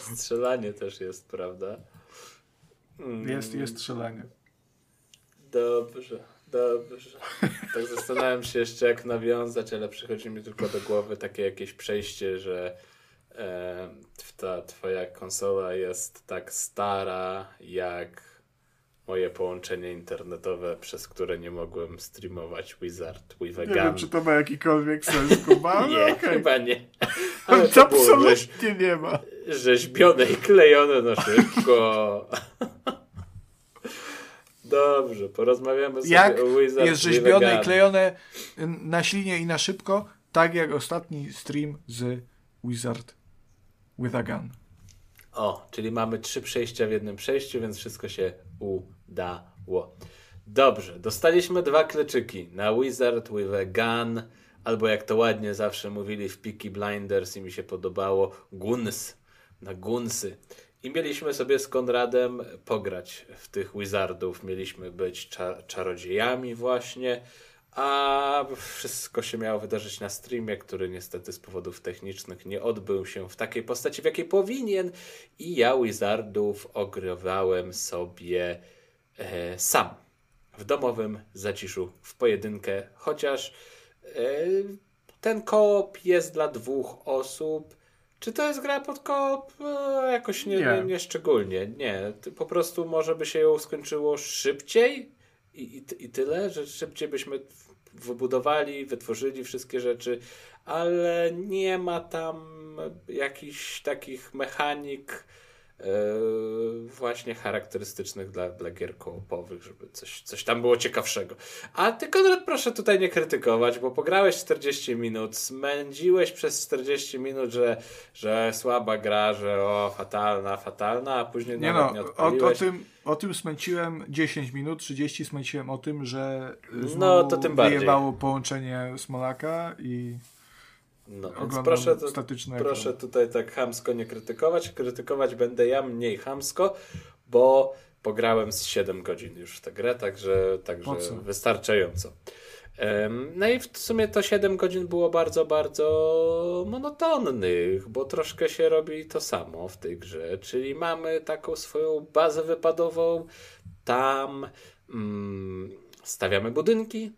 *laughs* Strzelanie też jest, prawda? Jest, jest strzelanie. Dobrze, dobrze. Tak zastanawiam się jeszcze jak nawiązać, ale przychodzi mi tylko do głowy takie jakieś przejście, że e, ta twoja konsola jest tak stara jak moje połączenie internetowe, przez które nie mogłem streamować Wizard with a Nie wiem, czy to ma jakikolwiek sens, Kuba, *laughs* Nie, okay. chyba nie. *laughs* Ale to absolutnie rzeź... nie ma. Rzeźbione i klejone na szybko. *laughs* Dobrze, porozmawiamy sobie jak o Wizard jest rzeźbione i klejone na ślinie i na szybko, tak jak ostatni stream z Wizard with a Gun. O, czyli mamy trzy przejścia w jednym przejściu, więc wszystko się udało. Dobrze, dostaliśmy dwa kleczyki na Wizard with a Gun, albo jak to ładnie zawsze mówili w Peaky Blinders i mi się podobało, Guns, na Gunsy. I mieliśmy sobie z Konradem pograć w tych Wizardów. Mieliśmy być cza czarodziejami właśnie, a wszystko się miało wydarzyć na streamie, który niestety z powodów technicznych nie odbył się w takiej postaci, w jakiej powinien i ja Wizardów ogrywałem sobie e, sam w domowym zaciszu w pojedynkę, chociaż e, ten koop jest dla dwóch osób. Czy to jest gra pod koop? E, jakoś nie, nie. nie szczególnie. Nie, po prostu może by się ją skończyło szybciej i, i, i tyle, że szybciej byśmy wybudowali, wytworzyli wszystkie rzeczy, ale nie ma tam jakichś takich mechanik właśnie charakterystycznych dla, dla gier koopowych, żeby coś, coś tam było ciekawszego. A ty, Konrad, proszę tutaj nie krytykować, bo pograłeś 40 minut, smędziłeś przez 40 minut, że, że słaba gra, że o, fatalna, fatalna, a później nie nawet no, nie odpaliłeś. O, o, tym, o tym smęciłem 10 minut, 30 smęciłem o tym, że no, to tym bardziej. wyjebało połączenie Smolaka i no, proszę, proszę tutaj tak hamsko nie krytykować. Krytykować będę ja mniej hamsko, bo pograłem z 7 godzin już w tę grę, także, także wystarczająco. No i w sumie to 7 godzin było bardzo, bardzo monotonnych, bo troszkę się robi to samo w tej grze, czyli mamy taką swoją bazę wypadową, tam mm, stawiamy budynki,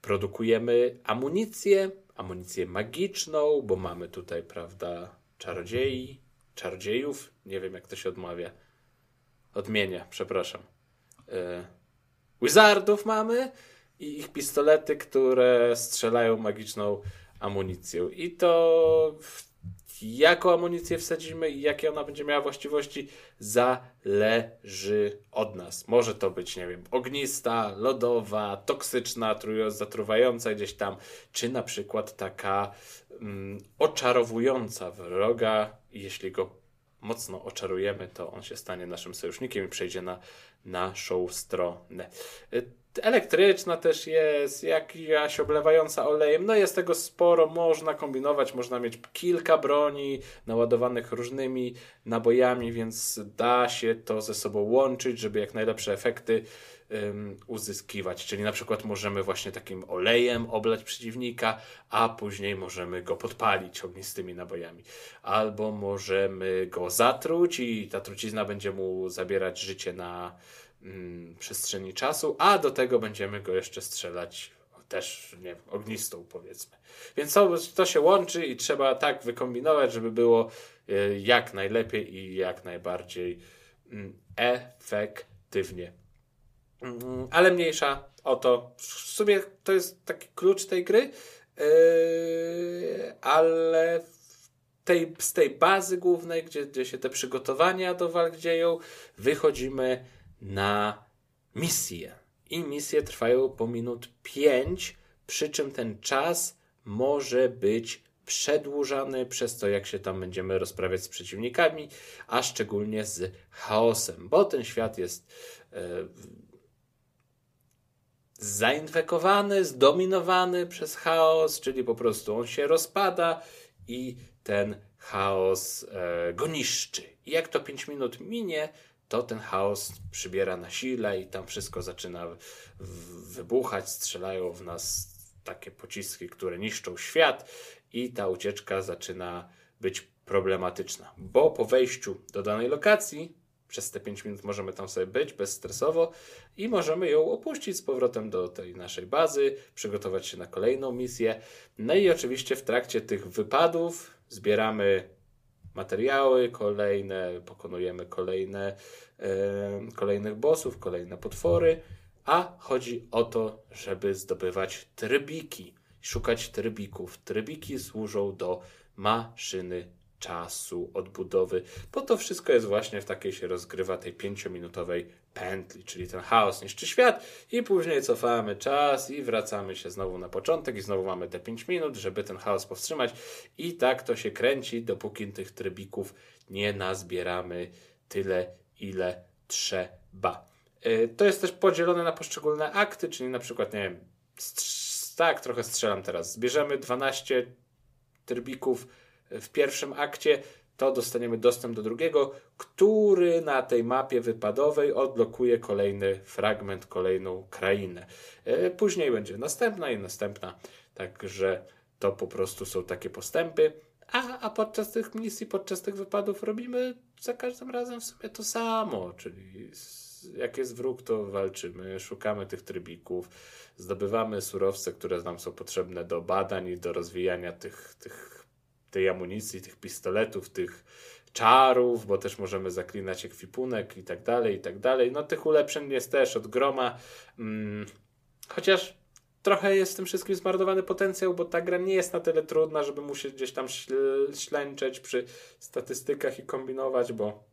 produkujemy amunicję, amunicję magiczną, bo mamy tutaj, prawda, czarodziei, czarodziejów, nie wiem jak to się odmawia. Odmienia, przepraszam. E, wizardów mamy i ich pistolety, które strzelają magiczną amunicją. I to jaką amunicję wsadzimy i jakie ona będzie miała właściwości, zależy od nas. Może to być, nie wiem, ognista, lodowa, toksyczna, zatruwająca gdzieś tam, czy na przykład taka mm, oczarowująca wroga, jeśli go mocno oczarujemy, to on się stanie naszym sojusznikiem i przejdzie na naszą stronę. Elektryczna też jest, jakaś oblewająca olejem. No jest tego sporo, można kombinować, można mieć kilka broni naładowanych różnymi nabojami, więc da się to ze sobą łączyć, żeby jak najlepsze efekty uzyskiwać. Czyli na przykład możemy właśnie takim olejem oblać przeciwnika, a później możemy go podpalić ognistymi nabojami. Albo możemy go zatruć i ta trucizna będzie mu zabierać życie na mm, przestrzeni czasu, a do tego będziemy go jeszcze strzelać też, nie wiem, ognistą powiedzmy. Więc to, to się łączy i trzeba tak wykombinować, żeby było y, jak najlepiej i jak najbardziej mm, efektywnie. Mm, ale mniejsza o to. W sumie to jest taki klucz tej gry, yy, ale tej, z tej bazy głównej, gdzie, gdzie się te przygotowania do walk dzieją, wychodzimy na misję. I misje trwają po minut 5, przy czym ten czas może być przedłużany przez to, jak się tam będziemy rozprawiać z przeciwnikami, a szczególnie z chaosem, bo ten świat jest e, zainfekowany, zdominowany przez chaos, czyli po prostu on się rozpada i ten chaos e, go niszczy. I jak to 5 minut minie, to ten chaos przybiera na sile i tam wszystko zaczyna wybuchać, strzelają w nas takie pociski, które niszczą świat i ta ucieczka zaczyna być problematyczna, bo po wejściu do danej lokacji przez te 5 minut możemy tam sobie być bezstresowo i możemy ją opuścić z powrotem do tej naszej bazy, przygotować się na kolejną misję. No i oczywiście w trakcie tych wypadów zbieramy materiały kolejne, pokonujemy kolejne, e, kolejnych bossów, kolejne potwory, a chodzi o to, żeby zdobywać trybiki, szukać trybików. Trybiki służą do maszyny czasu, odbudowy, bo to wszystko jest właśnie w takiej się rozgrywa tej pięciominutowej pętli, czyli ten chaos niszczy świat i później cofamy czas i wracamy się znowu na początek i znowu mamy te 5 minut, żeby ten chaos powstrzymać i tak to się kręci, dopóki tych trybików nie nazbieramy tyle, ile trzeba. Y, to jest też podzielone na poszczególne akty, czyli na przykład, nie wiem, tak, trochę strzelam teraz. Zbierzemy 12 trybików w pierwszym akcie, to dostaniemy dostęp do drugiego, który na tej mapie wypadowej odblokuje kolejny fragment, kolejną krainę. E, później będzie następna i następna, także to po prostu są takie postępy. A, a podczas tych misji, podczas tych wypadów robimy za każdym razem w sumie to samo, czyli jak jest wróg, to walczymy, szukamy tych trybików, zdobywamy surowce, które nam są potrzebne do badań i do rozwijania tych, tych, tej amunicji, tych pistoletów, tych czarów, bo też możemy zaklinać ekwipunek i tak dalej, i tak dalej. No tych ulepszeń jest też od groma, mm, chociaż trochę jest w tym wszystkim zmarnowany potencjał, bo ta gra nie jest na tyle trudna, żeby musieć gdzieś tam ślęczeć przy statystykach i kombinować, bo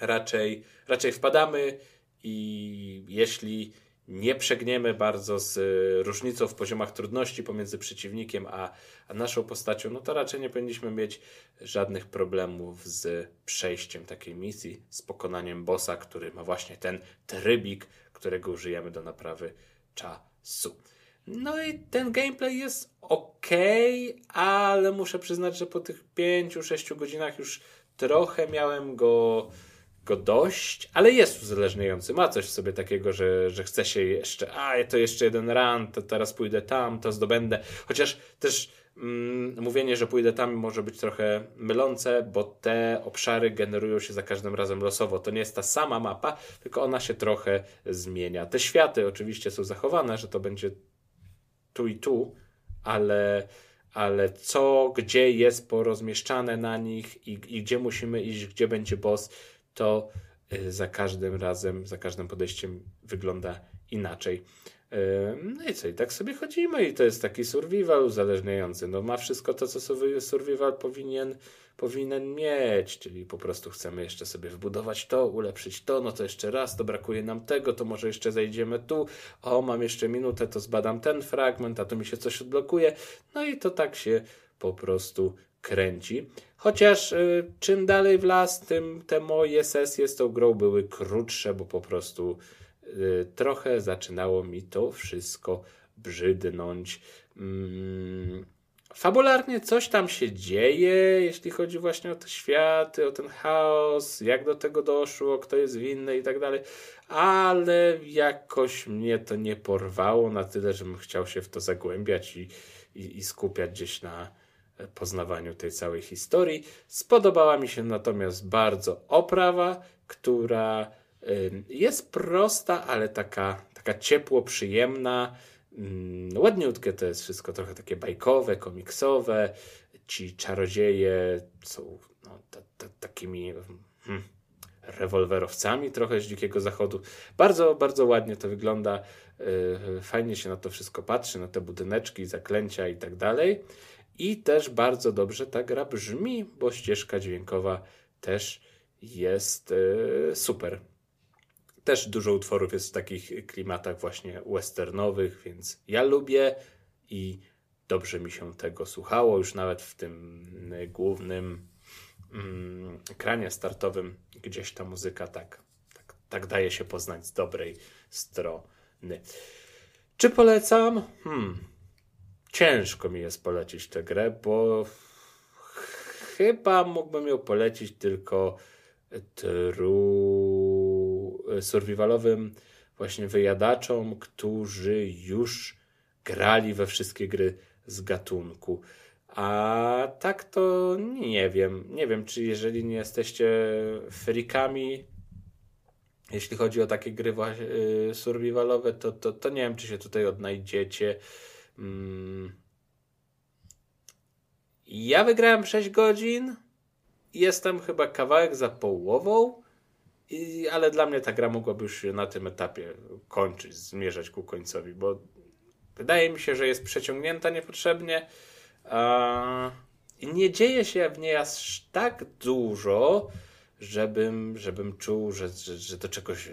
raczej, raczej wpadamy i jeśli nie przegniemy bardzo z różnicą w poziomach trudności pomiędzy przeciwnikiem a, a naszą postacią, no to raczej nie powinniśmy mieć żadnych problemów z przejściem takiej misji, z pokonaniem bossa, który ma właśnie ten trybik, którego użyjemy do naprawy czasu. No i ten gameplay jest ok, ale muszę przyznać, że po tych 5-6 godzinach już trochę miałem go, go dość, ale jest uzależniający. Ma coś w sobie takiego, że, że chce się jeszcze, a to jeszcze jeden run, to teraz pójdę tam, to zdobędę. Chociaż też mm, mówienie, że pójdę tam może być trochę mylące, bo te obszary generują się za każdym razem losowo. To nie jest ta sama mapa, tylko ona się trochę zmienia. Te światy oczywiście są zachowane, że to będzie tu i tu, ale, ale co, gdzie jest porozmieszczane na nich i, i gdzie musimy iść, gdzie będzie boss, to y, za każdym razem, za każdym podejściem wygląda inaczej. No i co, i tak sobie chodzimy i to jest taki survival uzależniający. No ma wszystko to, co survival powinien, powinien mieć, czyli po prostu chcemy jeszcze sobie wbudować to, ulepszyć to, no to jeszcze raz, to brakuje nam tego, to może jeszcze zajdziemy tu, o mam jeszcze minutę, to zbadam ten fragment, a tu mi się coś odblokuje, no i to tak się po prostu kręci. Chociaż y, czym dalej w las, tym te moje sesje z tą grą były krótsze, bo po prostu Y, trochę zaczynało mi to wszystko brzydnąć. Mm, fabularnie coś tam się dzieje, jeśli chodzi właśnie o te światy, o ten chaos, jak do tego doszło, kto jest winny i tak dalej, ale jakoś mnie to nie porwało na tyle, żebym chciał się w to zagłębiać i, i, i skupiać gdzieś na poznawaniu tej całej historii. Spodobała mi się natomiast bardzo oprawa, która jest prosta, ale taka, taka ciepło przyjemna. Ładniutkie to jest wszystko, trochę takie bajkowe, komiksowe. Ci czarodzieje są no, ta, ta, takimi hmm, rewolwerowcami trochę z Dzikiego Zachodu. Bardzo, bardzo ładnie to wygląda. Yy, fajnie się na to wszystko patrzy, na te budyneczki, zaklęcia i tak dalej. I też bardzo dobrze ta gra brzmi, bo ścieżka dźwiękowa też jest yy, super. Też dużo utworów jest w takich klimatach właśnie westernowych, więc ja lubię i dobrze mi się tego słuchało. Już nawet w tym głównym mm, ekranie startowym gdzieś ta muzyka tak, tak, tak daje się poznać z dobrej strony. Czy polecam? Hmm. Ciężko mi jest polecić tę grę, bo chyba mógłbym ją polecić tylko True survivalowym właśnie wyjadaczom, którzy już grali we wszystkie gry z gatunku. A tak to nie wiem. Nie wiem, czy jeżeli nie jesteście frikami, jeśli chodzi o takie gry y, survivalowe, to, to, to nie wiem, czy się tutaj odnajdziecie. Mm. Ja wygrałem 6 godzin. Jestem chyba kawałek za połową. Ale dla mnie ta gra mogłaby już się na tym etapie kończyć, zmierzać ku końcowi, bo wydaje mi się, że jest przeciągnięta niepotrzebnie. Nie dzieje się w niej aż tak dużo, żebym, żebym czuł, że, że, że do czegoś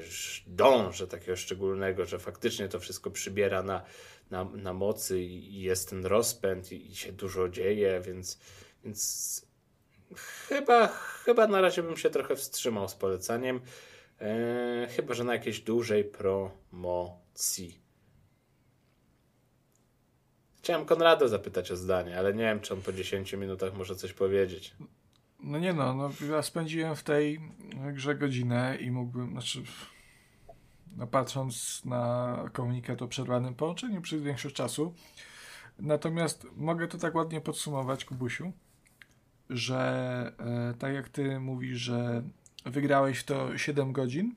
dążę takiego szczególnego, że faktycznie to wszystko przybiera na, na, na mocy i jest ten rozpęd i, i się dużo dzieje, więc, więc Chyba, chyba na razie bym się trochę wstrzymał z polecaniem. E, chyba, że na jakiejś dużej promocji. Chciałem Konrado zapytać o zdanie, ale nie wiem, czy on po 10 minutach może coś powiedzieć. No nie no, no, ja spędziłem w tej grze godzinę i mógłbym, znaczy no patrząc na komunikat o przerwanym połączeniu przez większość czasu. Natomiast mogę to tak ładnie podsumować, Kubusiu, że e, tak jak ty mówisz, że wygrałeś w to 7 godzin,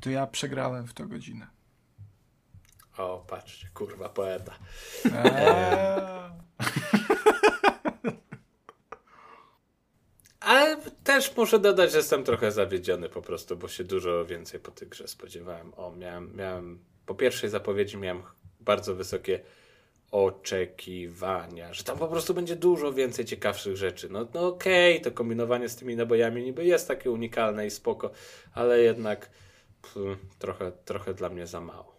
to ja przegrałem w to godzinę. O, patrzcie, kurwa, poeta. Eee. *laughs* Ale też muszę dodać, że jestem trochę zawiedziony po prostu, bo się dużo więcej po tej grze spodziewałem. O, miałem, miałem po pierwszej zapowiedzi miałem bardzo wysokie oczekiwania, że tam po prostu będzie dużo więcej ciekawszych rzeczy. No, no okej, okay, to kombinowanie z tymi nabojami niby jest takie unikalne i spoko, ale jednak pff, trochę, trochę dla mnie za mało.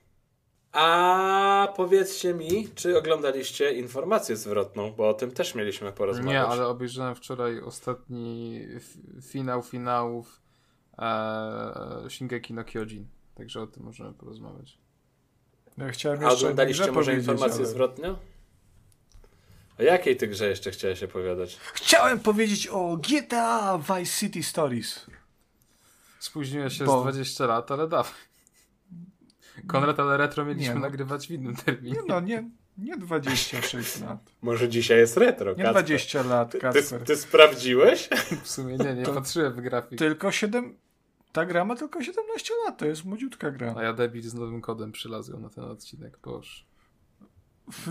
A powiedzcie mi, czy oglądaliście informację zwrotną, bo o tym też mieliśmy porozmawiać. Nie, ale obejrzałem wczoraj ostatni finał finałów e, Shingeki no Kyojin, także o tym możemy porozmawiać. Ja chciałem A oglądaliście może informację ale... zwrotną? O jakiej ty grze jeszcze chciałeś opowiadać? Chciałem powiedzieć o GTA Vice City Stories. Spóźniłem się bo... z 20 lat, ale dawaj. Konrad, ale retro mieliśmy nie, no. nagrywać w innym terminie. Nie, no nie, nie 26 lat. Może dzisiaj jest retro, Nie Kacper. 20 lat, Kacper. Ty, ty, sprawdziłeś? *laughs* W sumie nie, nie to patrzyłem w grafik. Tylko 7... Ta gra ma tylko 17 lat, to jest młodziutka gra. A ja debil z nowym kodem przylazłem na ten odcinek, boż.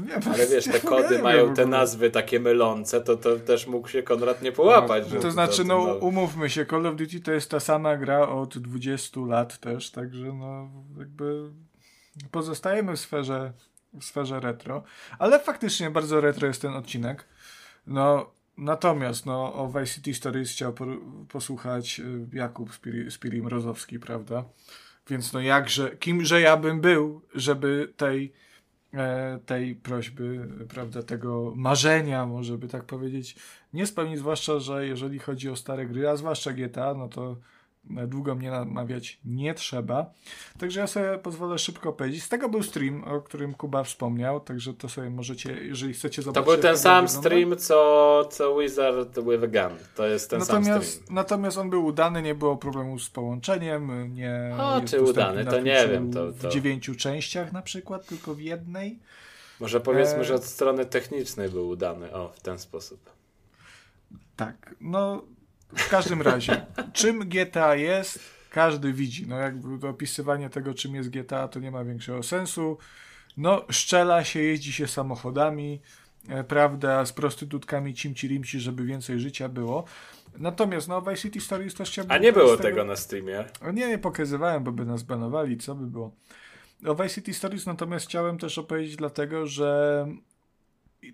Nie, Ale wiesz, te kody mają te nazwy takie mylące, to, to też mógł się Konrad nie połapać. No, to znaczy, no umówmy się, Call of Duty to jest ta sama gra od 20 lat też, także no jakby pozostajemy w sferze, w sferze retro, ale faktycznie bardzo retro jest ten odcinek. No, natomiast no, o Vice City Stories chciał posłuchać y, Jakub Spirim Rozowski, prawda? Więc no jakże, kimże ja bym był, żeby tej tej prośby, prawda, tego marzenia, może by tak powiedzieć, nie spełnić, zwłaszcza, że jeżeli chodzi o stare gry, a zwłaszcza GTA, no to długo mnie namawiać nie trzeba. Także ja sobie pozwolę szybko powiedzieć. Z tego był stream, o którym Kuba wspomniał, także to sobie możecie, jeżeli chcecie zobaczyć. To był ten sam wygląda. stream, co, co Wizard with a Gun. To jest ten natomiast, sam stream. Natomiast on był udany, nie było problemu z połączeniem. Nie o, czy udany, to nie wiem. To, to... W dziewięciu częściach na przykład, tylko w jednej. Może powiedzmy, e... że od strony technicznej był udany. O, w ten sposób. Tak, no w każdym razie, czym GTA jest, każdy widzi. No jakby opisywanie tego, czym jest GTA, to nie ma większego sensu. No, szczela się, jeździ się samochodami, e, prawda, z prostytutkami cimci-rimci, żeby więcej życia było. Natomiast no, Vice City Stories też chciałbym... A nie było tego... tego na Steamie? Nie, nie pokazywałem, bo by nas banowali, co by było. O Vice City Stories natomiast chciałem też opowiedzieć dlatego, że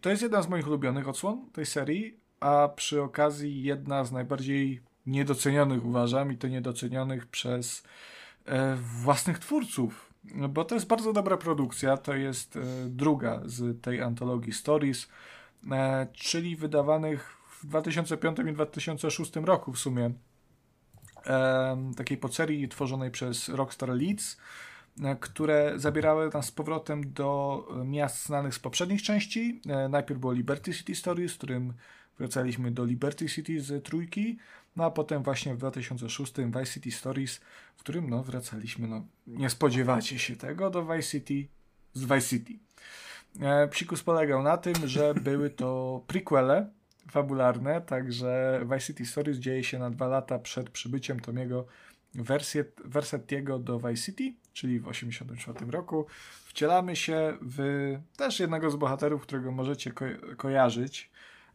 to jest jedna z moich ulubionych odsłon tej serii, a przy okazji jedna z najbardziej niedocenionych, uważam, i to niedocenionych przez e, własnych twórców, bo to jest bardzo dobra produkcja. To jest e, druga z tej antologii Stories, e, czyli wydawanych w 2005 i 2006 roku w sumie. E, takiej podserii tworzonej przez Rockstar Leeds, e, które zabierały nas z powrotem do miast znanych z poprzednich części. E, najpierw było Liberty City Stories, w którym wracaliśmy do Liberty City z trójki, no a potem właśnie w 2006 Vice City Stories, w którym no wracaliśmy, no nie spodziewacie się tego, do Vice City z Vice City. E, psikus polegał na tym, że *laughs* były to prequele fabularne, także Vice City Stories dzieje się na dwa lata przed przybyciem Tomiego Versettiego do Vice City, czyli w 1984 roku. Wcielamy się w też jednego z bohaterów, którego możecie ko kojarzyć,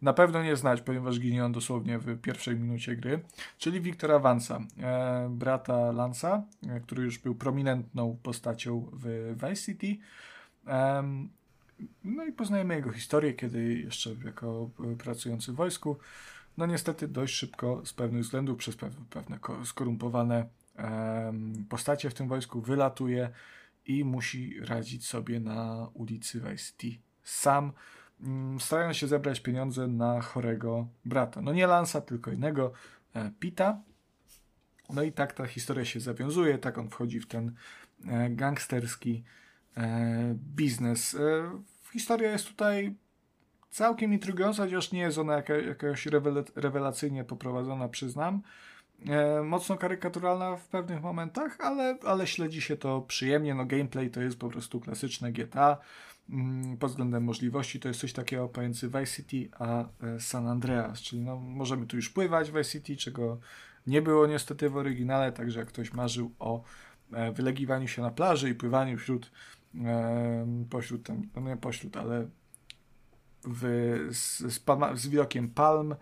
na pewno nie znać, ponieważ ginie on dosłownie w pierwszej minucie gry, czyli Wiktora Vansa, e, brata Lansa, e, który już był prominentną postacią w Vice City. E, no i poznajemy jego historię, kiedy jeszcze jako pracujący w wojsku, no niestety dość szybko z pewnych względów, przez pewne skorumpowane postacie w tym wojsku wylatuje i musi radzić sobie na ulicy Vice City sam starają się zebrać pieniądze na chorego brata. No nie Lansa, tylko innego, e, Pita. No i tak ta historia się zawiązuje, tak on wchodzi w ten e, gangsterski e, biznes. Historia jest tutaj całkiem intrygująca, chociaż nie jest ona jaka, jakaś rewelacyjnie poprowadzona, przyznam. Mocno karykaturalna w pewnych momentach, ale, ale śledzi się to przyjemnie. No, gameplay to jest po prostu klasyczne GTA. Mm, pod względem możliwości to jest coś takiego pomiędzy Vice City a e, San Andreas, czyli no, możemy tu już pływać w Vice City, czego nie było niestety w oryginale, także jak ktoś marzył o e, wylegiwaniu się na plaży i pływaniu wśród pośród tam, no nie pośród, ale w, z, z, z widokiem palm, E,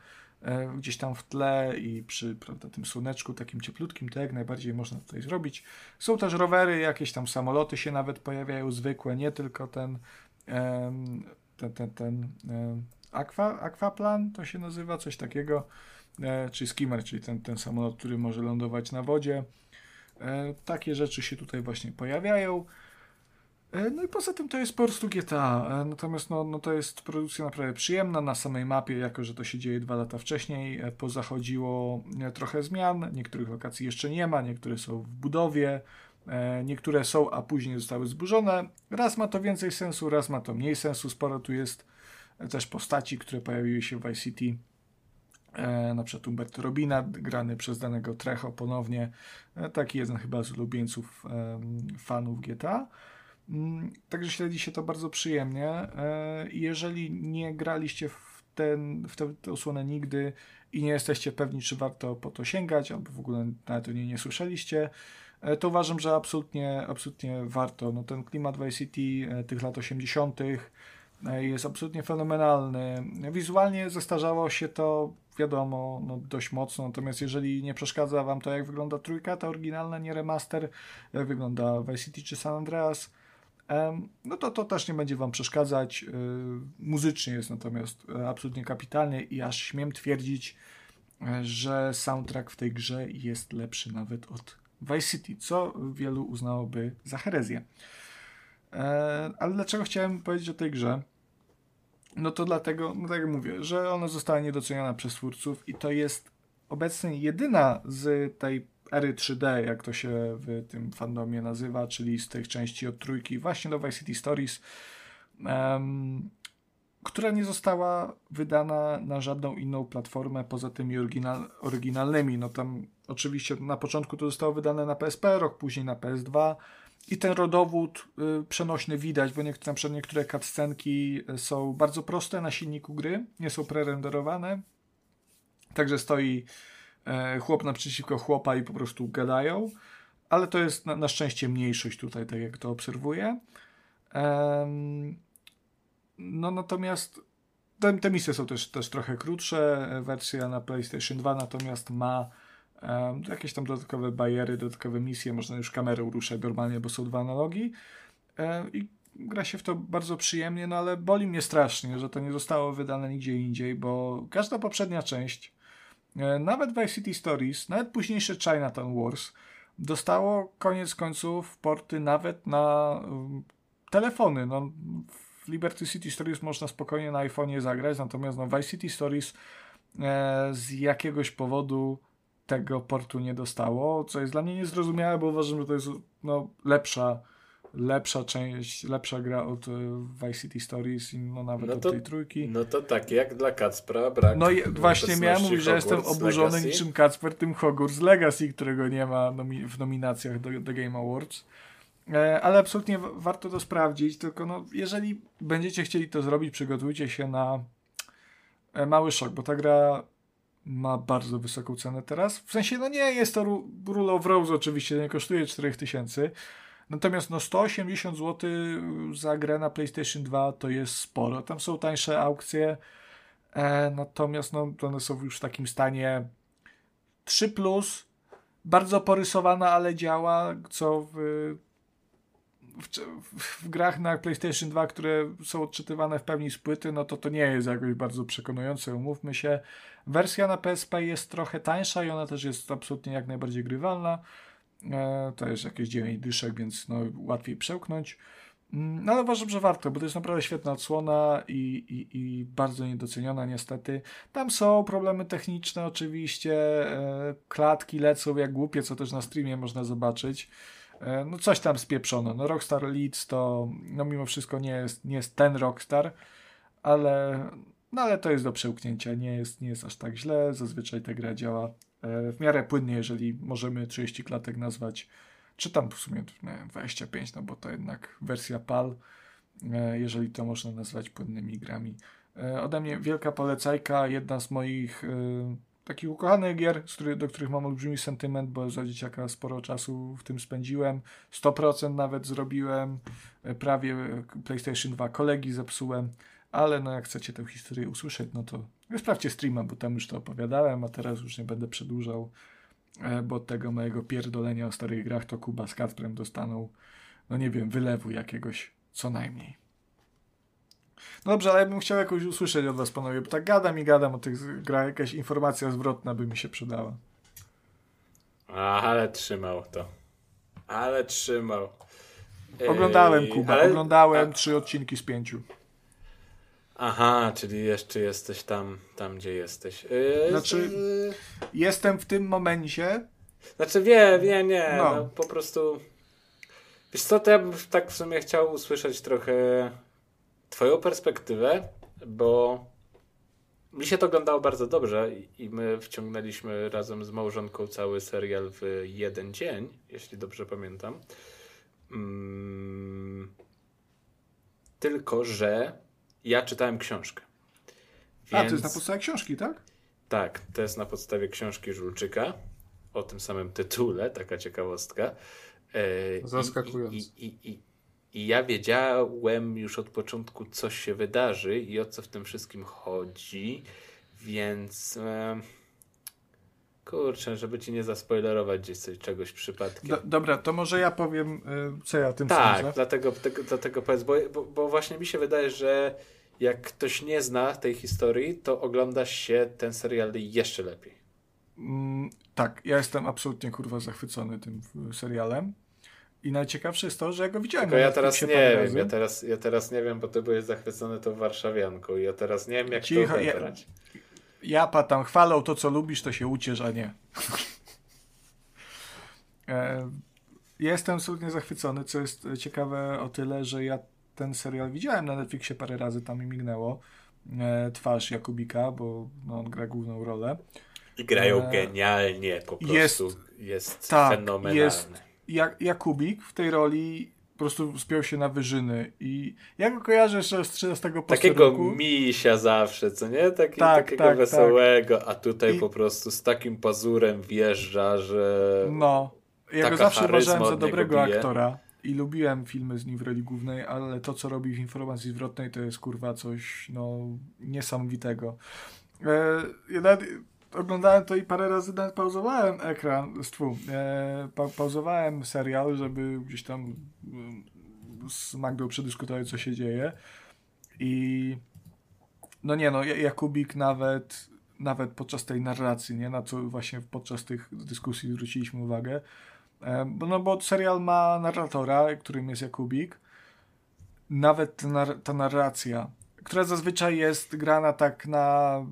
gdzieś tam w tle i przy prawda, tym słoneczku takim cieplutkim, to jak najbardziej można tutaj zrobić. Są też rowery, jakieś tam samoloty się nawet pojawiają, zwykłe, nie tylko ten ten, ten, ten aqua, aquaplan to się nazywa, coś takiego, e, czy skimmer, czyli ten, ten samolot, który może lądować na wodzie. E, takie rzeczy się tutaj właśnie pojawiają. E, no i poza tym to jest po prostu GTA. E, natomiast no, no to jest produkcja naprawdę przyjemna. Na samej mapie, jako że to się dzieje dwa lata wcześniej, e, pozachodziło trochę zmian. Niektórych lokacji jeszcze nie ma, niektóre są w budowie, niektóre są, a później zostały zburzone. Raz ma to więcej sensu, raz ma to mniej sensu. Sporo tu jest też postaci, które pojawiły się w Vice City. na przykład Umberto Robina, grany przez danego Trecho ponownie. taki jeden chyba z ulubieńców fanów GTA. Mm, także śledzi się to bardzo przyjemnie. E, jeżeli nie graliście w, ten, w tę osłonę nigdy i nie jesteście pewni, czy warto po to sięgać, albo w ogóle nawet o niej nie słyszeliście, e, to uważam, że absolutnie, absolutnie warto. No, ten klimat Vice City e, tych lat 80. jest absolutnie fenomenalny. Wizualnie zestarzało się to, wiadomo, no, dość mocno, natomiast jeżeli nie przeszkadza Wam to, jak wygląda trójka, ta oryginalna, nie remaster, jak wygląda Vice City czy San Andreas, no to to też nie będzie Wam przeszkadzać. Y, muzycznie jest natomiast e, absolutnie kapitalnie i aż śmiem twierdzić, e, że soundtrack w tej grze jest lepszy nawet od Vice City, co wielu uznałoby za herezję. E, ale dlaczego chciałem powiedzieć o tej grze? No to dlatego, no tak jak mówię, że ona została niedoceniona przez twórców i to jest obecnie jedyna z tej ery 3D, jak to się w tym fandomie nazywa, czyli z tych części od trójki właśnie do Vice City Stories, um, która nie została wydana na żadną inną platformę poza tymi oryginal, oryginalnymi. No tam oczywiście na początku to zostało wydane na PSP, rok później na PS2 i ten rodowód y, przenośny widać, bo niektóre, na przykład niektóre cutscenki są bardzo proste na silniku gry, nie są prerenderowane, także stoi chłop naprzeciwko chłopa i po prostu gadają, ale to jest na, na szczęście mniejszość tutaj, tak jak to obserwuję. No natomiast te, te misje są też, też trochę krótsze. Wersja na PlayStation 2 natomiast ma um, jakieś tam dodatkowe bariery, dodatkowe misje. Można już kamerę ruszać normalnie, bo są dwa analogi. Um, I gra się w to bardzo przyjemnie, no ale boli mnie strasznie, że to nie zostało wydane nigdzie indziej, bo każda poprzednia część E, nawet Vice City Stories, nawet późniejsze Chinatown Wars dostało koniec końców porty nawet na um, telefony. No, w Liberty City Stories można spokojnie na iPhone'ie zagrać, natomiast no, Vice City Stories e, z jakiegoś powodu tego portu nie dostało, co jest dla mnie niezrozumiałe, bo uważam, że to jest no, lepsza lepsza część, lepsza gra od e, Vice City Stories i no nawet no to, od tej trójki. No to tak, jak dla Kacpra brak No i właśnie miałem mówić, że jestem oburzony Legacy. niczym Kacper tym Hogwarts Legacy, którego nie ma nomi w nominacjach do, do Game Awards. E, ale absolutnie warto to sprawdzić, tylko no, jeżeli będziecie chcieli to zrobić, przygotujcie się na e, mały szok, bo ta gra ma bardzo wysoką cenę teraz. W sensie, no nie jest to Rule of Rose oczywiście, nie kosztuje 4000, Natomiast no 180 zł za grę na PlayStation 2 to jest sporo. Tam są tańsze aukcje, e, natomiast no, one są już w takim stanie 3, plus, bardzo porysowana, ale działa, co w, w, w, grach na PlayStation 2, które są odczytywane w pełni z płyty, no to to nie jest jakoś bardzo przekonujące, umówmy się. Wersja na PSP jest trochę tańsza i ona też jest absolutnie jak najbardziej grywalna. E, to jest jakieś 9 dyszek, więc no, łatwiej przełknąć. Mm, no ale uważam, że warto, bo to jest naprawdę świetna odsłona i, i, i bardzo niedoceniona niestety. Tam są problemy techniczne oczywiście, e, klatki lecą jak głupie, co też na streamie można zobaczyć. E, no coś tam spieprzono. No Rockstar Leeds to no mimo wszystko nie jest, nie jest ten Rockstar, ale, no ale to jest do przełknięcia, nie jest, nie jest aż tak źle, zazwyczaj ta gra działa w miarę płynnie, jeżeli możemy 30 klatek nazwać, czy tam w sumie nie, 25, no bo to jednak wersja PAL, e, jeżeli to można nazwać płynnymi grami. E, ode mnie wielka polecajka, jedna z moich takich ukochanych gier, do których mam olbrzymi sentyment, bo za dzieciaka sporo czasu w tym spędziłem. 100% nawet zrobiłem, prawie PlayStation 2 kolegi zepsułem, ale no jak chcecie tę historię usłyszeć, no to sprawdźcie streama, bo tam już to opowiadałem, a teraz już nie będę przedłużał, e, bo od tego mojego pierdolenia o starych grach to Kuba z Kacprem dostaną, no nie wiem, wylewu jakiegoś co najmniej. No dobrze, ale ja bym chciał jakoś usłyszeć od was, panowie, bo tak gadam i gadam o tych grach, jakaś informacja zwrotna by mi się przydała. Ale trzymał to. Ale trzymał. Oglądałem, Kuba, ale... oglądałem trzy odcinki z pięciu. Aha, czyli jeszcze jesteś tam, tam gdzie jesteś. Yy, znaczy, jestem w tym momencie. Znaczy, wie, wie, nie. No. no. po prostu. Wiesz co, to ja bym tak w sumie chciał usłyszeć trochę Twoją perspektywę, bo mi się to oglądało bardzo dobrze i my wciągnęliśmy razem z małżonką cały serial w jeden dzień, jeśli dobrze pamiętam. Mm, tylko, że ja czytałem książkę. Więc... A, to jest na podstawie książki, tak? Tak, to jest na podstawie książki Żulczyka o tym samym tytule, taka ciekawostka. E, Zaskakując. I, i, i, I, ja wiedziałem już od początku, co się wydarzy i o co w tym wszystkim chodzi, więc. E, kurczę, żeby ci nie zaspoilerować gdzieś coś, czegoś przypadkiem. Do, dobra, to może ja powiem, e, co ja o tym tak, sądzę. Tak, dlatego, tego, dlatego powiedz, bo, bo, bo właśnie mi się wydaje, że jak ktoś nie zna tej historii, to ogląda się ten serial jeszcze lepiej. Mm, tak, ja jestem absolutnie kurwa zachwycony tym serialem. I najciekawsze jest to, że ja go widziałem. Tylko ja teraz nie wiem, razy. ja teraz, ja teraz nie wiem, bo ty byłeś zachwycony tą warszawianką i ja teraz nie wiem, jak Cicho, to odebrać. Ja, ja patam, chwalą to, co lubisz, to się uciesz, a nie. *laughs* e, jestem absolutnie zachwycony, co jest ciekawe o tyle, że ja ten serial widziałem na Netflixie parę razy, tam mi mignęło e, twarz Jakubika, bo no, on gra główną rolę. I grają e, genialnie, po prostu jest, jest tak, fenomenalny. Jest, Jak, Jakubik w tej roli po prostu spiął się na wyżyny i ja go kojarzę jeszcze z 13 Takiego roku. misia zawsze, co nie? Taki, tak, takiego tak, tak. wesołego, tak. a tutaj I... po prostu z takim pazurem wjeżdża, że No, ja go zawsze uważałem za dobrego aktora i lubiłem filmy z nim w roli głównej, ale to, co robi w informacji zwrotnej, to jest kurwa coś no, niesamowitego. E, ja nawet oglądałem to i parę razy nawet pauzowałem ekran, stwu, e, pa, pauzowałem serial, żeby gdzieś tam z Magdą przedyskutować, co się dzieje. I no nie no, Jakubik nawet nawet podczas tej narracji, nie, na co właśnie podczas tych dyskusji zwróciliśmy uwagę, no bo serial ma narratora, którym jest Jakubik. Nawet ta narracja, która zazwyczaj jest grana tak na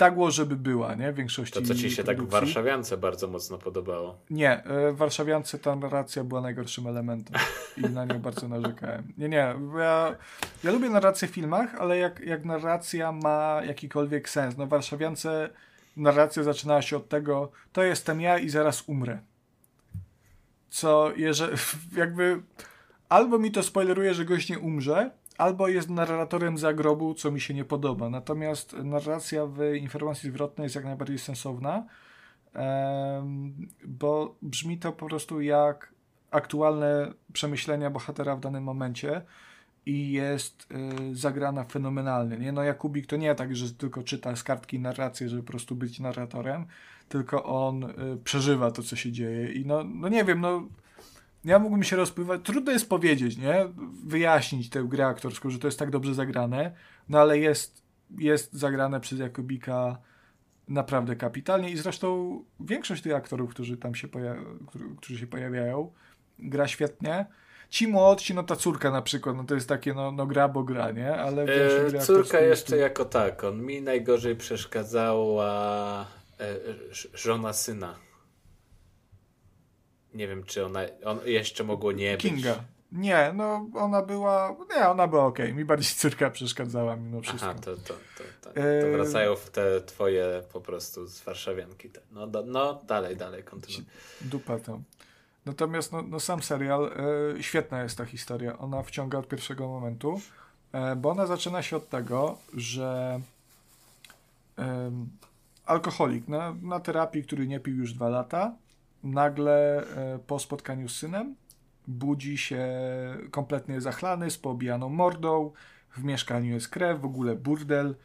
tak było, żeby była, nie? W większości To, co ci się produkcji. tak w Warszawiance bardzo mocno podobało. Nie, e, w Warszawiance ta narracja była najgorszym elementem i na nią bardzo narzekałem. Nie, nie, ja, ja lubię narrację w filmach, ale jak, jak narracja ma jakikolwiek sens. No w Warszawiance narracja zaczynała się od tego, to jestem ja i zaraz umrę co jeżeli, *laughs* jakby albo mi to spoileruje, że gość nie umrze, albo jest narratorem zagrobu, co mi się nie podoba. Natomiast narracja w informacji zwrotnej jest jak najbardziej sensowna, bo brzmi to po prostu jak aktualne przemyślenia bohatera w danym momencie i jest y, zagrana fenomenalnie. Nie? No Jakubik to nie tak, że tylko czyta z kartki narrację, żeby po prostu być narratorem, tylko on y, przeżywa to, co się dzieje. I no, no nie wiem, no ja mógłbym się rozpływać, trudno jest powiedzieć, nie? Wyjaśnić tę grę aktorską, że to jest tak dobrze zagrane, no ale jest, jest zagrane przez Jakubika naprawdę kapitalnie i zresztą większość tych aktorów, którzy tam się, którzy się pojawiają, gra świetnie. Ci młodsi, no ta córka na przykład, no to jest takie, no, no gra, bo gra, nie? Ale e, córka jeszcze jako tak, on mi najgorzej przeszkadzała e, żona syna. Nie wiem, czy ona on jeszcze mogło nie Kinga. być. Nie, no ona była. Nie, ona była ok. Mi bardziej córka przeszkadzała mimo wszystko. Aha, to, to, to, to, to wracają w te twoje po prostu z warszawianki. Te. No, do, no dalej, dalej, kontynuuj. Dupa to. Natomiast no, no sam serial, e, świetna jest ta historia. Ona wciąga od pierwszego momentu, e, bo ona zaczyna się od tego, że e, alkoholik na, na terapii, który nie pił już dwa lata, nagle e, po spotkaniu z synem budzi się kompletnie zachlany, z poobijaną mordą, w mieszkaniu jest krew, w ogóle burdel.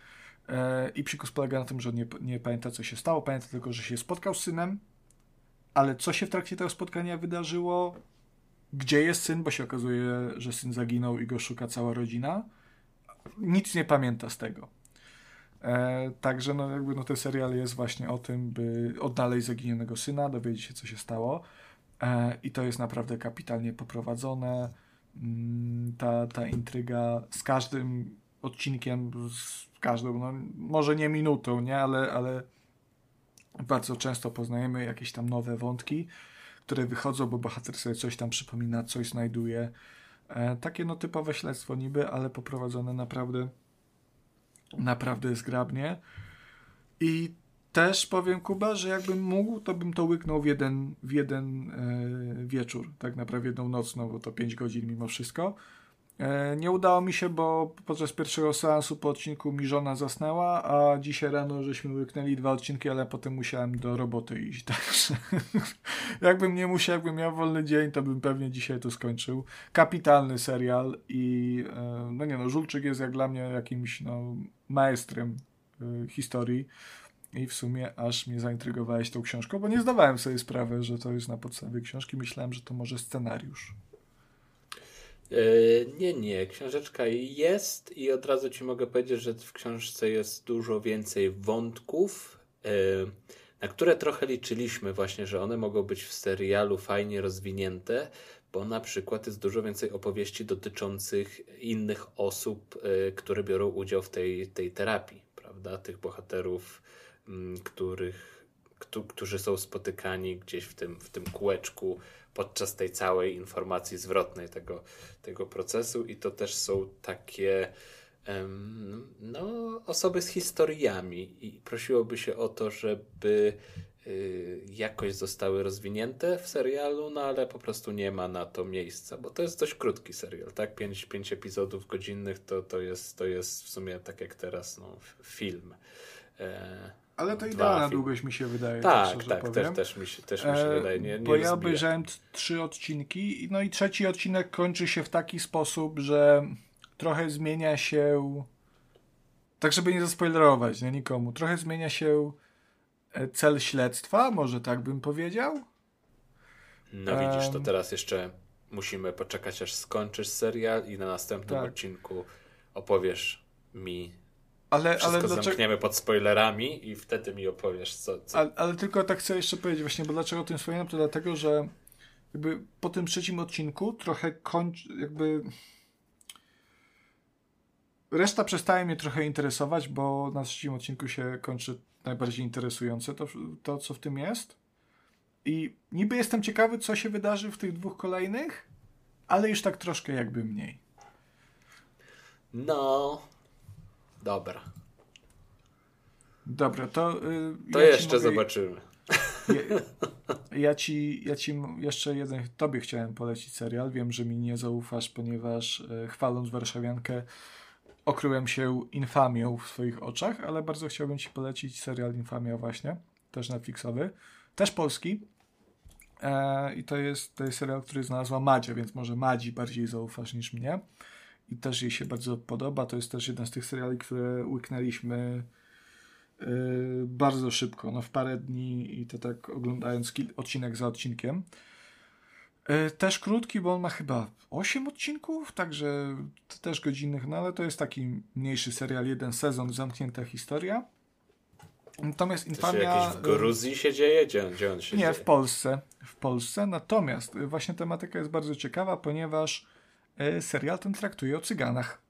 E, i psikus polega na tym, że on nie, nie pamięta co się stało, pamięta tylko, że się spotkał z synem, ale co się w trakcie tego spotkania wydarzyło, gdzie jest syn, bo się okazuje, że syn zaginął i go szuka cała rodzina, nic nie pamięta z tego. E, także no, jakby, no, ten serial jest właśnie o tym, by odnaleźć zaginionego syna, dowiedzieć się, co się stało. E, I to jest naprawdę kapitalnie poprowadzone. Mm, ta, ta intryga z każdym odcinkiem, z każdą, no, może nie minutą, nie, ale, ale bardzo często poznajemy jakieś tam nowe wątki, które wychodzą, bo bohater sobie coś tam przypomina, coś znajduje. E, takie no typowe śledztwo niby, ale poprowadzone naprawdę naprawdę zgrabnie. I też powiem Kuba, że jakbym mógł, to bym to łyknął w jeden, w jeden e, wieczór, tak naprawdę jedną noc, no bo to 5 godzin mimo wszystko. E, nie udało mi się, bo podczas pierwszego seansu po odcinku mi żona zasnęła, a dzisiaj rano żeśmy łyknęli dwa odcinki, ale potem musiałem do roboty iść. *laughs* Także jakbym nie musiał, jakbym miał wolny dzień, to bym pewnie dzisiaj to skończył. Kapitalny serial i e, no nie no, Żulczyk jest jak dla mnie jakimś no, maestrem y, historii. I w sumie aż mnie zaintrygowałeś tą książką, bo nie zdawałem sobie sprawy, że to jest na podstawie książki. Myślałem, że to może scenariusz. Yy, nie, nie. Książeczka jest i od razu ci mogę powiedzieć, że w książce jest dużo więcej wątków, yy, na które trochę liczyliśmy właśnie, że one mogą być w serialu fajnie rozwinięte, bo na przykład jest dużo więcej opowieści dotyczących innych osób, yy, które biorą udział w tej, tej terapii, prawda? Tych bohaterów, mm, których, którzy są spotykani gdzieś w tym, w tym kółeczku podczas tej całej informacji zwrotnej tego, tego procesu i to też są takie no, osoby z historiami i prosiłoby się o to, żeby y, jakoś zostały rozwinięte w serialu, no ale po prostu nie ma na to miejsca, bo to jest dość krótki serial, tak? Pięć, pięć epizodów godzinnych to, to, jest, to jest w sumie tak jak teraz no, film. E, ale to idealna długość mi się wydaje. Tak, tak, tak też, też, mi się, też mi się e, wydaje. Nie, nie bo ja obejrzałem trzy odcinki, no i trzeci odcinek kończy się w taki sposób, że trochę zmienia się. Tak, żeby nie zaspoilerować nie, nikomu, trochę zmienia się e, cel śledztwa, może tak bym powiedział. No widzisz, to teraz jeszcze musimy poczekać, aż skończysz serial i na następnym tak. odcinku opowiesz mi ale, Wszystko ale dlaczego... zamkniemy pod spoilerami i wtedy mi opowiesz, co. co... Ale, ale, tylko tak chcę jeszcze powiedzieć, właśnie, bo dlaczego o tym wspominam, to dlatego, że jakby po tym trzecim odcinku trochę kończy, jakby. Reszta przestaje mnie trochę interesować, bo na trzecim odcinku się kończy najbardziej interesujące to, to co w tym jest. I niby jestem ciekawy, co się wydarzy w tych dwóch kolejnych, ale już tak troszkę jakby mniej. No, Dobra. Dobra, to. Yy, to ja jeszcze mogę... zobaczymy. Ja, ja, ci, ja ci jeszcze jeden, tobie chciałem polecić serial. Wiem, że mi nie zaufasz, ponieważ yy, chwaląc Warszawiankę okryłem się infamią w swoich oczach, ale bardzo chciałbym ci polecić serial Infamia właśnie, też Netflixowy, też polski. E, I to jest, to jest serial, który znalazła Madzia, więc może Madzi bardziej zaufasz niż mnie i też jej się bardzo podoba. To jest też jeden z tych seriali, które łyknęliśmy yy, bardzo szybko, no w parę dni i to tak oglądając odcinek za odcinkiem. Yy, też krótki, bo on ma chyba 8 odcinków, także też godzinnych, no ale to jest taki mniejszy serial, jeden sezon, zamknięta historia. Natomiast Infamia... To się w Gruzji się dzieje? Gdzie, gdzie on się Nie, dzieje? w Polsce. W Polsce. Natomiast właśnie tematyka jest bardzo ciekawa, ponieważ E, serial ten traktuje o cyganach.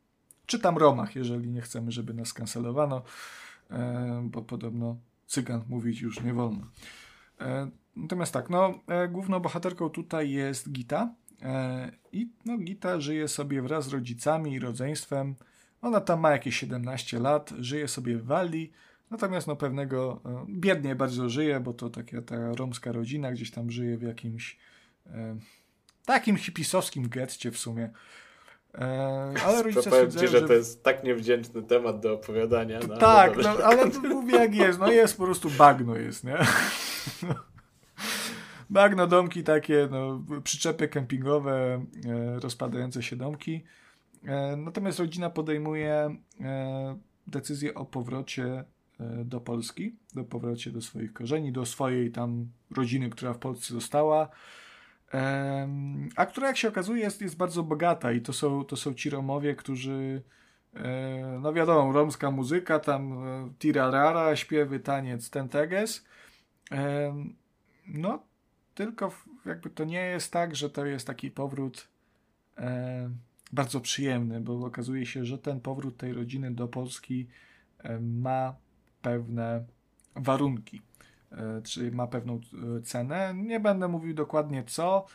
Czy tam Romach, jeżeli nie chcemy, żeby nas kancelowano, e, bo podobno cygan mówić już nie wolno. E, natomiast tak, no, główną bohaterką tutaj jest Gita. E, I no, Gita żyje sobie wraz z rodzicami i rodzeństwem. Ona tam ma jakieś 17 lat, żyje sobie w Walii, natomiast no pewnego, e, biednie bardzo żyje, bo to taka ta romska rodzina gdzieś tam żyje w jakimś e, takim hipisowskim getcie w sumie. E, *laughs* ale rodzice Powiem ci, że, że to jest tak niewdzięczny temat do opowiadania. No, tak, no, ale mówię jak jest. No jest po prostu bagno jest, nie? *laughs* bagno, domki takie, no, przyczepy kempingowe, e, rozpadające się domki. E, natomiast rodzina podejmuje e, decyzję o powrocie do Polski, do powrocie do swoich korzeni, do swojej tam rodziny, która w Polsce została a która jak się okazuje jest, jest bardzo bogata i to są, to są ci Romowie, którzy e, no wiadomo, romska muzyka, tam e, tirarara, śpiewy, taniec, tenteges. No, tylko jakby to nie jest tak, że to jest taki powrót bardzo przyjemny, bo okazuje się, że ten powrót tej rodziny do Polski ma pewne warunki. E, czy ma pewną e, cenę. Nie będę mówił dokładnie co,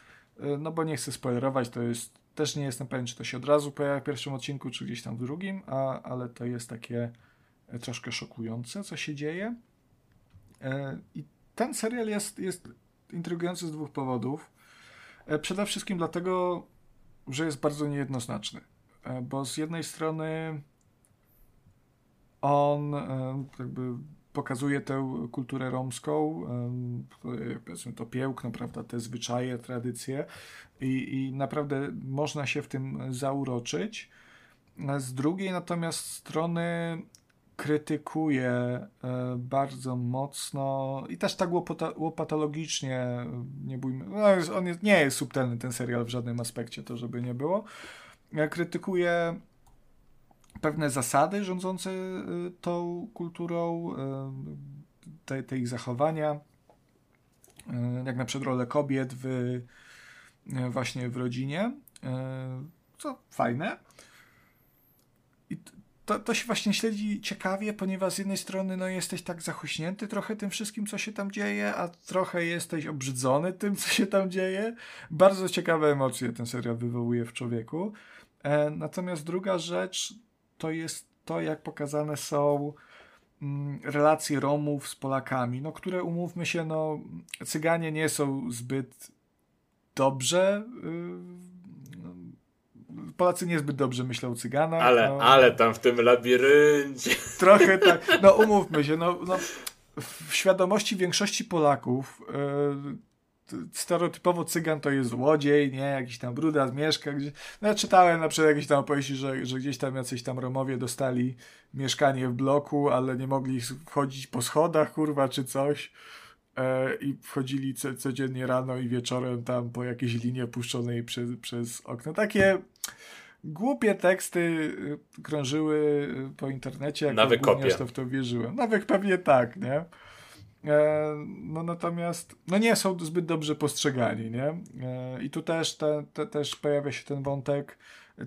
e, no bo nie chcę spoilerować, to jest, też nie jestem pewien, czy to się od razu pojawia w pierwszym odcinku, czy gdzieś tam w drugim, a, ale to jest takie troszkę szokujące, co się dzieje. I ten serial jest, jest intrygujący z dwóch powodów. Przede wszystkim dlatego, że jest bardzo niejednoznaczny. Bo z jednej strony on jakby pokazuje tę kulturę romską, powiedzmy to piękno, prawda, te zwyczaje, tradycje i, i naprawdę można się w tym zauroczyć. Z drugiej natomiast strony krytykuje e, bardzo mocno i też tak łopatologicznie, nie bójmy, no on jest, nie jest subtelny ten serial w żadnym aspekcie, to żeby nie było. E, krytykuje pewne zasady rządzące y, tą kulturą, y, te, te ich zachowania, y, jak na przykład rolę kobiet w, właśnie w rodzinie, co fajne. I to, to się właśnie śledzi ciekawie, ponieważ z jednej strony no, jesteś tak zachuśnięty trochę tym wszystkim, co się tam dzieje, a trochę jesteś obrzydzony tym, co się tam dzieje. Bardzo ciekawe emocje ten serial wywołuje w człowieku. E, natomiast druga rzecz, to jest to, jak pokazane są mm, relacje Romów z Polakami, no, które umówmy się, no, Cyganie nie są zbyt dobrze. Yy, Polacy niezbyt dobrze myślą o Cyganach. Ale, no, ale tam w tym labiryncie. *laughs* Trochę tak. No umówmy się, no, no w świadomości większości Polaków yy, stereotypowo cygan to jest złodziej, nie, jakiś tam brudas mieszka gdzieś. No ja czytałem na przykład jakieś tam opowieści, że, że gdzieś tam jacyś tam Romowie dostali mieszkanie w bloku, ale nie mogli wchodzić po schodach, kurwa, czy coś. E, I wchodzili co, codziennie rano i wieczorem tam po jakiejś linie puszczonej przez, przez okno. Takie głupie teksty y, krążyły y, po internecie. Jak Nawyk kopie. to w to wierzyłem. Nawyk pewnie tak, nie? E, no natomiast no nie są zbyt dobrze postrzegani, nie? E, I tu też, te, te, też pojawia się ten wątek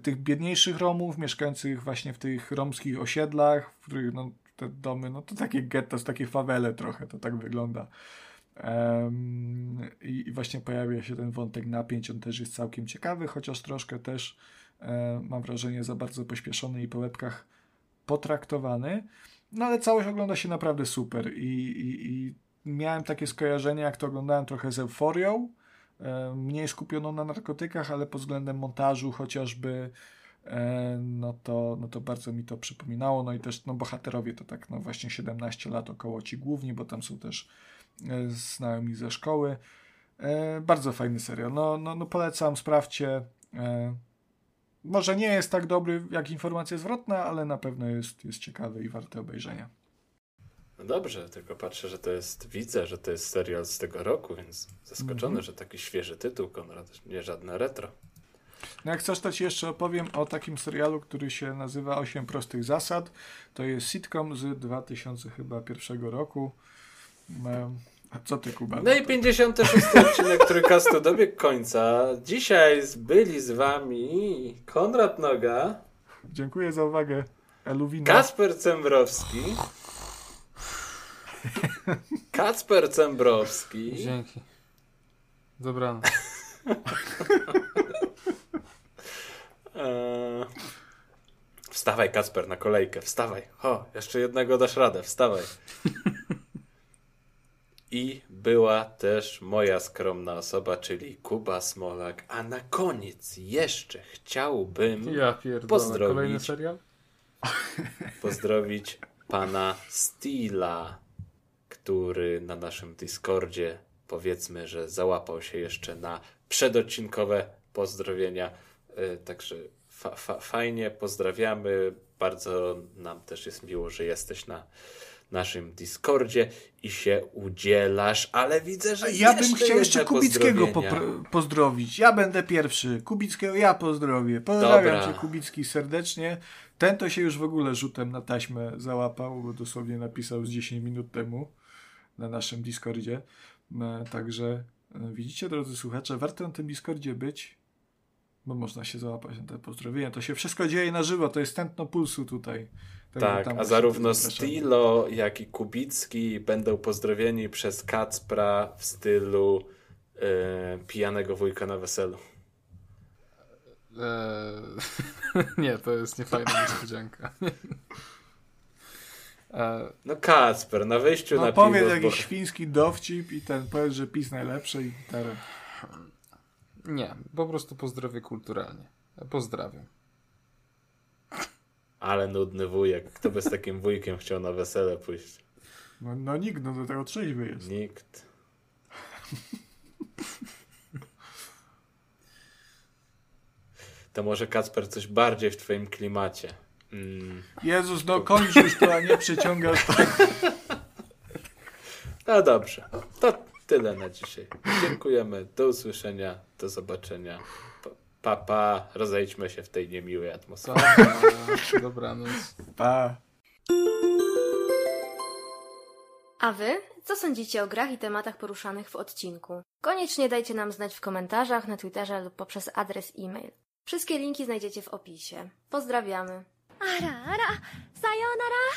tych biedniejszych Romów, mieszkających właśnie w tych romskich osiedlach, w których no, te domy, no to takie getto, takie fawele trochę, to tak wygląda. Um, i, I właśnie pojawia się ten wątek napięć, on też jest całkiem ciekawy, chociaż troszkę też e, mam wrażenie za bardzo pośpieszony i po łebkach potraktowany. No ale całość ogląda się naprawdę super i, i, i miałem takie skojarzenie, jak to oglądałem trochę z euforią, e, mniej skupioną na narkotykach, ale pod względem montażu chociażby e, no to, no to bardzo mi to przypominało, no i też no bohaterowie to tak no właśnie 17 lat około ci główni, bo tam są też e, znajomi ze szkoły. Bardzo fajny serial, no, no, no polecam, sprawdźcie. Może nie jest tak dobry jak informacja zwrotna, ale na pewno jest, jest ciekawy i warty obejrzenia. No dobrze, tylko patrzę, że to jest, widzę, że to jest serial z tego roku, więc zaskoczony, mm -hmm. że taki świeży tytuł, Konrad, nie żadne retro. No jak chcesz, to ci jeszcze opowiem o takim serialu, który się nazywa Osiem prostych zasad. To jest sitcom z 2001 roku. A co ty, Kuba? No i 56 *laughs* odcinek Trójkastu dobiegł końca. Dzisiaj byli z wami Konrad Noga. Dziękuję za uwagę. Eluwina. Kasper Cembrowski. Kacper Cembrowski. Dzięki. Dobranoc. Eee... Wstawaj, Kasper, na kolejkę, wstawaj. O, jeszcze jednego dasz radę, wstawaj. I była też moja skromna osoba, czyli Kuba Smolak. A na koniec jeszcze chciałbym Ja pierdolę. Pozdrowić. Kolejny serial? *laughs* pozdrowić pana Steela, który na naszym Discordzie powiedzmy, że załapał się jeszcze na przedodcinkowe pozdrowienia. E, Także fa fa fajnie, pozdrawiamy. Bardzo nam też jest miło, że jesteś na naszym Discordzie i się udzielasz, ale widzę, że Ja bym chciał jeszcze Kubickiego pozdrowić. Ja będę pierwszy. Kubickiego ja pozdrowię. Pozdrawiam Dobra. cię Kubicki serdecznie. Ten to się już w ogóle rzutem na taśmę załapał, bo dosłownie napisał z 10 minut temu na naszym Discordzie. E, Także e, widzicie, drodzy słuchacze, warto na tym Discordzie być, bo można się załapać na te pozdrowienia. To się wszystko dzieje na żywo, to jest tętno pulsu tutaj. Tak, a zarówno. Stilo, jak i Kubicki będą pozdrowieni przez Kacpra w stylu e, pijanego wujka na weselu. Eee... *laughs* nie, to jest niefajna niespodzianka. eee, *laughs* No Kacper, na wyjściu No na powiedz piwo... jakiś świński dowcip i ten powiedz, że PiS najlepszy i gitarę. Nie, po prostu pozdrowię kulturalnie. Pozdrawiam. Ale nudny wujek. Kto by z takim wujkiem chciał na wesele pójść? No, no nikt, no do tego trzeźwy jest. Nikt. To może Kacper coś bardziej w twoim klimacie. Mm. Jezus, no kończ już to, a nie przeciągasz to. No dobrze, to tyle na dzisiaj. Dziękujemy, do usłyszenia, do zobaczenia. Pa, pa, rozejdźmy się w tej niemiłej atmosferze. Pa, dobranoc. Pa. A wy? Co sądzicie o grach i tematach poruszanych w odcinku? Koniecznie dajcie nam znać w komentarzach, na Twitterze lub poprzez adres e-mail. Wszystkie linki znajdziecie w opisie. Pozdrawiamy. Ara, ara, sayonara!